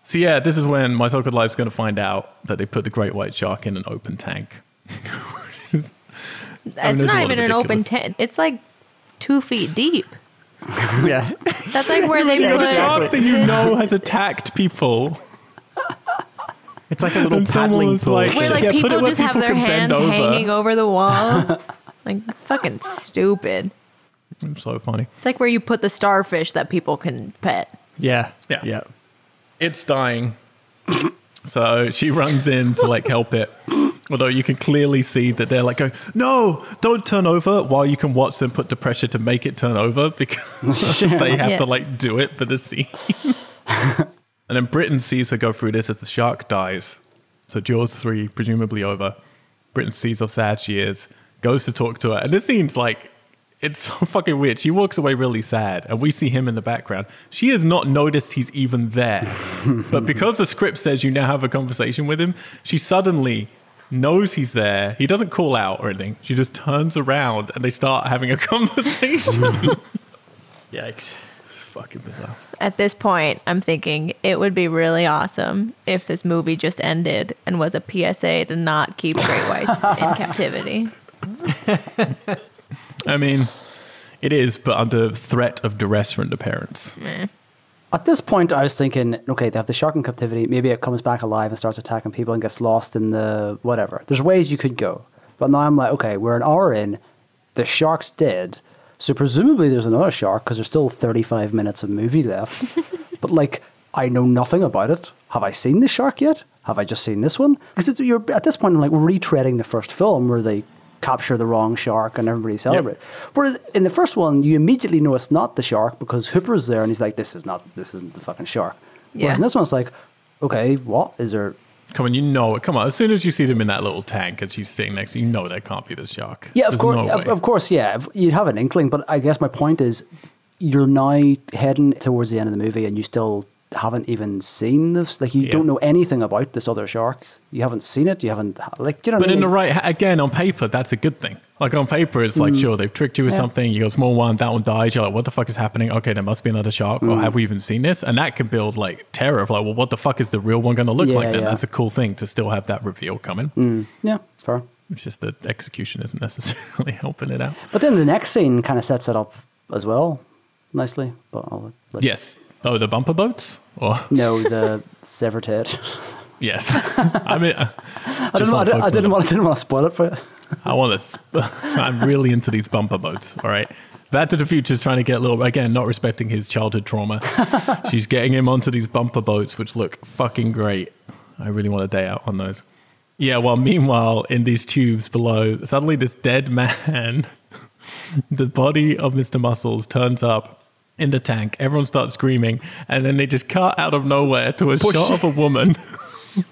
Speaker 1: So yeah, this is when my so-called life's going to find out that they put the great white shark in an open tank.
Speaker 3: It's
Speaker 1: there's a
Speaker 3: not even
Speaker 1: of
Speaker 3: an open
Speaker 1: ridiculous-
Speaker 3: tent. It's like two feet deep.
Speaker 2: yeah.
Speaker 3: That's like where they
Speaker 2: Yeah,
Speaker 3: put
Speaker 1: a shark that you
Speaker 3: this-
Speaker 1: know has attacked people.
Speaker 2: It's like a little
Speaker 1: And someone
Speaker 2: paddling pool.
Speaker 1: like-
Speaker 3: where like
Speaker 1: Yeah, put it
Speaker 3: people
Speaker 1: where
Speaker 3: just have their hands
Speaker 1: over.
Speaker 3: hanging over the wall. like fucking stupid.
Speaker 1: It's so funny.
Speaker 3: It's like where you put the starfish that people can pet.
Speaker 2: yeah.
Speaker 1: Yeah.
Speaker 2: Yeah.
Speaker 1: It's dying. so she runs in to like help it. Although you can clearly see that they're like going, no, don't turn over, while you can watch them put the pressure to make it turn over because they have
Speaker 3: Yeah.
Speaker 1: to like do it for the scene. and then Britain sees her go through this as the shark dies. So Jaws 3, presumably over. Britain sees how sad she is, goes to talk to her. And this seems like, it's so fucking weird. She walks away really sad, and we see him in the background. She has not noticed he's even there. but because the script says you now have a conversation with him, she suddenly knows he's there. He doesn't call out or anything. She just turns around and they start having a conversation.
Speaker 2: Yikes.
Speaker 1: it's fucking bizarre.
Speaker 3: At this point, I'm thinking it would be really awesome if this movie just ended and was a PSA to not keep great whites in captivity.
Speaker 1: I mean, it is, but under threat of duress from the parents.
Speaker 4: At this point, I was thinking, okay, they have the shark in captivity. Maybe it comes back alive and starts attacking people and gets lost in the whatever. There's ways you could go. But now I'm like, okay, we're an hour in. The shark's dead. So presumably there's another shark because there's still 35 minutes of movie left. but like, I know nothing about it. Have I seen the shark yet? Have I just seen this one? Because you're at this point, I'm like, retreading the first film where they capture the wrong shark and everybody celebrate. Whereas in the first one, you immediately know it's not the shark because Hooper's there and he's like, this is not, this isn't the fucking shark.
Speaker 3: Yeah.
Speaker 4: Whereas in this one, it's like, okay, what is there?
Speaker 1: Come on, you know it. Come on. As soon as you see them in that little tank and she's sitting next to you, you know that can't be the shark.
Speaker 4: Yeah, of
Speaker 1: There's
Speaker 4: course,
Speaker 1: no
Speaker 4: of, of course, yeah. You have an inkling, but I guess my point is, you're now heading towards the end of the movie, and you still haven't even seen this. Like, you
Speaker 1: Yeah.
Speaker 4: don't know anything about this other shark. You haven't seen it. You haven't like, you know.
Speaker 1: But
Speaker 4: I
Speaker 1: in
Speaker 4: mean?
Speaker 1: the right, again, on paper, that's a good thing. Like on paper, it's like, sure, they've tricked you with
Speaker 4: Mm. Yeah.
Speaker 1: something. You go, small one, that one dies. You're like, what the fuck is happening? Okay, there must be another shark.
Speaker 4: Mm.
Speaker 1: Or have we even seen this? And that can build like terror of like, well, what the fuck is the real one going to look
Speaker 4: Yeah,
Speaker 1: like then?
Speaker 4: Mm.
Speaker 1: That's a cool thing to still have that reveal coming.
Speaker 4: yeah, fair.
Speaker 1: It's just the execution isn't necessarily helping it out.
Speaker 4: But then the next scene kind of sets it up as well, nicely. But I'll
Speaker 1: Yes. Oh, the bumper boats? Or
Speaker 4: No, the severed head.
Speaker 1: yes. I mean, uh, I,
Speaker 4: I didn't, want, I, didn't, I didn't want. I didn't want to spoil it for you.
Speaker 1: I want to. Sp- I'm really into these bumper boats. All right. Back to the Future is trying to get a little again, not respecting his childhood trauma. She's getting him onto these bumper boats, which look fucking great. I really want a day out on those. Yeah, well, meanwhile, in these tubes below, suddenly this dead man, the body of Mr. Muscles turns up in the tank. Everyone starts screaming, and then they just cut out of nowhere to a shot of a woman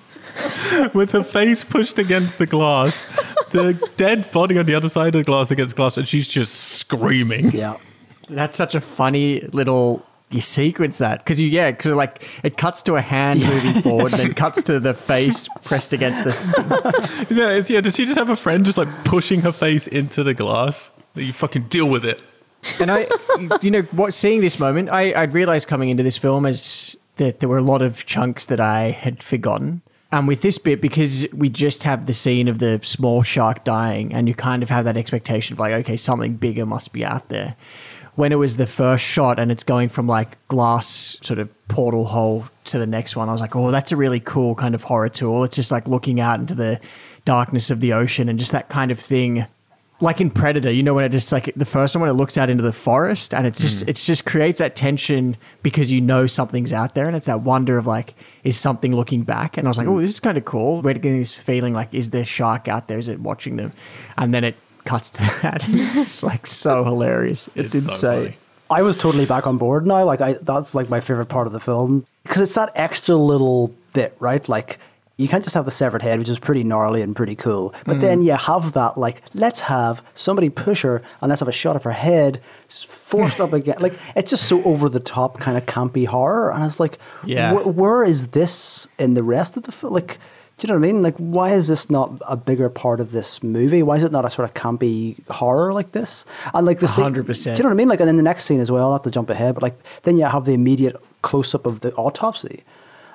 Speaker 1: with her face pushed against the glass, the dead body on the other side of the glass against glass, and she's just screaming.
Speaker 4: Yeah.
Speaker 2: That's such a funny little you sequence that because you yeah because like it cuts to a hand moving forward and then cuts to the face pressed against the
Speaker 1: Yeah, it's, yeah. Does she just have a friend just like pushing her face into the glass? You fucking deal with it.
Speaker 2: And I you know what seeing this moment I I realized coming into this film is that there were a lot of chunks that I had forgotten and with this bit because we just have the scene of the small shark dying and you kind of have that expectation of like okay something bigger must be out there when it was the first shot and it's going from like glass sort of portal hole to the next one, I was like, oh, that's a really cool kind of horror tool. It's just like looking out into the darkness of the ocean and just that kind of thing. Like in Predator, you know, when it just like the first one when it looks out into the forest and it's just mm. it's just creates that tension because you know something's out there and it's that wonder of like, is something looking back? And I was like, oh, this is kind of cool. We're getting this feeling like, is there shark out there? Is it watching them? And then it cuts to that. And it's just like so hilarious. It's,
Speaker 1: It's
Speaker 2: insane.
Speaker 1: funny.
Speaker 4: I was totally back on board now. Like I, that's like my favorite part of the film because it's that extra little bit, right? Like you can't just have the severed head, which is pretty gnarly and pretty cool, but then you have that like let's have somebody push her and let's have a shot of her head forced up again. Like it's just so over the top, kind of campy horror, and it's like,
Speaker 2: Yeah.
Speaker 4: wh- where is this in the rest of the film? Like. Do you know what I mean? Like, why is this not a bigger part of this movie? Why is it not a sort of campy horror like this? And like the scene-
Speaker 2: 100%.
Speaker 4: Do you know what I mean? Like, and in the next scene as well, not to jump ahead, but like then you have the immediate close up of the autopsy.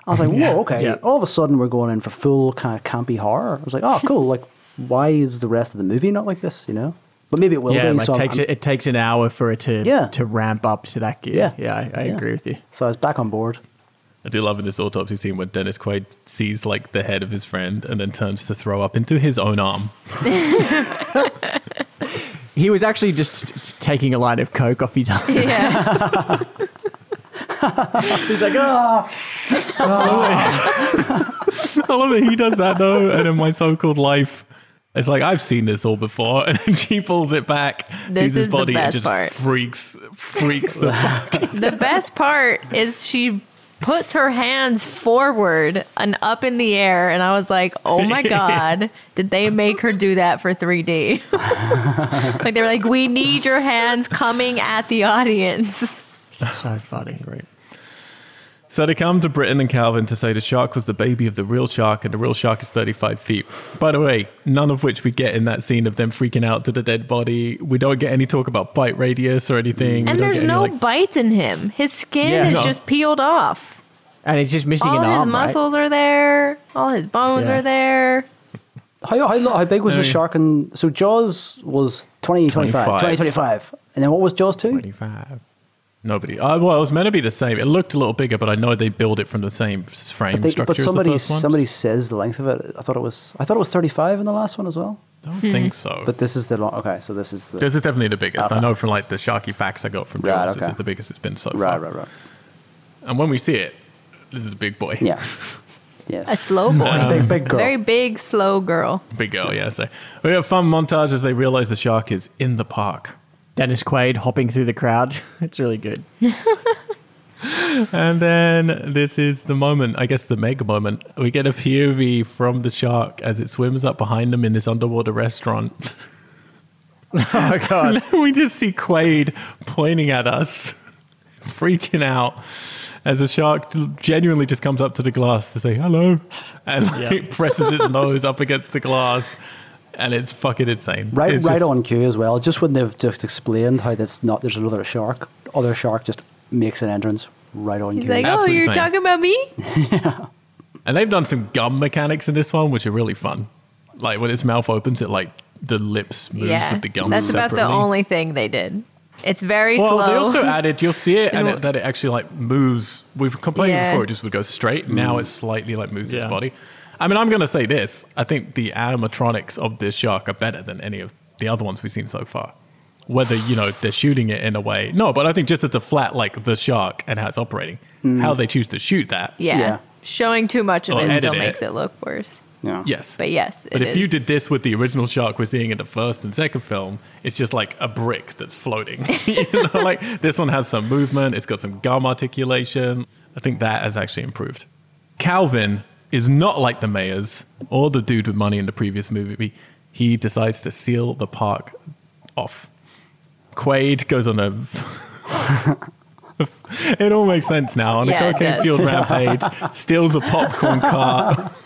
Speaker 4: I was like, whoa, okay.
Speaker 2: Yeah.
Speaker 4: All of a sudden, we're going in for full kind of campy horror. I was like, oh, cool. like, why is the rest of the movie not like this? You know? But maybe it will
Speaker 2: yeah,
Speaker 4: be.
Speaker 2: like
Speaker 4: so,
Speaker 2: takes it, it takes an hour for it to
Speaker 4: Yeah.
Speaker 2: to ramp up to that gear.
Speaker 4: Yeah.
Speaker 2: Yeah, I, I
Speaker 4: Yeah.
Speaker 2: agree with you.
Speaker 4: so I was back on board.
Speaker 1: I do love in this autopsy scene where Dennis Quaid sees like the head of his friend and then turns to throw up into his own arm.
Speaker 2: He was actually just taking a line of coke off his arm.
Speaker 3: Yeah.
Speaker 2: He's like, oh,
Speaker 1: I love that he does that though, and in my so-called life, it's like I've seen this all before, and she pulls it back,
Speaker 3: This
Speaker 1: sees his
Speaker 3: is the
Speaker 1: body, and
Speaker 3: best
Speaker 1: just
Speaker 3: part.
Speaker 1: freaks, freaks the fuck.
Speaker 3: the best part is she puts her hands forward and up in the air and i was like oh my god did they make her do that for 3d like they were like we need your hands coming at the audience
Speaker 2: so funny.
Speaker 1: Right. So they come to Britain and Calvin to say the shark was the baby of the real shark, and the real shark is 35 feet. By the way, none of which we get in that scene of them freaking out to the dead body. We don't get any talk about bite radius or anything.
Speaker 3: And there's
Speaker 1: get any,
Speaker 3: no
Speaker 1: like-
Speaker 3: bites in him his skin
Speaker 2: Yeah.
Speaker 3: is
Speaker 1: No.
Speaker 3: just peeled off
Speaker 2: And he's just missing
Speaker 3: all
Speaker 2: an
Speaker 3: his
Speaker 2: arm, right?
Speaker 3: muscles are there all his bones
Speaker 2: Yeah.
Speaker 3: are there
Speaker 4: How, how, how big was the shark? And so Jaws was 20, 25,
Speaker 1: 25.
Speaker 4: 20, 25. And then what was Jaws 2?
Speaker 1: 25. Nobody. Uh, well, it was meant to be the same. It looked a little bigger, but I know they build it from the same frame
Speaker 4: But, they,
Speaker 1: structure
Speaker 4: but somebody,
Speaker 1: as the first
Speaker 4: somebody says the length of it. I thought it was. I thought it was thirty-five in the last one as well.
Speaker 1: I don't think so.
Speaker 4: But this is the long. Okay, so this is the.
Speaker 1: this is definitely the biggest. I know from like the Sharky facts I got from Jaws,
Speaker 4: Right,
Speaker 1: this
Speaker 4: okay.
Speaker 1: is the biggest it's been so
Speaker 4: right,
Speaker 1: far.
Speaker 4: right, right. right.
Speaker 1: And when we see it, this is a big boy.
Speaker 4: Yeah. Yes.
Speaker 3: a slow boy
Speaker 4: big, big girl.
Speaker 3: very big slow girl
Speaker 1: Big girl, yeah. So we have fun montage as they realize the shark is in the park.
Speaker 2: Dennis Quaid hopping through the crowd. It's really good.
Speaker 1: And then this is the moment, I guess the mega moment. We get a POV from the shark as it swims up behind them in this underwater restaurant.
Speaker 2: Oh god.
Speaker 1: we just see Quaid pointing at us, freaking out, as the shark genuinely just comes up to the glass to say hello and like, presses its nose up against the glass. And it's fucking insane.
Speaker 4: Right,
Speaker 1: It's
Speaker 4: right
Speaker 1: just-
Speaker 4: on cue as well. Just when they've just explained how that's not there's another shark, other shark just makes an entrance right on
Speaker 3: he's
Speaker 4: cue.
Speaker 3: like oh
Speaker 1: Absolutely
Speaker 3: you're
Speaker 1: same.
Speaker 3: talking about me yeah.
Speaker 1: And they've done some gum mechanics in this one, which are really fun. Like when its mouth opens, it like the lips move
Speaker 3: yeah
Speaker 1: with the gum
Speaker 3: that's about the only thing they did it's very
Speaker 1: well,
Speaker 3: slow
Speaker 1: they also added you'll see it and
Speaker 3: And
Speaker 1: it, that it actually like moves. We've complained
Speaker 3: Yeah.
Speaker 1: before it just would go straight. Now mm. it slightly like moves its body. I mean, I'm going to say this. I think the animatronics of this shark are better than any of the other ones we've seen so far. Whether you know they're shooting it in a way, no, but I think just as a flat like the shark and how it's operating, mm. how they choose to shoot that,
Speaker 3: yeah.
Speaker 4: Yeah.
Speaker 3: Showing too much of
Speaker 1: Or
Speaker 3: it still
Speaker 1: edit it.
Speaker 3: makes it look worse.
Speaker 4: Yeah.
Speaker 1: Yes.
Speaker 3: But yes,
Speaker 1: But
Speaker 3: it
Speaker 1: if you did this with the original shark we're seeing in the first and second film, it's just like a brick that's floating. you know, like this one has some movement, it's got some gum articulation. I think that has actually improved. Calvin is not like the mayors or the dude with money in the previous movie. He decides to seal the park off. Quaid goes on a. it all makes sense now. On
Speaker 3: Yeah,
Speaker 1: a cocaine fueled rampage, steals a popcorn cart.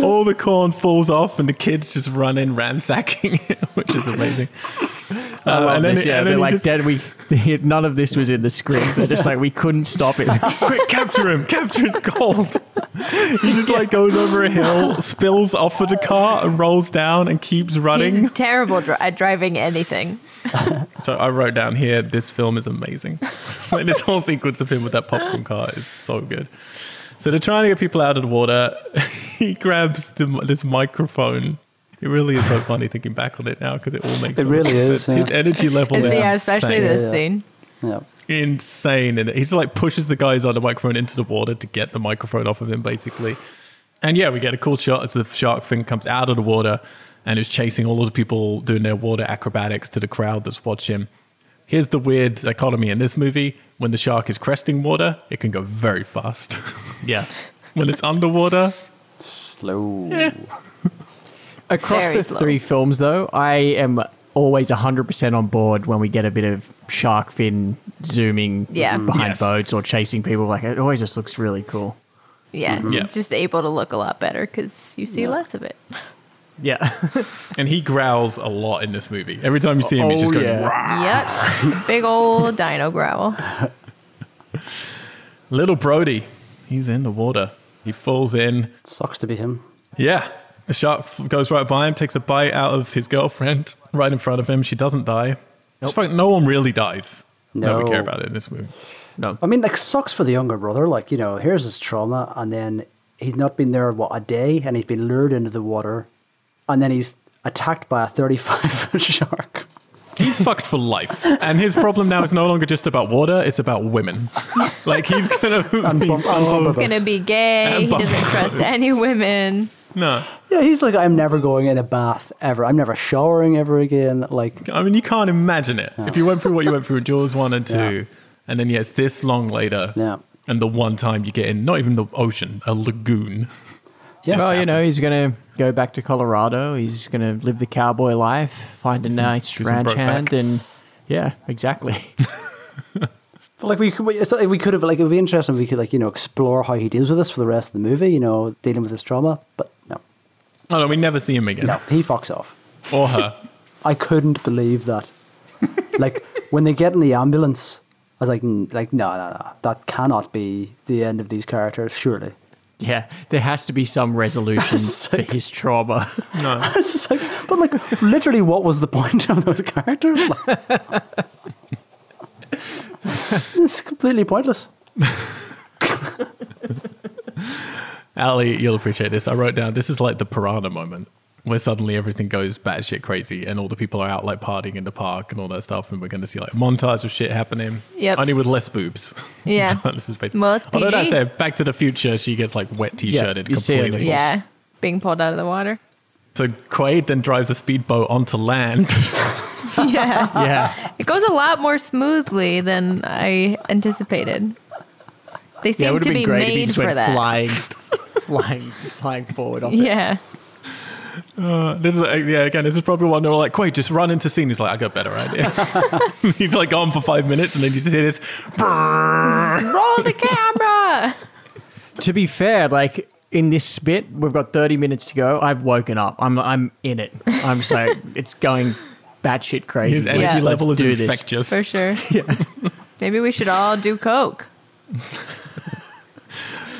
Speaker 1: all the corn falls off and the kids just run in ransacking it, which is amazing.
Speaker 2: I
Speaker 1: Uh,
Speaker 2: love
Speaker 1: and then
Speaker 2: this,
Speaker 1: it-
Speaker 2: yeah,
Speaker 1: and
Speaker 2: they're
Speaker 1: then
Speaker 2: like,
Speaker 1: just-
Speaker 2: Dad, we none of this was in the script. They're just like, we couldn't stop it.
Speaker 1: Quick, capture him! Capture his gold. he just like goes over a hill, spills off of the car, and rolls down and keeps running.
Speaker 3: He's terrible dri- at driving anything.
Speaker 1: So I wrote down here, this film is amazing. like this whole sequence of him with that popcorn car is so good. So they're trying to get people out of the water. he grabs the, this microphone. It really is so funny thinking back on it now because it all makes
Speaker 4: It
Speaker 1: so
Speaker 4: really
Speaker 1: much
Speaker 4: is,
Speaker 1: sense. His energy level
Speaker 3: It's-
Speaker 1: is
Speaker 3: yeah, especially
Speaker 1: insane.
Speaker 3: this
Speaker 4: Yeah.
Speaker 3: scene.
Speaker 4: Yeah.
Speaker 1: insane and he just like pushes the guys on the microphone into the water to get the microphone off of him basically and yeah we get a cool shot as the shark fin comes out of the water and is chasing all of the people doing their water acrobatics to the crowd that's watching here's the weird dichotomy in this movie when the shark is cresting water it can go very fast
Speaker 2: yeah.
Speaker 1: when it's underwater
Speaker 4: Slow. Yeah.
Speaker 2: Across
Speaker 3: Very
Speaker 2: the
Speaker 3: slow.
Speaker 2: three films, though, I am always 100% on board when we get a bit of shark fin zooming
Speaker 3: Yeah.
Speaker 2: behind mm-hmm.
Speaker 1: Yes.
Speaker 2: boats or chasing people. Like, it always just looks really cool.
Speaker 3: Yeah, mm-hmm.
Speaker 1: Yeah.
Speaker 3: it's just able to look a lot better because you see less of it.
Speaker 2: Yeah.
Speaker 1: and he growls a lot in this movie every time you see him he's
Speaker 2: Oh,
Speaker 1: just going
Speaker 2: yeah.
Speaker 1: "Rah."
Speaker 3: Yep, big old dino growl.
Speaker 1: little brody he's in the water he falls in
Speaker 4: Sucks to be him.
Speaker 1: Yeah. The shark goes right by him, takes a bite out of his girlfriend right in front of him. She doesn't die. It's like no one really dies. No. we care about it in this movie.
Speaker 2: No.
Speaker 4: I mean, like, sucks for the younger brother. Like, you know, here's his trauma, and then he's not been there, what, a day, and he's been lured into the water, and then he's attacked by a 35 foot shark.
Speaker 1: He's fucked for life. And his problem now is no longer just about water, it's about women. like he's gonna
Speaker 4: And
Speaker 1: be
Speaker 4: bump-
Speaker 1: so-
Speaker 3: He's gonna be gay.
Speaker 1: And
Speaker 3: He doesn't
Speaker 1: bump-
Speaker 3: trust any women.
Speaker 1: No.
Speaker 4: Yeah, he's like, I'm never going in a bath ever. I'm never showering ever again. Like,
Speaker 1: I mean you can't imagine it. If you went through what you went through in Jaws one and two,
Speaker 4: Yeah.
Speaker 1: and then yeah, this long later.
Speaker 4: Yeah.
Speaker 1: And the one time you get in not even the ocean, a lagoon.
Speaker 4: Yeah,
Speaker 2: well, you know, he's going to go back to Colorado. He's going to live the cowboy life, find a nice
Speaker 1: do
Speaker 2: ranch
Speaker 1: brokeback.
Speaker 2: hand, and yeah, exactly.
Speaker 4: But, like we could, we- so we could have like it would be interesting if we could like you know explore how he deals with this for the rest of the movie. You know, dealing with his trauma. But no,
Speaker 1: Oh no, we never see him again.
Speaker 4: no, he fucks off.
Speaker 1: Or her.
Speaker 4: I couldn't believe that. like when they get in the ambulance, I was like, "N- like no, no, no, that cannot be the end of these characters. Surely.
Speaker 2: Yeah, there has to be some resolution for his trauma.
Speaker 1: No.
Speaker 4: Like, but like literally, what was the point of those characters? it's completely pointless.
Speaker 1: Ali, you'll appreciate this. I wrote down this is like the piranha moment where suddenly everything goes batshit crazy and all the people are out like partying in the park and all that stuff, and we're going to see like montage of shit happening.
Speaker 3: Yep.
Speaker 1: Only with less boobs.
Speaker 3: Yeah.
Speaker 1: But this is basically,
Speaker 3: Well, it's
Speaker 1: Although that
Speaker 3: PG.
Speaker 1: said, Back to the Future, she gets like wet t-shirted
Speaker 2: you see it.
Speaker 1: completely.
Speaker 3: Yeah, being pulled out of the water.
Speaker 1: So Quaid then drives a speedboat onto land.
Speaker 3: yes.
Speaker 2: yeah.
Speaker 3: It goes a lot more smoothly than I anticipated. They
Speaker 2: Yeah, it
Speaker 3: seem
Speaker 2: would
Speaker 3: to
Speaker 2: have been
Speaker 3: be
Speaker 2: great if he
Speaker 3: made
Speaker 2: just
Speaker 3: for
Speaker 2: went
Speaker 3: that.
Speaker 2: flying, flying, flying forward. Off it.
Speaker 3: Yeah.
Speaker 1: Uh, this is uh, yeah. Again, this is probably one they're like, Quaid, just run into scene. He's like, I got a better idea. He's like gone for five minutes, and then you just hear this.
Speaker 3: Roll the camera.
Speaker 2: To be fair, like in this bit, we've got 30 minutes to go. I've woken up. I'm I'm in it. I'm so it's going batshit crazy.
Speaker 1: His energy
Speaker 3: Yeah.
Speaker 2: Let's
Speaker 1: level is
Speaker 2: do this.
Speaker 1: infectious.
Speaker 3: For sure. Maybe we should all do coke.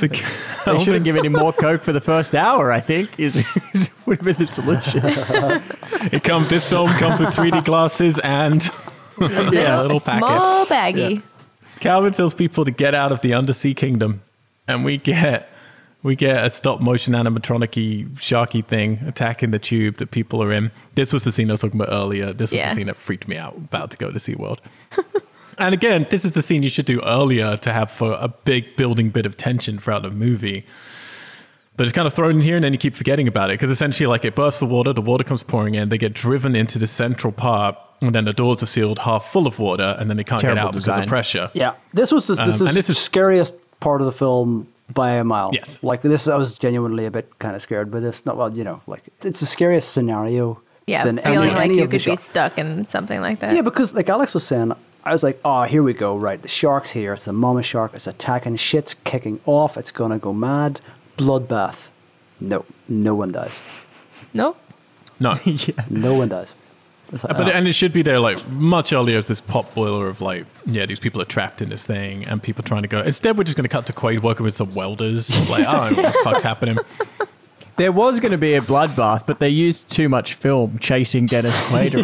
Speaker 1: So
Speaker 2: They shouldn't give any more coke for the first hour. I think is, is would have been the solution.
Speaker 1: It comes. This film comes with 3D glasses and yeah, a little
Speaker 3: a small baggie.
Speaker 1: Calvin tells people to get out of the undersea kingdom, and we get we get a stop motion animatronic sharky thing attacking the tube that people are in. This was the scene I was talking about earlier. This was
Speaker 3: Yeah.
Speaker 1: the scene that freaked me out. About to go to SeaWorld. And again, this is the scene you should do earlier to have for a big building bit of tension throughout the movie. But it's kind of thrown in here, and then you keep forgetting about it because essentially, like, it bursts the water, the water comes pouring in, they get driven into the central part, and then the doors are sealed half full of water, and then they can't
Speaker 2: Terrible
Speaker 1: get out because
Speaker 2: design.
Speaker 1: of pressure.
Speaker 4: Yeah, this was the, this
Speaker 1: Um,
Speaker 4: is
Speaker 1: and this
Speaker 4: the
Speaker 1: is-
Speaker 4: scariest part of the film by a mile.
Speaker 1: Yes.
Speaker 4: like this, I was genuinely a bit kind of scared by this. Not well, you know, like it's the scariest scenario.
Speaker 3: Yeah,
Speaker 4: than
Speaker 3: feeling
Speaker 4: any,
Speaker 3: like
Speaker 4: any
Speaker 3: you could be
Speaker 4: shark-
Speaker 3: stuck in something like that.
Speaker 4: Yeah, because like Alex was saying, I was like, oh, here we go. Right, the shark's here. It's the mama shark. It's attacking. Shit's kicking off. It's gonna go mad. Bloodbath. No, no one dies.
Speaker 3: Nope.
Speaker 1: No.
Speaker 4: No one dies. Like,
Speaker 1: But
Speaker 4: oh.
Speaker 1: and it should be there like much earlier as this pop boiler of like yeah these people are trapped in this thing and people trying to go instead we're just going to cut to Quaid working with some welders like I don't know what the fuck's happening
Speaker 2: There was going to be a bloodbath, but they used too much film chasing Dennis Quaid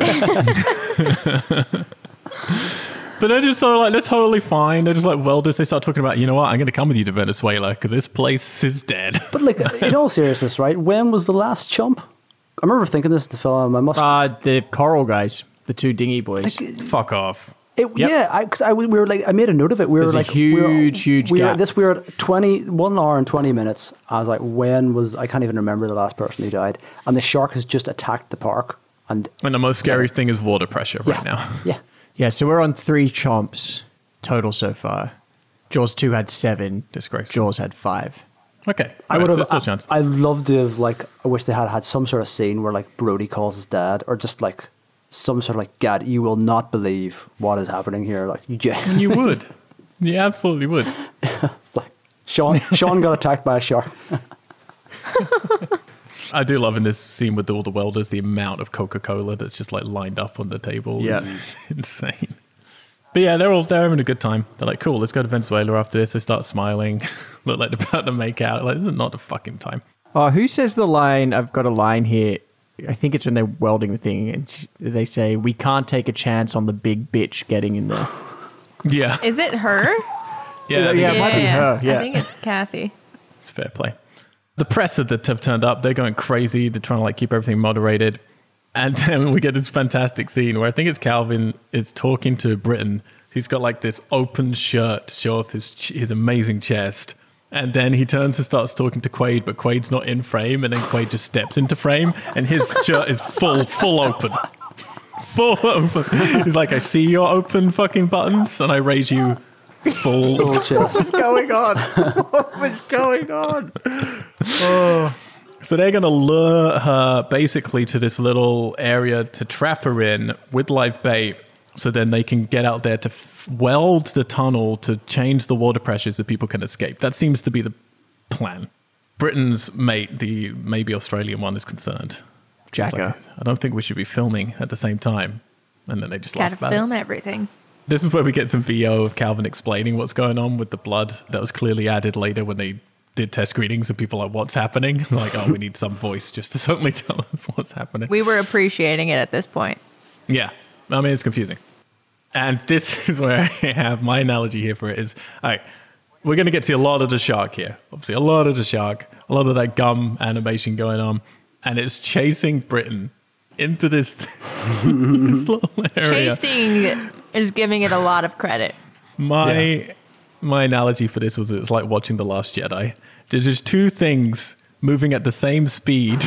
Speaker 2: around.
Speaker 1: but they're just so like they're totally fine they're just like welders they start talking about you know what I'm going to come with you to Venezuela because this place is dead
Speaker 4: But like, in all seriousness, right? When was the last chump? I remember thinking this at the film. I must.
Speaker 2: uh, the coral guys, the two dingy boys.
Speaker 1: fuck off
Speaker 4: It,
Speaker 2: Yep.
Speaker 4: Yeah, I, cause I, we were like, I made a note of it. We
Speaker 2: There's
Speaker 4: were like, we were-
Speaker 2: huge, huge
Speaker 4: We were,
Speaker 2: gap.
Speaker 4: this we were at 20, one hour and 20 minutes. I was like, when was, I can't even remember the last person who died. And the shark has just attacked the park. And
Speaker 1: and the most scary thing is water pressure right
Speaker 4: yeah,
Speaker 1: now
Speaker 4: Yeah.
Speaker 2: Yeah, so we're on three chomps total so far. Jaws 2 had seven.
Speaker 1: Disgraceful.
Speaker 2: Jaws had five.
Speaker 1: okay
Speaker 4: I would have.
Speaker 1: there's still a chance
Speaker 4: I, would love to have like. I wish they had had some sort of scene where like Brody calls his dad, or just like some sort of like, "Dad, you will not believe what is happening here." Like you, gen-
Speaker 1: you would you absolutely would
Speaker 4: it's like Sean. Sean got attacked by a shark.
Speaker 1: I do love in this scene with all the welders the amount of Coca Cola that's just like lined up on the table.
Speaker 2: Yeah.
Speaker 1: insane. But yeah, they're all they're having a good time. They're like, cool, let's go to Venezuela after this. They start smiling, look like they're about to make out. Like, this is not the fucking time.
Speaker 2: Oh, who says the line? I've got a line here. I think it's when they're welding the thing, and they say, "We can't take a chance on the big bitch getting in there."
Speaker 1: Yeah,
Speaker 3: Is it her?
Speaker 1: yeah,
Speaker 2: Yeah, it might be her, yeah.
Speaker 3: I think it's Kathy.
Speaker 1: it's fair play. The press that have turned up, they're going crazy. They're trying to like keep everything moderated. And then we get this fantastic scene where I think it's Calvin is talking to Britain. He's got like this open shirt to show off his his amazing chest. And then he turns and starts talking to Quaid, but Quaid's not in frame. And then Quaid just steps into frame, and his shirt is full, full open, full open. He's like, "I see your open fucking buttons, and I raise you full."
Speaker 4: Full chest.
Speaker 2: What's going on? What's going on?
Speaker 1: So they're going to lure her basically to this little area to trap her in with live bait. So then they can get out there to f- weld the tunnel to change the water pressure so people can escape. That seems to be the plan. Britain's mate, the maybe Australian one, is concerned. It's like, I don't think we should be filming at the same time. And then they just laugh
Speaker 3: Gotta
Speaker 1: about
Speaker 3: film
Speaker 1: it.
Speaker 3: everything.
Speaker 1: This is where we get some VO of Calvin explaining what's going on with the blood. That was clearly added later when they did test screenings and people are like, what's happening? Like, oh, we need some voice just to certainly tell us what's happening.
Speaker 3: We were appreciating it at this point.
Speaker 1: yeah. I mean, it's confusing. And this is where I have my analogy here for it is, all right, we're going to get to a lot of the shark here. Obviously, a lot of the shark, a lot of that gum animation going on. And it's chasing Britain into this, this little area.
Speaker 3: Chasing is giving it a lot of credit.
Speaker 1: My my analogy for this was it's like watching The Last Jedi. There's just two things moving at the same speed,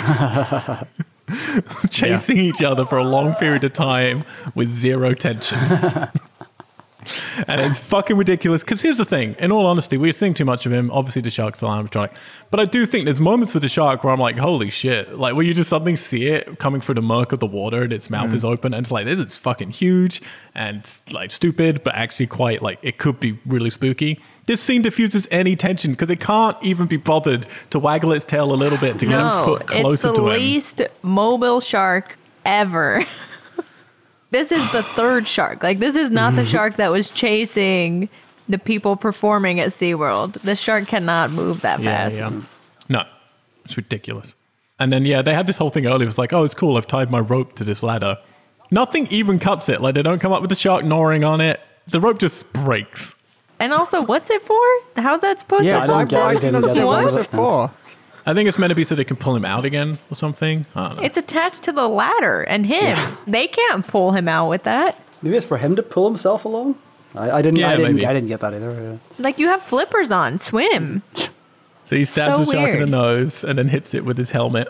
Speaker 1: chasing each other for a long period of time with zero tension. And it's fucking ridiculous. Because here's the thing: in all honesty, we're seeing too much of him. Obviously, the shark's the animatronic, but I do think there's moments with the shark where I'm like, "Holy shit!" Like where you just suddenly see it coming through the murk of the water, and its mouth mm. is open, and it's like this is fucking huge and like stupid, but actually quite like it could be really spooky. This scene diffuses any tension because it can't even be bothered to waggle its tail a little bit to get a foot
Speaker 3: it's
Speaker 1: closer
Speaker 3: the
Speaker 1: to him.
Speaker 3: least mobile shark ever. this is the third shark. Like this is not the mm-hmm. shark that was chasing the people performing at SeaWorld. The shark cannot move that fast.
Speaker 2: yeah.
Speaker 1: No, it's ridiculous. And then yeah, they had this whole thing earlier. It was like, oh, it's cool. I've tied my rope to this ladder. Nothing even cuts it. Like they don't come up with the shark gnawing on it. The rope just breaks.
Speaker 3: And also, what's it for? How's that supposed
Speaker 2: Yeah,
Speaker 3: to
Speaker 4: I don't
Speaker 2: why,
Speaker 4: get-
Speaker 2: why
Speaker 4: I didn't get
Speaker 2: say
Speaker 3: it.
Speaker 2: what
Speaker 3: What?
Speaker 2: was it for?
Speaker 1: I think it's meant to be so they can pull him out again or something. I don't know.
Speaker 3: It's attached to the ladder and him. They can't pull him out with that.
Speaker 4: Maybe it's for him to pull himself along. I, I didn't.
Speaker 1: Yeah,
Speaker 4: I didn't.
Speaker 1: maybe.
Speaker 4: I didn't get that either.
Speaker 3: Like you have flippers on, swim.
Speaker 1: So he stabs
Speaker 3: So
Speaker 1: the shark in
Speaker 3: weird.
Speaker 1: the nose and then hits it with his helmet.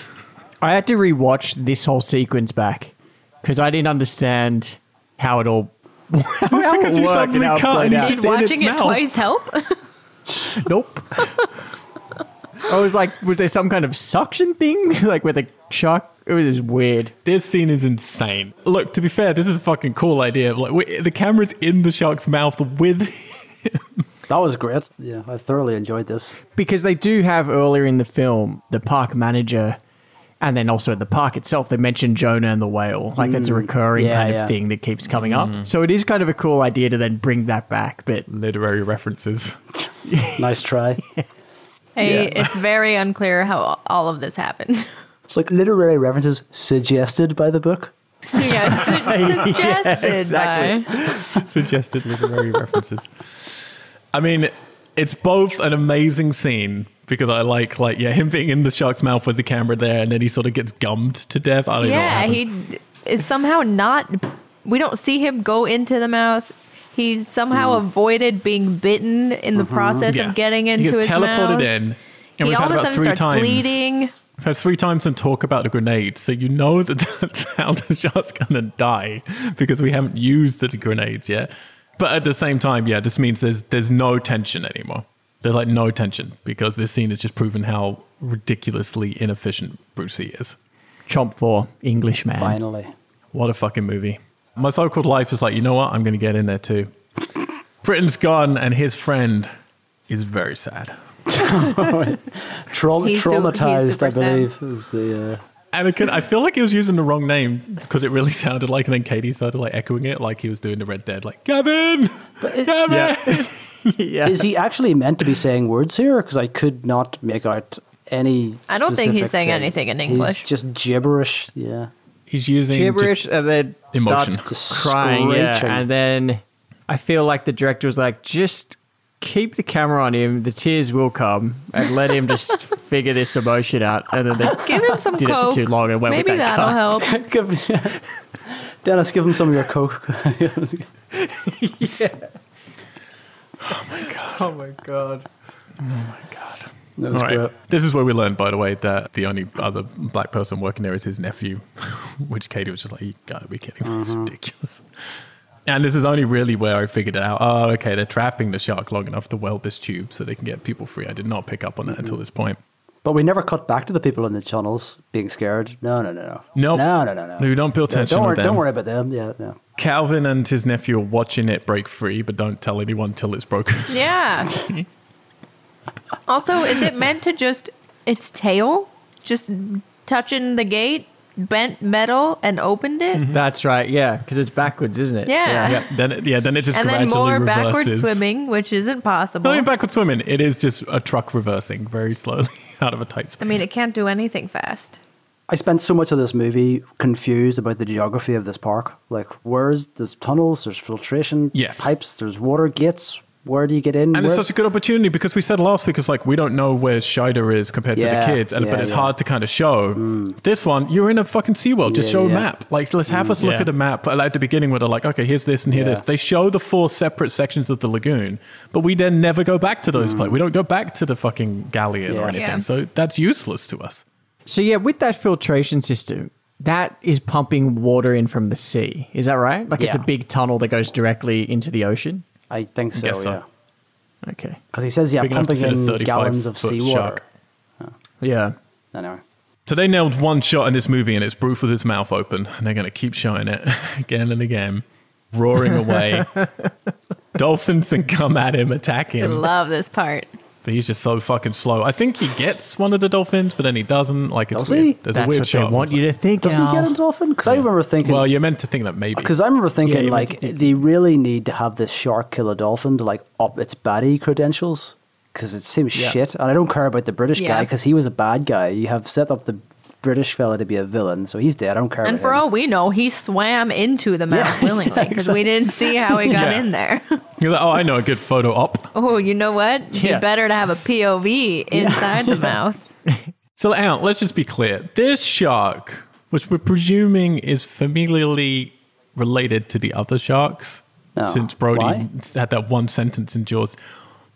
Speaker 2: I had to rewatch this whole sequence back because I didn't understand how it all. how
Speaker 1: because
Speaker 2: it
Speaker 1: you
Speaker 2: worked
Speaker 1: suddenly
Speaker 2: and how it
Speaker 1: cut
Speaker 2: played
Speaker 1: and
Speaker 2: out.
Speaker 1: just
Speaker 3: Did
Speaker 1: in its
Speaker 3: watching it
Speaker 1: mouth.
Speaker 3: twice help?
Speaker 2: Nope. I was like, was there some kind of suction thing, like with a shark? It was just weird.
Speaker 1: This scene is insane. Look, to be fair, this is a fucking cool idea. Like we, the camera's in the shark's mouth with.
Speaker 4: That was great. Yeah, I thoroughly enjoyed this.
Speaker 2: because they do have earlier in the film the park manager and then also at the park itself they mention jonah and the whale like that's a mm. recurring
Speaker 4: Yeah,
Speaker 2: kind of
Speaker 4: yeah.
Speaker 2: thing that keeps coming up mm. so it is kind of a cool idea to then bring that back but
Speaker 1: Literary references.
Speaker 4: Nice try.
Speaker 3: Hey, it's very unclear how all of this happened.
Speaker 4: It's like literary references suggested by the book.
Speaker 3: yeah, su- suggested
Speaker 2: exactly.
Speaker 3: by.
Speaker 1: Suggested literary references. I mean, it's both an amazing scene because I like, like, yeah, him being in the shark's mouth with the camera there, and then he sort of gets gummed to death. I don't
Speaker 3: Yeah,
Speaker 1: know. what
Speaker 3: he is somehow not. We don't see him go into the mouth. He's somehow mm. avoided being bitten in the mm-hmm. process
Speaker 1: Yeah.
Speaker 3: of getting into
Speaker 1: gets
Speaker 3: his
Speaker 1: teleported
Speaker 3: mouth.
Speaker 1: in. And
Speaker 3: he
Speaker 1: we've
Speaker 3: all
Speaker 1: had
Speaker 3: of a
Speaker 1: about
Speaker 3: sudden
Speaker 1: three
Speaker 3: starts
Speaker 1: times.
Speaker 3: bleeding.
Speaker 1: We've had three times some talk about the grenade, so you know that that's how the shark's gonna die because we haven't used the grenades yet. But at the same time, yeah, this means there's there's no tension anymore. There's like no tension because this scene has just proven how ridiculously inefficient Brucey is.
Speaker 2: chomp for englishman
Speaker 4: Finally.
Speaker 1: What a fucking movie. My so-called life is like, you know what? I'm gonna get in there too. Britain's gone, and his friend is very sad.
Speaker 4: Tra-
Speaker 3: He's
Speaker 4: traumatized,
Speaker 3: super
Speaker 4: I
Speaker 3: sad.
Speaker 4: believe, is the. Uh,
Speaker 1: And I, could, I feel like he was using the wrong name because it really sounded like, and then Katie started like echoing it like he was doing the Red Dead, like Kevin, Gavin.
Speaker 2: yeah yeah
Speaker 4: Is he actually meant to be saying words here? Because I could not make out any.
Speaker 3: I don't think he's saying
Speaker 4: thing.
Speaker 3: anything in
Speaker 4: He's
Speaker 3: English.
Speaker 4: just gibberish. Yeah.
Speaker 1: He's using
Speaker 2: gibberish
Speaker 1: just-
Speaker 2: and then
Speaker 1: emotion.
Speaker 2: starts crying yeah and then i feel like the director was like just keep the camera on him the tears will come and let him just figure this emotion out and then they
Speaker 3: Give him some
Speaker 2: did it for
Speaker 3: coke.
Speaker 2: too long and went with
Speaker 3: Maybe
Speaker 2: that
Speaker 3: that'll
Speaker 2: cut.
Speaker 3: help.
Speaker 4: Give- Dennis, give him some of your coke. Yeah.
Speaker 2: Oh my god. Oh my god.
Speaker 4: Oh my god That was
Speaker 1: All right.
Speaker 4: great.
Speaker 1: This is where we learned, by the way, that the only other black person working there is his nephew, which Katie was just like, "You gotta be kidding me! It's mm-hmm. ridiculous." And this is only really where I figured it out. Oh, okay, they're trapping the shark long enough to weld this tube so they can get people free. I did not pick up on that mm-hmm. until this point.
Speaker 4: But we never cut back to the people in the tunnels being scared. No, no, no, no.
Speaker 1: Nope.
Speaker 4: No, no, no, no.
Speaker 1: We don't pay
Speaker 4: Yeah,
Speaker 1: attention
Speaker 4: don't,
Speaker 1: to
Speaker 4: worry,
Speaker 1: them.
Speaker 4: don't worry about them. Yeah, no.
Speaker 1: Calvin and his nephew are watching it break free, but don't tell anyone till it's broken.
Speaker 3: Yeah. also, is it meant to just its tail just touching the gate, bent metal, and opened it? Mm-hmm.
Speaker 2: That's right, yeah, because it's backwards, isn't it?
Speaker 3: Yeah.
Speaker 1: yeah, then it, yeah, then it just
Speaker 3: And then
Speaker 1: gradually
Speaker 3: more
Speaker 1: reverses.
Speaker 3: backward swimming, which isn't possible.
Speaker 1: Not even backward swimming. It is just a truck reversing very slowly out of a tight space.
Speaker 3: I mean, it can't do anything fast.
Speaker 4: I spent so much of this movie confused about the geography of this park. Like, where's there's tunnels, there's filtration
Speaker 1: Yes.
Speaker 4: pipes, there's water gates. Where do you get in?
Speaker 1: And
Speaker 4: Where-
Speaker 1: it's such a good opportunity because we said last week, it's like we don't know where Scheider is compared to the kids, and but it's
Speaker 4: yeah.
Speaker 1: hard to kind of show. Mm. This one, you're in a fucking SeaWorld. Just
Speaker 4: Yeah,
Speaker 1: show a map. Like, let's have mm. us look
Speaker 2: Yeah.
Speaker 1: at a map like, at the beginning where they're like, okay, here's this and here
Speaker 4: Yeah.
Speaker 1: this. They show the four separate sections of the lagoon, but we then never go back to those mm. places. We don't go back to the fucking galleon
Speaker 4: Yeah.
Speaker 1: or anything.
Speaker 3: Yeah.
Speaker 1: So that's useless to us.
Speaker 2: So yeah, with that filtration system, that is pumping water in from the sea. Is that right? Like it's a big tunnel that goes directly into the ocean.
Speaker 4: I think so,
Speaker 1: Guess so.
Speaker 4: yeah.
Speaker 2: Okay.
Speaker 4: Because he says, yeah,
Speaker 1: Big
Speaker 4: pumping in gallons of
Speaker 1: foot
Speaker 4: seawater.
Speaker 1: shark.
Speaker 2: Yeah.
Speaker 4: Anyway.
Speaker 1: So they nailed one shot in this movie, and it's Bruce with his mouth open, and they're going to keep showing it again and again, roaring away. Dolphins then come at him, attack him.
Speaker 3: I love this part.
Speaker 1: But he's just so fucking slow. I think he gets one of the dolphins, but then he doesn't. Like it's
Speaker 4: Does
Speaker 1: weird.
Speaker 4: he?
Speaker 1: There's
Speaker 2: That's
Speaker 1: a weird
Speaker 2: what
Speaker 1: shot.
Speaker 2: they want you to think.
Speaker 4: Does
Speaker 2: Al.
Speaker 4: he get a dolphin? Because I remember thinking.
Speaker 1: Well, you're meant to think that maybe.
Speaker 4: Because I remember thinking,
Speaker 2: Yeah, you meant
Speaker 4: like,
Speaker 2: think-
Speaker 4: they really need to have this shark kill a dolphin to, like, up its baddie credentials. Because it seems
Speaker 2: Yeah.
Speaker 4: shit. And I don't care about the British guy
Speaker 3: Yeah.
Speaker 4: because he was a bad guy. You have set up the British fella to be a villain, so he's dead. I don't care
Speaker 3: And
Speaker 4: about
Speaker 3: for
Speaker 4: him.
Speaker 3: all we know, he swam into the mouth
Speaker 4: Yeah,
Speaker 3: willingly
Speaker 4: yeah,
Speaker 3: because we didn't see how he got
Speaker 1: Yeah.
Speaker 3: in there.
Speaker 1: You're like, oh, I know a good photo op.
Speaker 3: Oh, you know what?
Speaker 2: Yeah.
Speaker 3: You better to have a POV inside the mouth.
Speaker 1: So, Ant, let's just be clear. This shark, which we're presuming is familiarly related to the other sharks,
Speaker 4: Oh,
Speaker 1: since Brody
Speaker 4: why?
Speaker 1: had that one sentence in Jaws.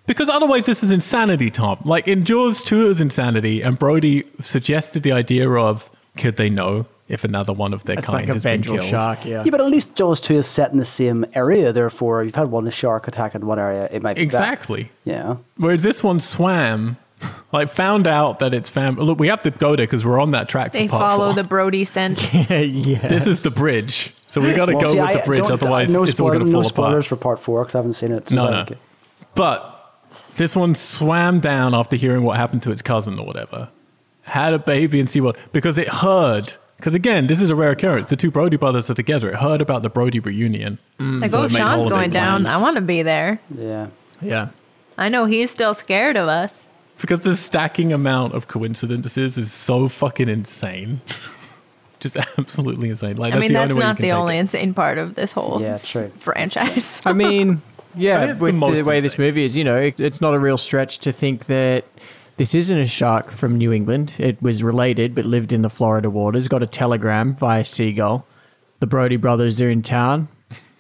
Speaker 1: Because otherwise, this is insanity, Tom. Like in Jaws 2, it was insanity, and Brody suggested the idea of could they know if another one of their
Speaker 2: It's
Speaker 1: kind
Speaker 2: like a
Speaker 1: has been killed?
Speaker 2: shark, yeah.
Speaker 4: Yeah, but at least Jaws 2 is set in the same area. Therefore, you've had one shark attack in one area. It might be that.
Speaker 1: Exactly.
Speaker 4: Yeah.
Speaker 1: Whereas this one swam, like found out that it's fam. Look, we have to go there because we're on that track.
Speaker 3: They
Speaker 1: for part
Speaker 3: follow
Speaker 1: four.
Speaker 3: the Brody scent.
Speaker 2: yeah. yeah.
Speaker 1: This is the bridge, so we got to
Speaker 4: Well,
Speaker 1: go
Speaker 4: see,
Speaker 1: with the bridge. Otherwise,
Speaker 4: no,
Speaker 1: it's all
Speaker 4: spoil-
Speaker 1: going to fall
Speaker 4: no
Speaker 1: fall
Speaker 4: spoilers
Speaker 1: apart.
Speaker 4: for part four because I haven't seen it. since
Speaker 1: No, no. But this one swam down after hearing what happened to its cousin or whatever. Had a baby in SeaWorld because it heard. Because again, this is a rare occurrence. The two Brody brothers are together. It heard about the Brody reunion. Mm.
Speaker 3: Like,
Speaker 1: So
Speaker 3: oh,
Speaker 1: it made
Speaker 3: Sean's
Speaker 1: holiday
Speaker 3: going down.
Speaker 1: plans.
Speaker 3: I want to be there.
Speaker 4: Yeah.
Speaker 2: yeah.
Speaker 3: I know he's still scared of us.
Speaker 1: Because the stacking amount of coincidences is so fucking insane. Just absolutely insane. Like,
Speaker 3: I mean,
Speaker 1: the
Speaker 3: that's
Speaker 1: only way you
Speaker 3: not
Speaker 1: can
Speaker 3: the
Speaker 1: take
Speaker 3: only
Speaker 1: it.
Speaker 3: insane part of this whole
Speaker 4: Yeah, true.
Speaker 3: franchise.
Speaker 2: I mean,
Speaker 1: That
Speaker 2: yeah,
Speaker 1: is the
Speaker 2: with the,
Speaker 1: most
Speaker 2: way this movie is, you know, it, it's not a real stretch to think that this isn't a shark from New England. It was related, but lived in the Florida waters. Got a telegram via seagull. The Brody brothers are in town.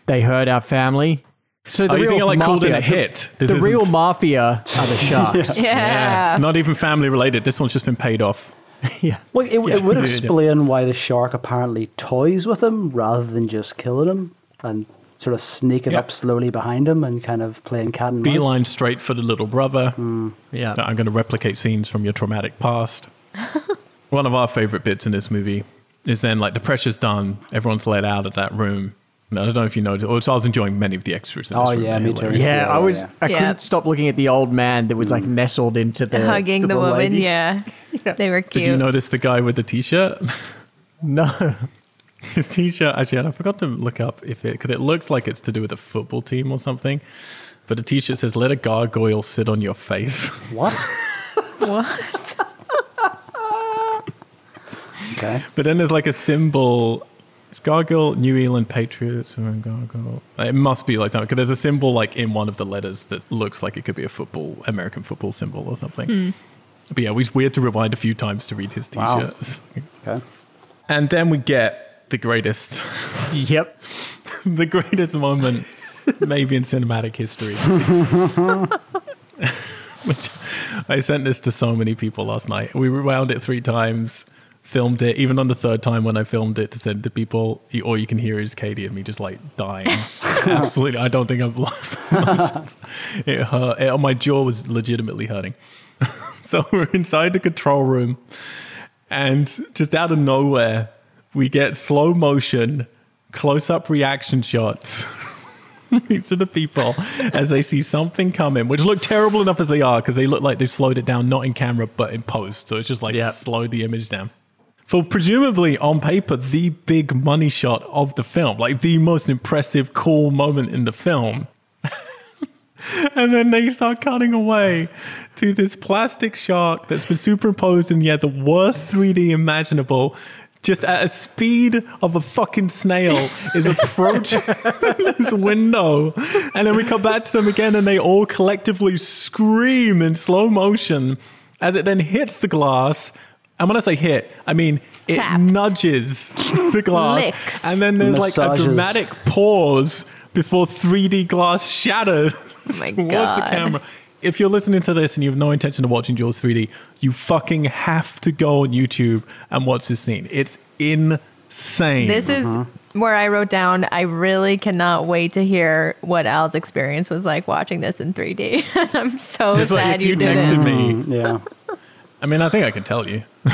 Speaker 2: They heard our family. So the
Speaker 1: Oh, you
Speaker 2: real
Speaker 1: think it, like, called in a hit?
Speaker 2: The,
Speaker 1: This
Speaker 2: the real mafia are the sharks.
Speaker 3: yeah.
Speaker 1: Yeah, it's not even family related. This one's just been paid off.
Speaker 2: yeah.
Speaker 4: Well, it, it would
Speaker 1: Yeah.
Speaker 4: explain why the shark apparently toys with him rather than just killing him and sort of sneaking
Speaker 1: Yeah.
Speaker 4: up slowly behind him and kind of playing cat and mouse.
Speaker 1: Beeline straight for the little brother. Hmm.
Speaker 2: Yeah.
Speaker 1: I'm going to replicate scenes from your traumatic past. One of our favorite bits in this movie is then like the pressure's done, everyone's let out of that room. And I don't know if you noticed, or I was enjoying many of the extras. In this
Speaker 4: Oh,
Speaker 1: room.
Speaker 4: yeah, me too.
Speaker 2: Yeah,
Speaker 4: Yeah,
Speaker 2: I was.
Speaker 4: yeah.
Speaker 2: I couldn't stop looking at the old man that was like hmm. nestled into the
Speaker 3: Hugging
Speaker 2: to
Speaker 3: the, woman.
Speaker 2: lady.
Speaker 3: Yeah. They were cute.
Speaker 1: Did
Speaker 3: cute.
Speaker 1: you notice the guy with the t-shirt?
Speaker 2: No.
Speaker 1: His t-shirt, actually, and I forgot to look up if it, because it looks like it's to do with a football team or something. But the t-shirt says, let a gargoyle sit on your face.
Speaker 4: What?
Speaker 3: what?
Speaker 4: Okay.
Speaker 1: But then there's like a symbol. It's Gargoyle, New England Patriots, or Gargoyle. It must be like something because there's a symbol like in one of the letters that looks like it could be a football, American football symbol or something. Hmm. But yeah, we, we had to rewind a few times to read his t-shirt.
Speaker 4: Okay.
Speaker 1: And then we get the greatest,
Speaker 2: Yep.
Speaker 1: the greatest moment maybe in cinematic history. Which I sent this to so many people last night. We rewound it three times, filmed it. Even on the third time when I filmed it to send to people, you- all you can hear is Katie and me just like dying. Absolutely, I don't think I've lost emotions. It hurt. It, my jaw was legitimately hurting. so we're inside the control room, and just out of nowhere, we get slow motion, close up reaction shots of the people as they see something coming, which look terrible enough as they are because they look like they've slowed it down, not in camera, but in post. So it's just like
Speaker 2: Yeah.
Speaker 1: slowed the image down. For presumably on paper, the big money shot of the film, like the most impressive, cool moment in the film. and then they start cutting away to this plastic shark that's been superimposed in, yeah, the worst 3D imaginable. Just at a speed of a fucking snail is approaching this window. And then we come back to them again and they all collectively scream in slow motion as it then hits the glass. And when I say hit, I mean it
Speaker 3: Taps.
Speaker 1: nudges the glass.
Speaker 3: Licks.
Speaker 1: And then there's like a
Speaker 4: Massages.
Speaker 1: dramatic pause before 3D glass shatters oh
Speaker 3: my
Speaker 1: towards
Speaker 3: God.
Speaker 1: the camera. If you're listening to this and you have no intention of watching Jaws 3D, you fucking have to go on YouTube and watch this scene. It's insane.
Speaker 3: This is where I wrote down, I really cannot wait to hear what Al's experience was like watching this in 3D. and I'm so
Speaker 1: That's what
Speaker 3: sad
Speaker 1: you
Speaker 3: you did
Speaker 1: texted me.
Speaker 4: Mm, yeah.
Speaker 1: I mean, I think I can tell you.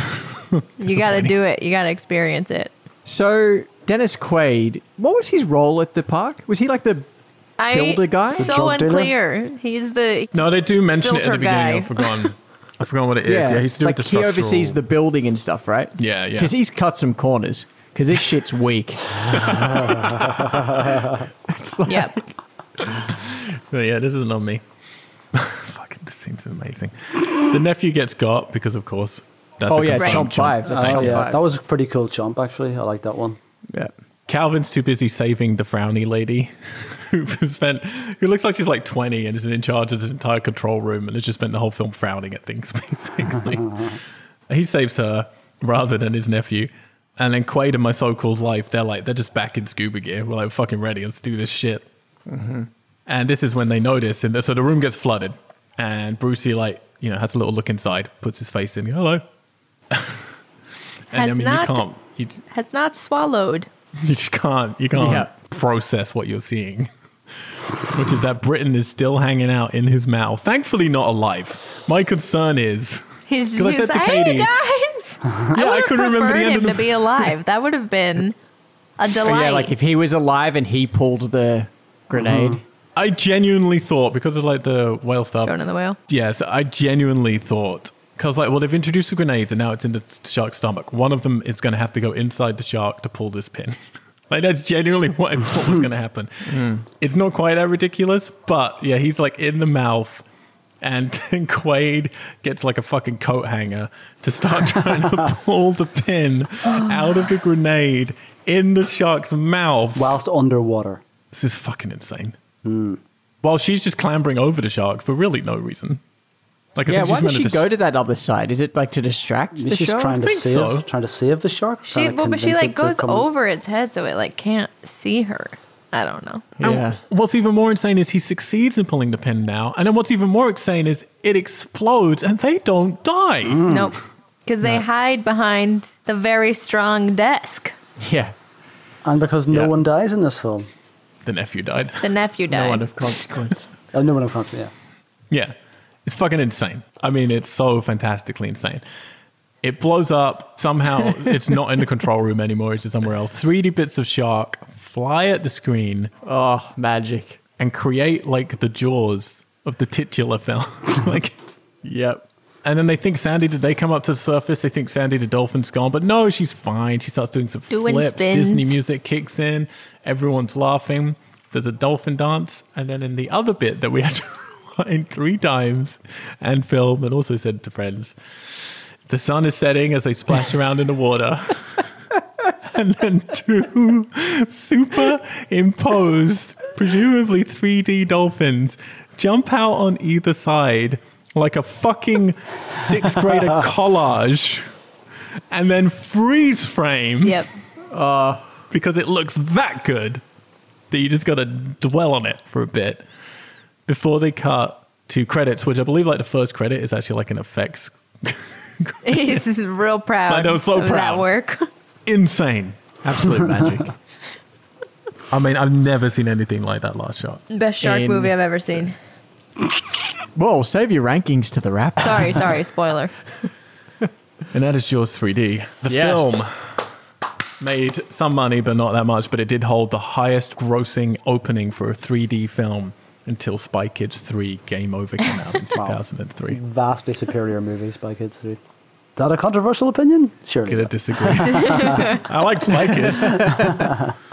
Speaker 3: You got to do it. You got to experience it.
Speaker 2: So Dennis Quaid, what was his role at the park? Was he like the
Speaker 3: I
Speaker 2: Builder guy? The
Speaker 3: So
Speaker 4: drug dealer?
Speaker 3: unclear. He's the
Speaker 1: No, they do mention it at
Speaker 3: Filter
Speaker 1: the beginning.
Speaker 3: guy.
Speaker 1: I've forgotten. I've forgotten what it is. Yeah, he's doing do
Speaker 2: like
Speaker 1: with the
Speaker 2: he oversees the building and stuff, right?
Speaker 1: Yeah, yeah.
Speaker 2: Because he's cut some corners. Because this shit's weak.
Speaker 3: yep.
Speaker 1: But yeah, this isn't on me. Fucking, this scene's amazing. The nephew gets got because, of course, that's
Speaker 2: oh
Speaker 1: a
Speaker 2: yeah,
Speaker 1: confirmed
Speaker 2: chomp five. That's
Speaker 4: Oh,
Speaker 2: chomp
Speaker 4: yeah.
Speaker 2: five.
Speaker 4: That was a pretty cool chomp actually. I like that one.
Speaker 2: yeah.
Speaker 1: Calvin's too busy saving the frowny lady who spent who looks like she's like 20 and is in charge of this entire control room and has just spent the whole film frowning at things basically. he saves her rather than his nephew. And then Quaid and my so-called life, they're like they're just back in scuba gear. We're like fucking ready. Let's do this shit. Mm-hmm. And this is when they notice, and so the room gets flooded, and Brucey like you know has a little look inside, puts his face in, hello. and
Speaker 3: Has
Speaker 1: I mean
Speaker 3: not-
Speaker 1: you can't, you,
Speaker 3: Has not swallowed.
Speaker 1: you just can't, you can't
Speaker 2: Yeah.
Speaker 1: process what you're seeing, which is that Britain is still hanging out in his mouth. Thankfully, not alive. My concern is
Speaker 3: He's
Speaker 1: 'Cause I
Speaker 3: just
Speaker 1: said to
Speaker 3: hey
Speaker 1: Katie-
Speaker 3: guys. I
Speaker 1: I
Speaker 3: would have
Speaker 1: couldn't remember the end
Speaker 3: him
Speaker 1: of the-
Speaker 3: to be alive. That would have been a delight.
Speaker 2: yeah, like if he was alive and he pulled the grenade. Uh-huh.
Speaker 1: I genuinely thought because of like the whale stuff.
Speaker 3: Thrown in the whale.
Speaker 1: Yes, I genuinely thought because like well they've introduced the grenades and now it's in the shark's stomach. One of them is going to have to go inside the shark to pull this pin. like that's genuinely what I thought was going to happen. Hmm. It's not quite that ridiculous, but yeah, he's like in the mouth. And then Quaid gets like a fucking coat hanger to start trying to pull the pin out of the grenade in the shark's mouth.
Speaker 4: Whilst underwater.
Speaker 1: This is fucking insane. Hmm. While she's just clambering over the shark for really no reason. Like, I
Speaker 2: Yeah,
Speaker 1: think
Speaker 2: why
Speaker 1: she's
Speaker 2: does
Speaker 1: meant
Speaker 2: she
Speaker 1: to dis-
Speaker 2: go to that other side? Is it like to distract the
Speaker 4: She's
Speaker 2: shark?
Speaker 4: trying to
Speaker 1: think
Speaker 4: save,
Speaker 1: so.
Speaker 4: trying to save the shark.
Speaker 3: She well, but she like goes over its head so it like can't see her. I don't know.
Speaker 2: yeah.
Speaker 1: What's even more insane is he succeeds in pulling the pin now. And then what's even more insane is it explodes and they don't die.
Speaker 2: Hmm.
Speaker 3: Nope. Because they hide behind the very strong desk.
Speaker 2: Yeah.
Speaker 4: And because no
Speaker 2: Yeah.
Speaker 4: one dies in this film.
Speaker 1: The nephew died.
Speaker 3: The nephew died.
Speaker 2: No one of consequence.
Speaker 4: Oh, no one of consequence. Yeah.
Speaker 1: Yeah. It's fucking insane. I mean, it's so fantastically insane. It blows up. Somehow it's not in the control room anymore. It's just somewhere else. 3D bits of shark fly at the screen
Speaker 2: oh, magic.
Speaker 1: and create like the jaws of the titular film. like,
Speaker 2: Yep.
Speaker 1: and then they think Sandy, did they come up to the surface? They think Sandy the dolphin's gone, but no, she's fine. She starts doing some
Speaker 3: Doing
Speaker 1: flips.
Speaker 3: spins.
Speaker 1: Disney music kicks in. Everyone's laughing. There's a dolphin dance. And then in the other bit that we had to three times and film and also send to friends, the sun is setting as they splash around in the water. and then two superimposed, presumably 3D dolphins jump out on either side like a fucking sixth grader collage and then freeze frame
Speaker 3: Yep.
Speaker 1: Uh, because it looks that good that you just got to dwell on it for a bit before they cut to credits, which I believe like the first credit is actually like an effects.
Speaker 3: He's real proud.
Speaker 1: I know, so
Speaker 3: of that work.
Speaker 1: Insane.
Speaker 2: Absolute magic.
Speaker 1: I mean, I've never seen anything like that last shot.
Speaker 3: Best shark
Speaker 2: In-
Speaker 3: movie I've ever seen.
Speaker 2: Whoa, save your rankings to the wrap.
Speaker 3: Sorry, sorry, spoiler.
Speaker 1: And that is Jaws 3D. The
Speaker 2: Yes.
Speaker 1: film made some money, but not that much. But it did hold the highest grossing opening for a 3D film until Spy Kids 3 Game Over came out in 2003.
Speaker 4: Vastly superior movie, Spy Kids 3. Is that a controversial opinion? Surely.
Speaker 1: Gonna
Speaker 4: not.
Speaker 1: disagree. I like Spy Kids.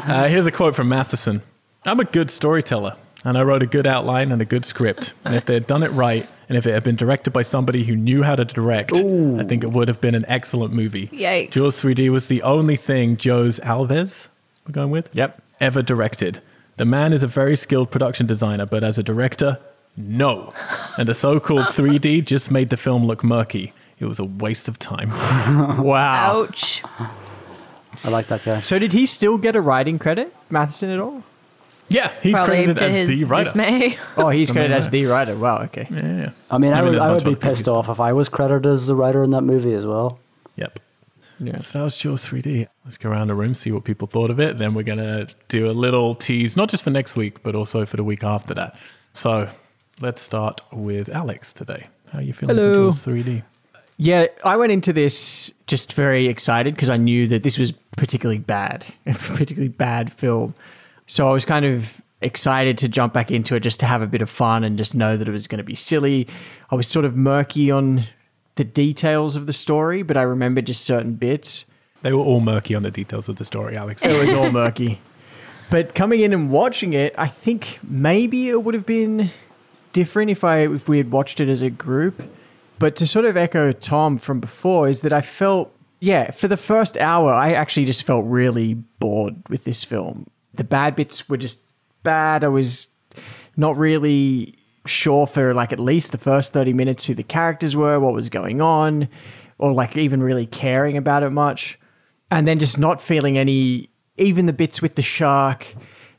Speaker 1: Uh, here's a quote from Matheson I'm a good storyteller, and I wrote a good outline and a good script. And if they had done it right, and if it had been directed by somebody who knew how to direct, I think it would have been an excellent movie.
Speaker 3: Yikes.
Speaker 1: Jaws 3D was the only thing Joe's Alves, we're going with?
Speaker 2: Yep.
Speaker 1: Ever directed. The man is a very skilled production designer, but as a director, no. And the so called 3D just made the film look murky. It was a waste of time.
Speaker 2: Wow.
Speaker 3: Ouch.
Speaker 4: I like that guy.
Speaker 2: So did he still get a writing credit, Matheson, at all?
Speaker 1: Yeah, he's
Speaker 3: Probably
Speaker 1: credited
Speaker 3: to
Speaker 1: as
Speaker 3: his
Speaker 1: the writer.
Speaker 3: dismay.
Speaker 2: Oh, he's
Speaker 1: Something
Speaker 2: credited as the writer. Wow, okay.
Speaker 1: Yeah, yeah.
Speaker 4: I mean, I,
Speaker 1: Maybe
Speaker 4: would, I would be pissed off if I was credited as the writer in that movie as well.
Speaker 1: Yep.
Speaker 2: Yeah.
Speaker 1: So that was Jaws 3D. Let's go around the room, see what people thought of it. Then we're going to do a little tease, not just for next week, but also for the week after that. So let's start with Alex today. How are you feeling
Speaker 2: Hello.
Speaker 1: to Jaws 3D?
Speaker 2: Yeah, I went into this just very excited because I knew that this was particularly bad, a particularly bad film. So I was kind of excited to jump back into it just to have a bit of fun and just know that it was going to be silly. I was sort of murky on the details of the story, but I remember just certain bits.
Speaker 1: They were all murky on the details of the story, Alex.
Speaker 2: It was all murky. But coming in and watching it, I think maybe it would have been different if I if we had watched it as a group. But to sort of echo Tom from before is that I felt yeah, for the first hour I actually just felt really bored with this film. The bad bits were just bad. I was not really sure for like at least the first 30 minutes who the characters were, what was going on, or like even really caring about it much. And then just not feeling any, even the bits with the shark,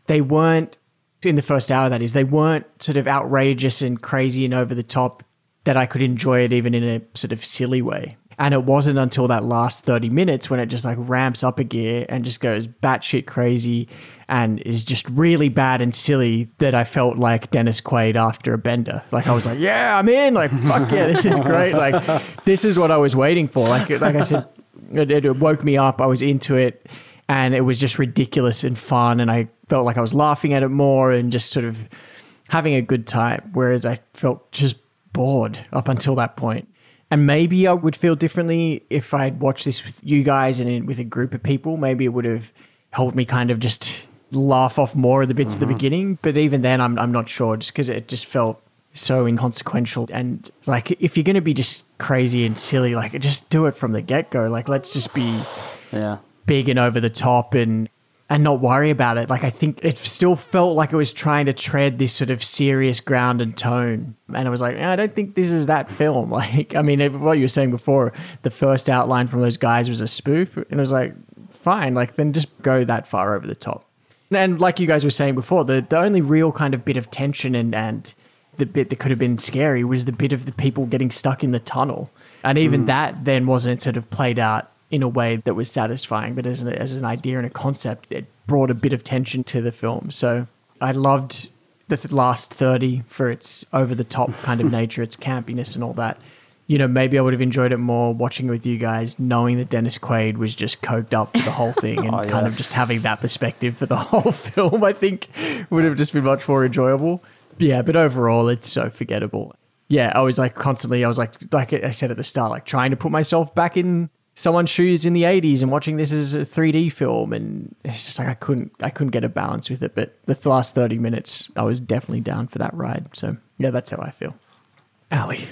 Speaker 2: they weren't in the first hour, that is, they weren't sort of outrageous and crazy and over the top that I could enjoy it even in a sort of silly way. And it wasn't until that last 30 minutes when it just like ramps up a gear and just goes batshit crazy and is just really bad and silly that I felt like Dennis Quaid after a bender. Like I was like, yeah, I'm in. Like, fuck yeah, this is great. Like, this is what I was waiting for. Like, like I said, it, it woke me up. I was into it and it was just ridiculous and fun. And I felt like I was laughing at it more and just sort of having a good time. Whereas I felt just bored up until that point. And maybe I would feel differently if I'd watched this with you guys and in, with a group of people. Maybe it would have helped me kind of just laugh off more of the bits at the mm-hmm. beginning. But even then, I'm, I'm not sure just because it just felt so inconsequential. And like, if you're going to be just crazy and silly, like, just do it from the get go. Like, let's just be
Speaker 4: Yeah.
Speaker 2: big and over the top and and not worry about it. Like I think it still felt like it was trying to tread this sort of serious ground and tone. And I was like, I don't think this is that film. Like, I mean, what you were saying before, the first outline from those guys was a spoof, and it was like, fine, like then just go that far over the top. And like you guys were saying before, the the only real kind of bit of tension and and the bit that could have been scary was the bit of the people getting stuck in the tunnel. And even mm. that then wasn't sort of played out in a way that was satisfying, but as an, as an idea and a concept, it brought a bit of tension to the film. So I loved the th- last 30 for its over the top kind of nature, its campiness and all that. You know, maybe I would have enjoyed it more watching it with you guys, knowing that Dennis Quaid was just coked up for the whole thing and
Speaker 4: Oh, yeah.
Speaker 2: kind of just having that perspective for the whole film, I think would have just been much more enjoyable. Yeah, but overall, it's so forgettable. Yeah, I was like constantly, I was like, like I said at the start, like trying to put myself back in someone's shoes in the 80s and watching this as a 3D film. And it's just like, I couldn't, I couldn't get a balance with it. But the last 30 minutes, I was definitely down for that ride. So yeah, that's how I feel. Ali.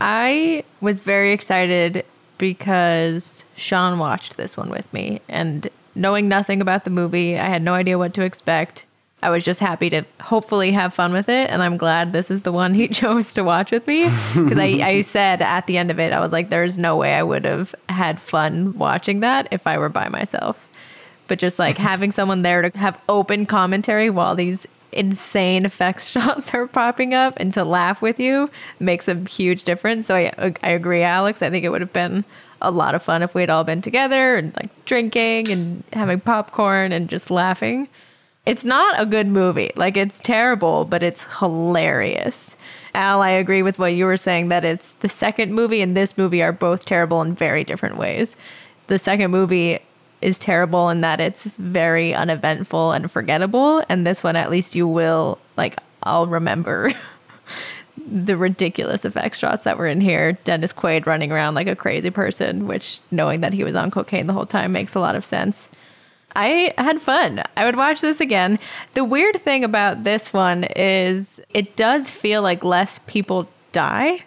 Speaker 3: I was very excited because Sean watched this one with me, and knowing nothing about the movie, I had no idea what to expect. I was just happy to hopefully have fun with it, and I'm glad this is the one he chose to watch with me. Because I, I said at the end of it, I was like, there's no way I would have had fun watching that if I were by myself. But just like having someone there to have open commentary while these insane effects shots are popping up and to laugh with you makes a huge difference. So I, I agree, Alex. I think it would have been a lot of fun if we'd all been together and like drinking and having popcorn and just laughing. It's not a good movie. Like it's terrible, but it's hilarious. Al, I agree with what you were saying that it's the second movie and this movie are both terrible in very different ways. The second movie is terrible in that it's very uneventful and forgettable, and this one at least you will like I'll remember the ridiculous effect shots that were in here. Dennis Quaid running around like a crazy person, which knowing that he was on cocaine the whole time makes a lot of sense. I had fun. I would watch this again. The weird thing about this one is it does feel like less people die.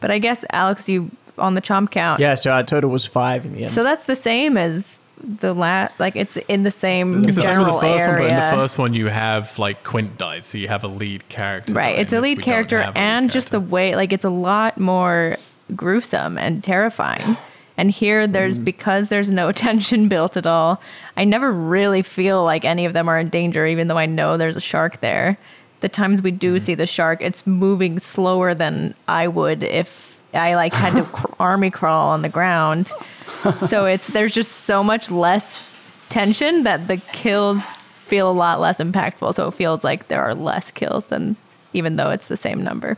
Speaker 3: But I guess Alex, you on the chomp count.
Speaker 2: Yeah, so our total was five in the end.
Speaker 3: So that's the same as the last. Like it's in the same
Speaker 1: It's the same as the
Speaker 3: general
Speaker 1: first one, but in the first one you have like Quint died, so you have a lead character.
Speaker 3: right. It's a lead character
Speaker 1: have a lead
Speaker 3: and just the way like it's a lot more gruesome and terrifying. And here there's
Speaker 1: Mm.
Speaker 3: because there's no tension built at all. I never really feel like any of them are in danger, even though I know there's a shark there. The times we do
Speaker 1: Mm.
Speaker 3: see the shark, it's moving slower than I would if I like had to cr- army crawl on the ground. So it's there's just so much less tension that the kills feel a lot less impactful. So it feels like there are less kills than even though it's the same number.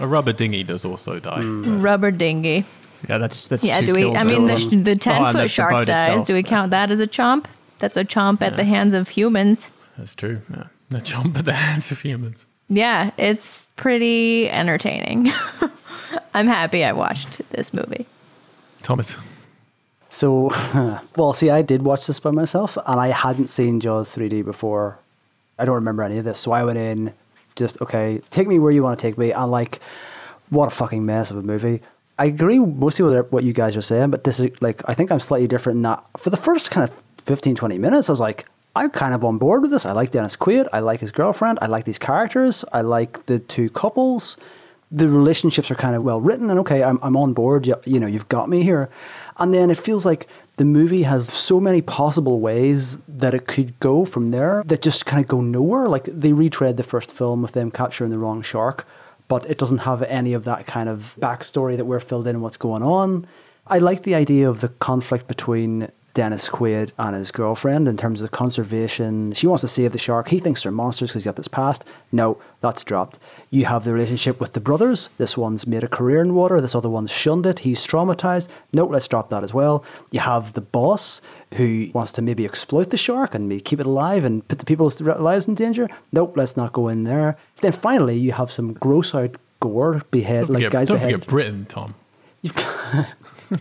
Speaker 1: a rubber dinghy does also die.
Speaker 2: Mm.
Speaker 3: Rubber dinghy.
Speaker 2: Yeah, that's that's
Speaker 3: Yeah,
Speaker 2: two
Speaker 3: do we?
Speaker 2: kills
Speaker 3: I mean, the, sh- the
Speaker 2: Oh, and
Speaker 3: ten
Speaker 2: the- the
Speaker 3: foot shark dies.
Speaker 2: itself.
Speaker 3: Do we count that as a chomp? That's a chomp at the hands of humans.
Speaker 1: That's true. Yeah. The jump at the hands of humans.
Speaker 3: Yeah, it's pretty entertaining. I'm happy I watched this movie.
Speaker 1: Thomas.
Speaker 4: So, well, see, I did watch this by myself, and I hadn't seen Jaws 3D before. I don't remember any of this, so I went in just okay. Take me where you want to take me, and like, what a fucking mess of a movie. I agree mostly with what you guys are saying, but this is like I think I'm slightly different that for the first kind of 15, 20 minutes, I was like, I'm kind of on board with this. I like Dennis Quaid. I like his girlfriend. I like these characters. I like the two couples. The relationships are kind of well written, and okay, I'm, I'm on board. You, you know, you've got me here. And then it feels like the movie has so many possible ways that it could go from there that just kind of go nowhere. Like they retread the first film with them capturing the wrong shark, but it doesn't have any of that kind of backstory that we're filled in what's going on. I like the idea of the conflict between Dennis Quaid and his girlfriend in terms of conservation. She wants to save the shark. He thinks they're monsters because he's got this past. No, that's dropped. You have the relationship with the brothers. This one's made a career in water. This other one's shunned it. He's traumatized. No, let's drop that as well. You have the boss who wants to maybe exploit the shark and maybe keep it alive and put the people's lives in danger. Nope, let's not go in there. Then finally, you have some gross out gore, behead,
Speaker 1: Don't
Speaker 4: like
Speaker 1: forget,
Speaker 4: guys
Speaker 1: don't
Speaker 4: behead.
Speaker 1: forget Britain, Tom.
Speaker 2: You've got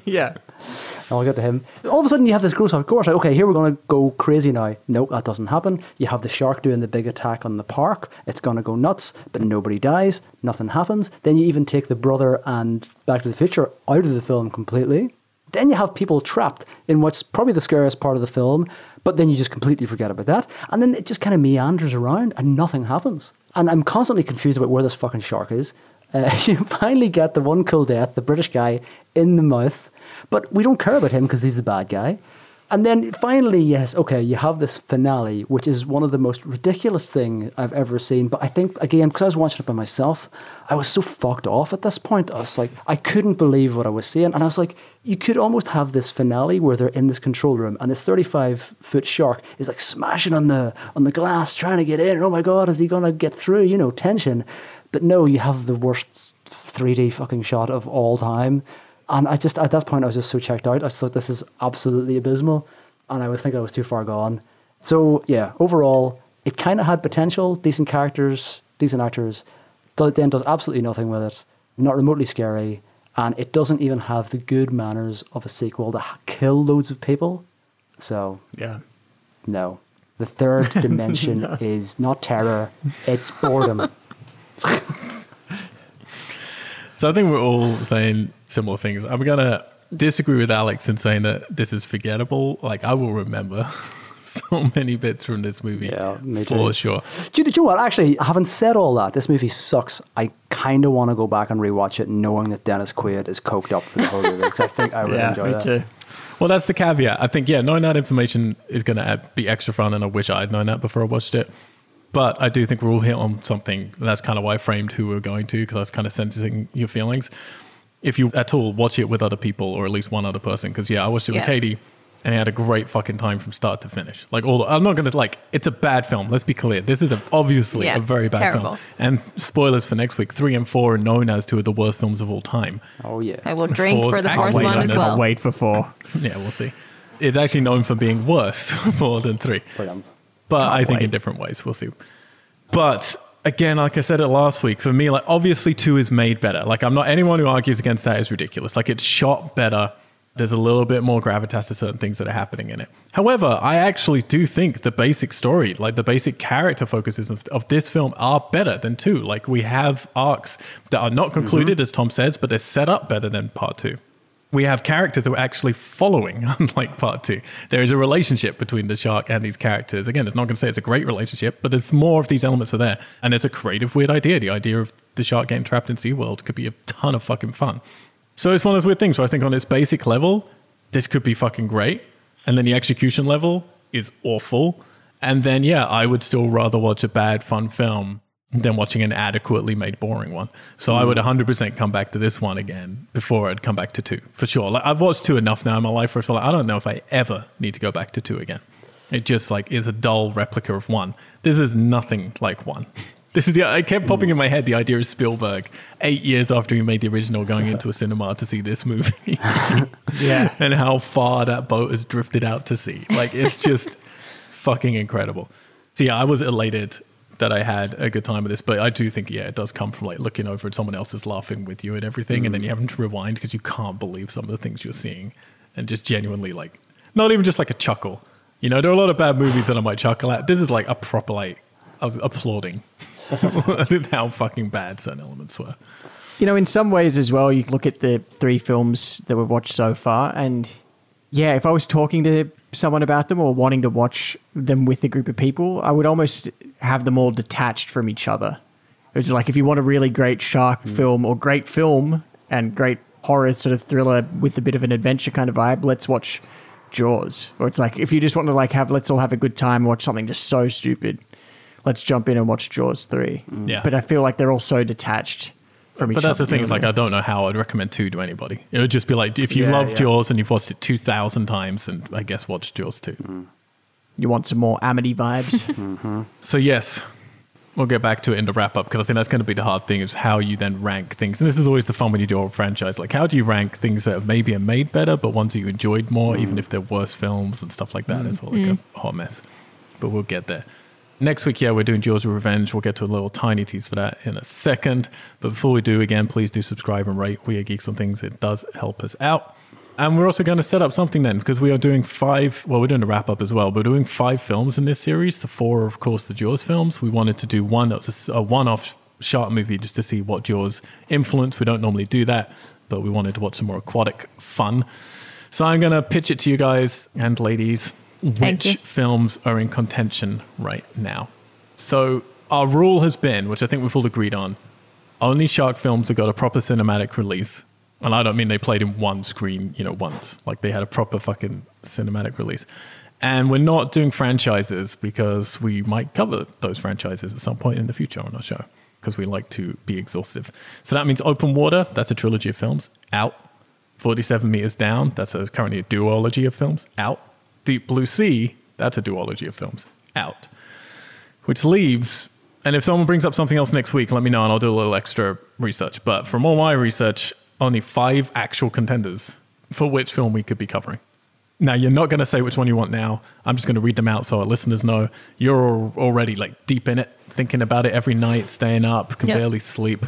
Speaker 2: yeah.
Speaker 4: I'll get to him. All of a sudden, you have this gross out course. Like, okay, here we're going to go crazy now. Nope, that doesn't happen. You have the shark doing the big attack on the park. It's going to go nuts, but nobody dies. Nothing happens. Then you even take the brother and Back to the Future out of the film completely. Then you have people trapped in what's probably the scariest part of the film, but then you just completely forget about that. And then it just kind of meanders around and nothing happens. And I'm constantly confused about where this fucking shark is. Uh, you finally get the one cool death, the British guy in the mouth, but we don't care about him because he's the bad guy. And then finally, yes, okay, you have this finale, which is one of the most ridiculous thing I've ever seen. But I think again, because I was watching it by myself, I was so fucked off at this point. I was like, I couldn't believe what I was seeing, and I was like, you could almost have this finale where they're in this control room, and this thirty-five foot shark is like smashing on the on the glass, trying to get in. Oh my god, is he gonna get through? You know, tension. But no, you have the worst 3D fucking shot of all time. And I just, at that point, I was just so checked out. I just thought this is absolutely abysmal. And I was thinking I was too far gone. So, yeah, overall, it kind of had potential, decent characters, decent actors. But then does absolutely nothing with it. Not remotely scary. And it doesn't even have the good manners of a sequel to kill loads of people. So,
Speaker 2: Yeah.
Speaker 4: no. The third dimension is not terror, it's boredom.
Speaker 1: So I think we're all saying similar things. I'm gonna disagree with Alex in saying that this is forgettable. Like I will remember so many bits from this movie.
Speaker 4: Yeah, me
Speaker 1: for
Speaker 4: too.
Speaker 1: sure.
Speaker 4: Do you, do you know what? Actually, having said all that, this movie sucks. I kind of want to go back and rewatch it, knowing that Dennis Quaid is coked up for the whole movie. Because I think I would
Speaker 2: Yeah,
Speaker 4: enjoy
Speaker 2: me
Speaker 4: that.
Speaker 2: too.
Speaker 1: Well, that's the caveat. I think yeah, knowing that information is gonna be extra fun, and I wish I'd known that before I watched it. But I do think we're all hit on something. And that's kind of why I framed who we are going to because I was kind of sensing your feelings. If you at all watch it with other people or at least one other person, because yeah, I watched it with Katie and I had a great fucking time from start to finish. Like all, the, I'm not gonna like. It's a bad film. Let's be clear. This is a, obviously
Speaker 3: Yeah,
Speaker 1: a very bad
Speaker 3: terrible.
Speaker 1: film. And spoilers for next week: three and four are known as two of the worst films of all time.
Speaker 4: Oh yeah.
Speaker 3: I will drink
Speaker 1: Four's
Speaker 3: for the fourth one
Speaker 1: on
Speaker 3: as
Speaker 1: there.
Speaker 3: well.
Speaker 2: Wait for four.
Speaker 1: Yeah, we'll see. It's actually known for being worse more than three. But um,
Speaker 2: Can't
Speaker 1: I think in different ways. We'll see. But again, like I said it last week, for me, like obviously two is made better. Like I'm not anyone who argues against that is ridiculous. Like it's shot better. There's a little bit more gravitas to certain things that are happening in it. However, I actually do think the basic story, like the basic character focuses of, of this film, are better than two. Like we have arcs that are not concluded, mm-hmm. as Tom says, but they're set up better than part two we have characters that we're actually following, unlike part two. There is a relationship between the shark and these characters. Again, it's not going to say it's a great relationship, but there's more of these elements are there. And it's a creative, weird idea. The idea of the shark getting trapped in SeaWorld could be a ton of fucking fun. So it's one of those weird things. So I think on its basic level, this could be fucking great. And then the execution level is awful. And then, yeah, I would still rather watch a bad, fun film than watching an adequately made, boring one. So I would mm. 100% come back to this one again before I'd come back to two, for sure. Like, I've watched two enough now in my life where I feel like I don't know if I ever need to go back to two again. It just like is a dull replica of one. This is nothing like one. This is the, I kept popping in my head the idea of Spielberg eight years after he made the original going into a cinema to see this movie
Speaker 2: Yeah.
Speaker 1: and how far that boat has drifted out to sea. Like it's just fucking incredible. So yeah, I was elated that I had a good time with this, but I do think yeah, it does come from like looking over at someone else is laughing with you and everything, and then mm. you having to rewind because you can't believe some of the things you're seeing, and just genuinely like not even just like a chuckle. You know, there are a lot of bad movies that I might chuckle at. This is like a proper like I was applauding how fucking bad certain elements were.
Speaker 2: You know, in some ways as well, you look at the three films that we've watched so far, and yeah, if I was talking to someone about them or wanting to watch them with a group of people, I would almost have them all detached from each other. It was like if you want a really great shark hmm. film or great film and great horror sort of thriller with a bit of an adventure kind of vibe, let's watch Jaws, or it's like if you just want to like have let's all have a good time, watch something just so stupid, let's jump in and watch Jaws three. Hmm.
Speaker 1: Yeah.
Speaker 2: But I feel like they're all so detached from each
Speaker 1: But
Speaker 2: other.
Speaker 1: that's the thing. Is like I don't know how I'd recommend two to anybody. It would just be like if you
Speaker 2: Yeah,
Speaker 1: love
Speaker 2: yeah.
Speaker 1: Jaws and you've watched it two thousand times, then I guess watch Jaws two.
Speaker 2: mean? you want some more Amity vibes.
Speaker 1: So yes, we'll get back to it in the wrap up because I think that's going to be the hard thing is how you then rank things. And this is always the fun when you do a franchise. Like how do you rank things that maybe are made better, but ones that you enjoyed more, even mm. if they're worse films and stuff like that. It's all mm. like a mm. hot mess. But we'll get there. Next week, yeah, we're doing Jaws of Revenge. We'll get to a little tiny tease for that in a second. But before we do, again, please do subscribe and rate We Are Geeks on Things. It does help us out. And we're also going to set up something then because we are doing five, well, we're doing a wrap up as well, we're doing five films in this series. The four, of course, the Jaws films. We wanted to do one that was a, a one off shark movie just to see what Jaws influence. We don't normally do that, but we wanted to watch some more aquatic fun. So I'm going to pitch it to you guys and ladies. Which films are in contention right now? So our rule has been, which I think we've all agreed on, only shark films have got a proper cinematic release. And I don't mean they played in one screen, you know, once. Like they had a proper fucking cinematic release. And we're not doing franchises because we might cover those franchises at some point in the future on our show because we like to be exhaustive. So that means Open Water, that's a trilogy of films, out. 47 Meters Down, that's a, currently a duology of films, out. Deep Blue Sea, that's a duology of films, out. Which leaves and if someone brings up something else next week let me know and i'll do a little extra research. But from all my research only five actual contenders for which film we could be covering. Now you're not going to say which one you want now. I'm just going to read them out so our listeners know. You're already like deep in it thinking about it every night staying up can
Speaker 3: Yep.
Speaker 1: barely sleep.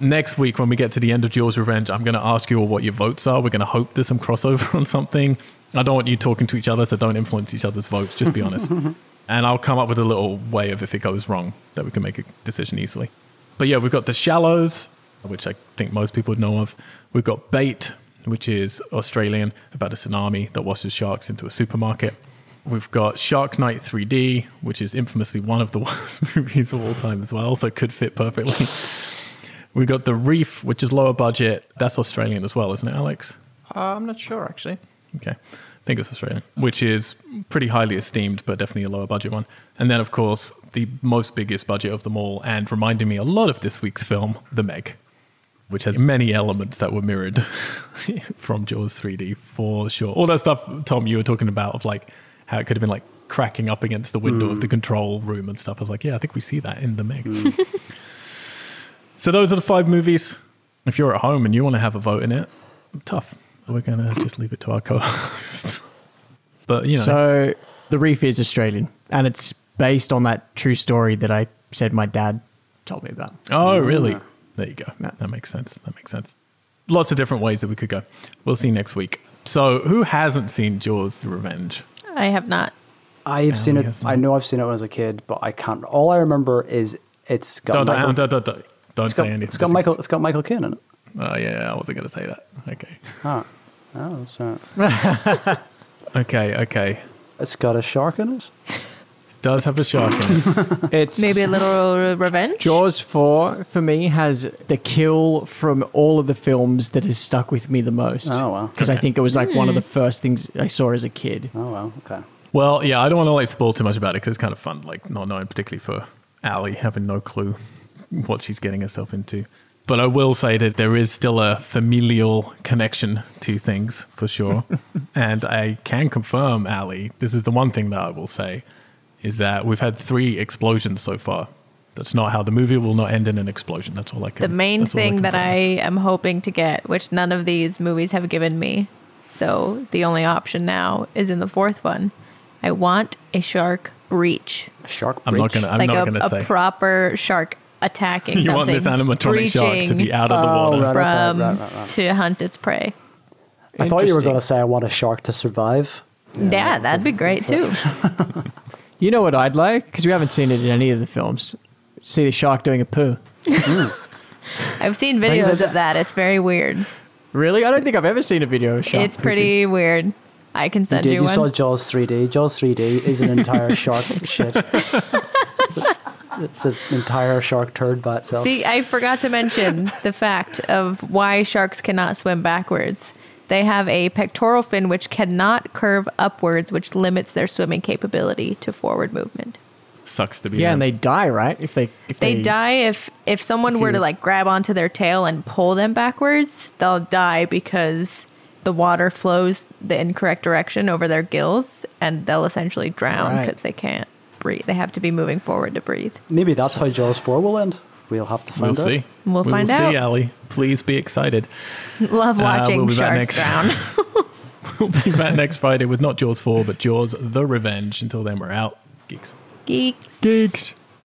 Speaker 1: Next week when we get to the end of Jaws Revenge, I'm going to ask you all what your votes are. We're going to hope there's some crossover on something. I don't want you talking to each other, so don't influence each other's votes. Just be honest. and I'll come up with a little way of if it goes wrong that we can make a decision easily. But yeah, we've got The Shallows, which I think most people would know of. We've got Bait, which is Australian, about a tsunami that washes sharks into a supermarket. We've got Shark Night 3D, which is infamously one of the worst movies of all time as well, so it could fit perfectly. We've got The Reef, which is lower budget. That's Australian as well, isn't it, Alex?
Speaker 2: Uh, I'm not sure actually.
Speaker 1: Okay. I think it's Australian, which is pretty highly esteemed, but definitely a lower budget one. And then, of course, the most biggest budget of them all, and reminding me a lot of this week's film, The Meg, which has many elements that were mirrored from Jaws 3D for sure. All that stuff, Tom, you were talking about, of like how it could have been like cracking up against the window of the mm. control room and stuff. I was like, yeah, I think we see that in The Meg. Mm. so, those are the five movies. If you're at home and you want to have a vote in it, tough. We're going to just leave it to our co host. But, you know.
Speaker 2: So the reef is Australian, and it's based on that true story that I said my dad told me about.
Speaker 1: Oh, ah. really? There you go.
Speaker 2: Yeah.
Speaker 1: That makes sense. That makes sense. Lots of different ways that we could go. We'll see next week. So, who hasn't seen Jaws: The Revenge?
Speaker 3: I have not.
Speaker 4: I've seen it. I know I've seen it when I was a kid, but I can't. All I remember is it's got
Speaker 1: Don't,
Speaker 4: Michael.
Speaker 1: don't, don't, don't, don't
Speaker 4: it's got,
Speaker 1: say anything.
Speaker 4: it's got Michael. It's got Michael Caine in it.
Speaker 1: Oh, yeah, I wasn't going to say that. Okay.
Speaker 4: Ah. Ah, oh, so
Speaker 1: Okay, okay.
Speaker 4: it's got a shark in it.
Speaker 1: It Does have a shark in it.
Speaker 2: It's
Speaker 3: Maybe a little revenge.
Speaker 2: Jaws 4 for me has the kill from all of the films that has stuck with me the most.
Speaker 4: Oh, wow.
Speaker 2: Because I think it was like one of the first things I saw as a kid.
Speaker 4: Oh well, okay.
Speaker 1: Well, yeah, I don't want to like spoil too much about it because it's kind of fun, like not knowing, particularly for Ali, having no clue what she's getting herself into. But I will say that there is still a familial connection to things for sure. and I can confirm, Ali, this is the one thing that I will say is that we've had three explosions so far. That's not how the movie will not end in an explosion. That's all I can.
Speaker 3: The main thing
Speaker 1: can
Speaker 3: that I am hoping to get, which none of these movies have given me, so the only option now is in the fourth one. I want a shark breach,
Speaker 4: A shark.
Speaker 1: I'm not gonna. I'm
Speaker 3: like
Speaker 1: not
Speaker 3: a,
Speaker 1: gonna say a
Speaker 3: proper shark attacking
Speaker 1: you
Speaker 3: something.
Speaker 1: want this animatronic shark to be out of the
Speaker 4: Oh,
Speaker 1: water.
Speaker 4: right.
Speaker 3: from
Speaker 4: right, right, right.
Speaker 3: to hunt its prey.
Speaker 4: I thought you were going to say I want a shark to survive.
Speaker 3: Yeah, that'd be great too.
Speaker 2: You know what I'd like? Because we haven't seen it in any of the films. See the shark doing a poo.
Speaker 3: I've seen videos of that. It's very weird.
Speaker 2: Really? I don't think I've ever seen a video of a shark.
Speaker 3: It's pretty weird. I can send
Speaker 4: You
Speaker 3: send
Speaker 4: did.
Speaker 3: you,
Speaker 4: You
Speaker 3: one.
Speaker 4: saw Jaws 3D. Jaws 3D is an entire shark shit. It's, a, it's an entire shark turd by itself.
Speaker 3: Speak, I forgot to mention the fact of why sharks cannot swim backwards. They have a pectoral fin which cannot curve upwards, which limits their swimming capability to forward movement.
Speaker 1: Sucks to be.
Speaker 2: Yeah,
Speaker 1: them.
Speaker 2: and they die, right? If they if
Speaker 3: They die if if someone
Speaker 2: If
Speaker 3: were to like grab onto their tail and pull them backwards, they'll die because the water flows the incorrect direction over their gills and they'll essentially drown
Speaker 2: Right.
Speaker 3: because they can't breathe. They have to be moving forward to breathe.
Speaker 4: Maybe that's how Jaws 4 will end. We'll have to find
Speaker 1: We'll
Speaker 4: find out.
Speaker 1: see.
Speaker 3: We'll
Speaker 1: we
Speaker 3: find
Speaker 1: will
Speaker 3: out.
Speaker 1: see, Ali. Please be excited.
Speaker 3: Love
Speaker 1: Uh,
Speaker 3: watching
Speaker 1: we'll
Speaker 3: sharks
Speaker 1: next-
Speaker 3: drown.
Speaker 1: We'll be back next Friday with not Jaws 4, but Jaws the Revenge. Until then, we're out. Geeks.
Speaker 3: Geeks.
Speaker 2: geeks.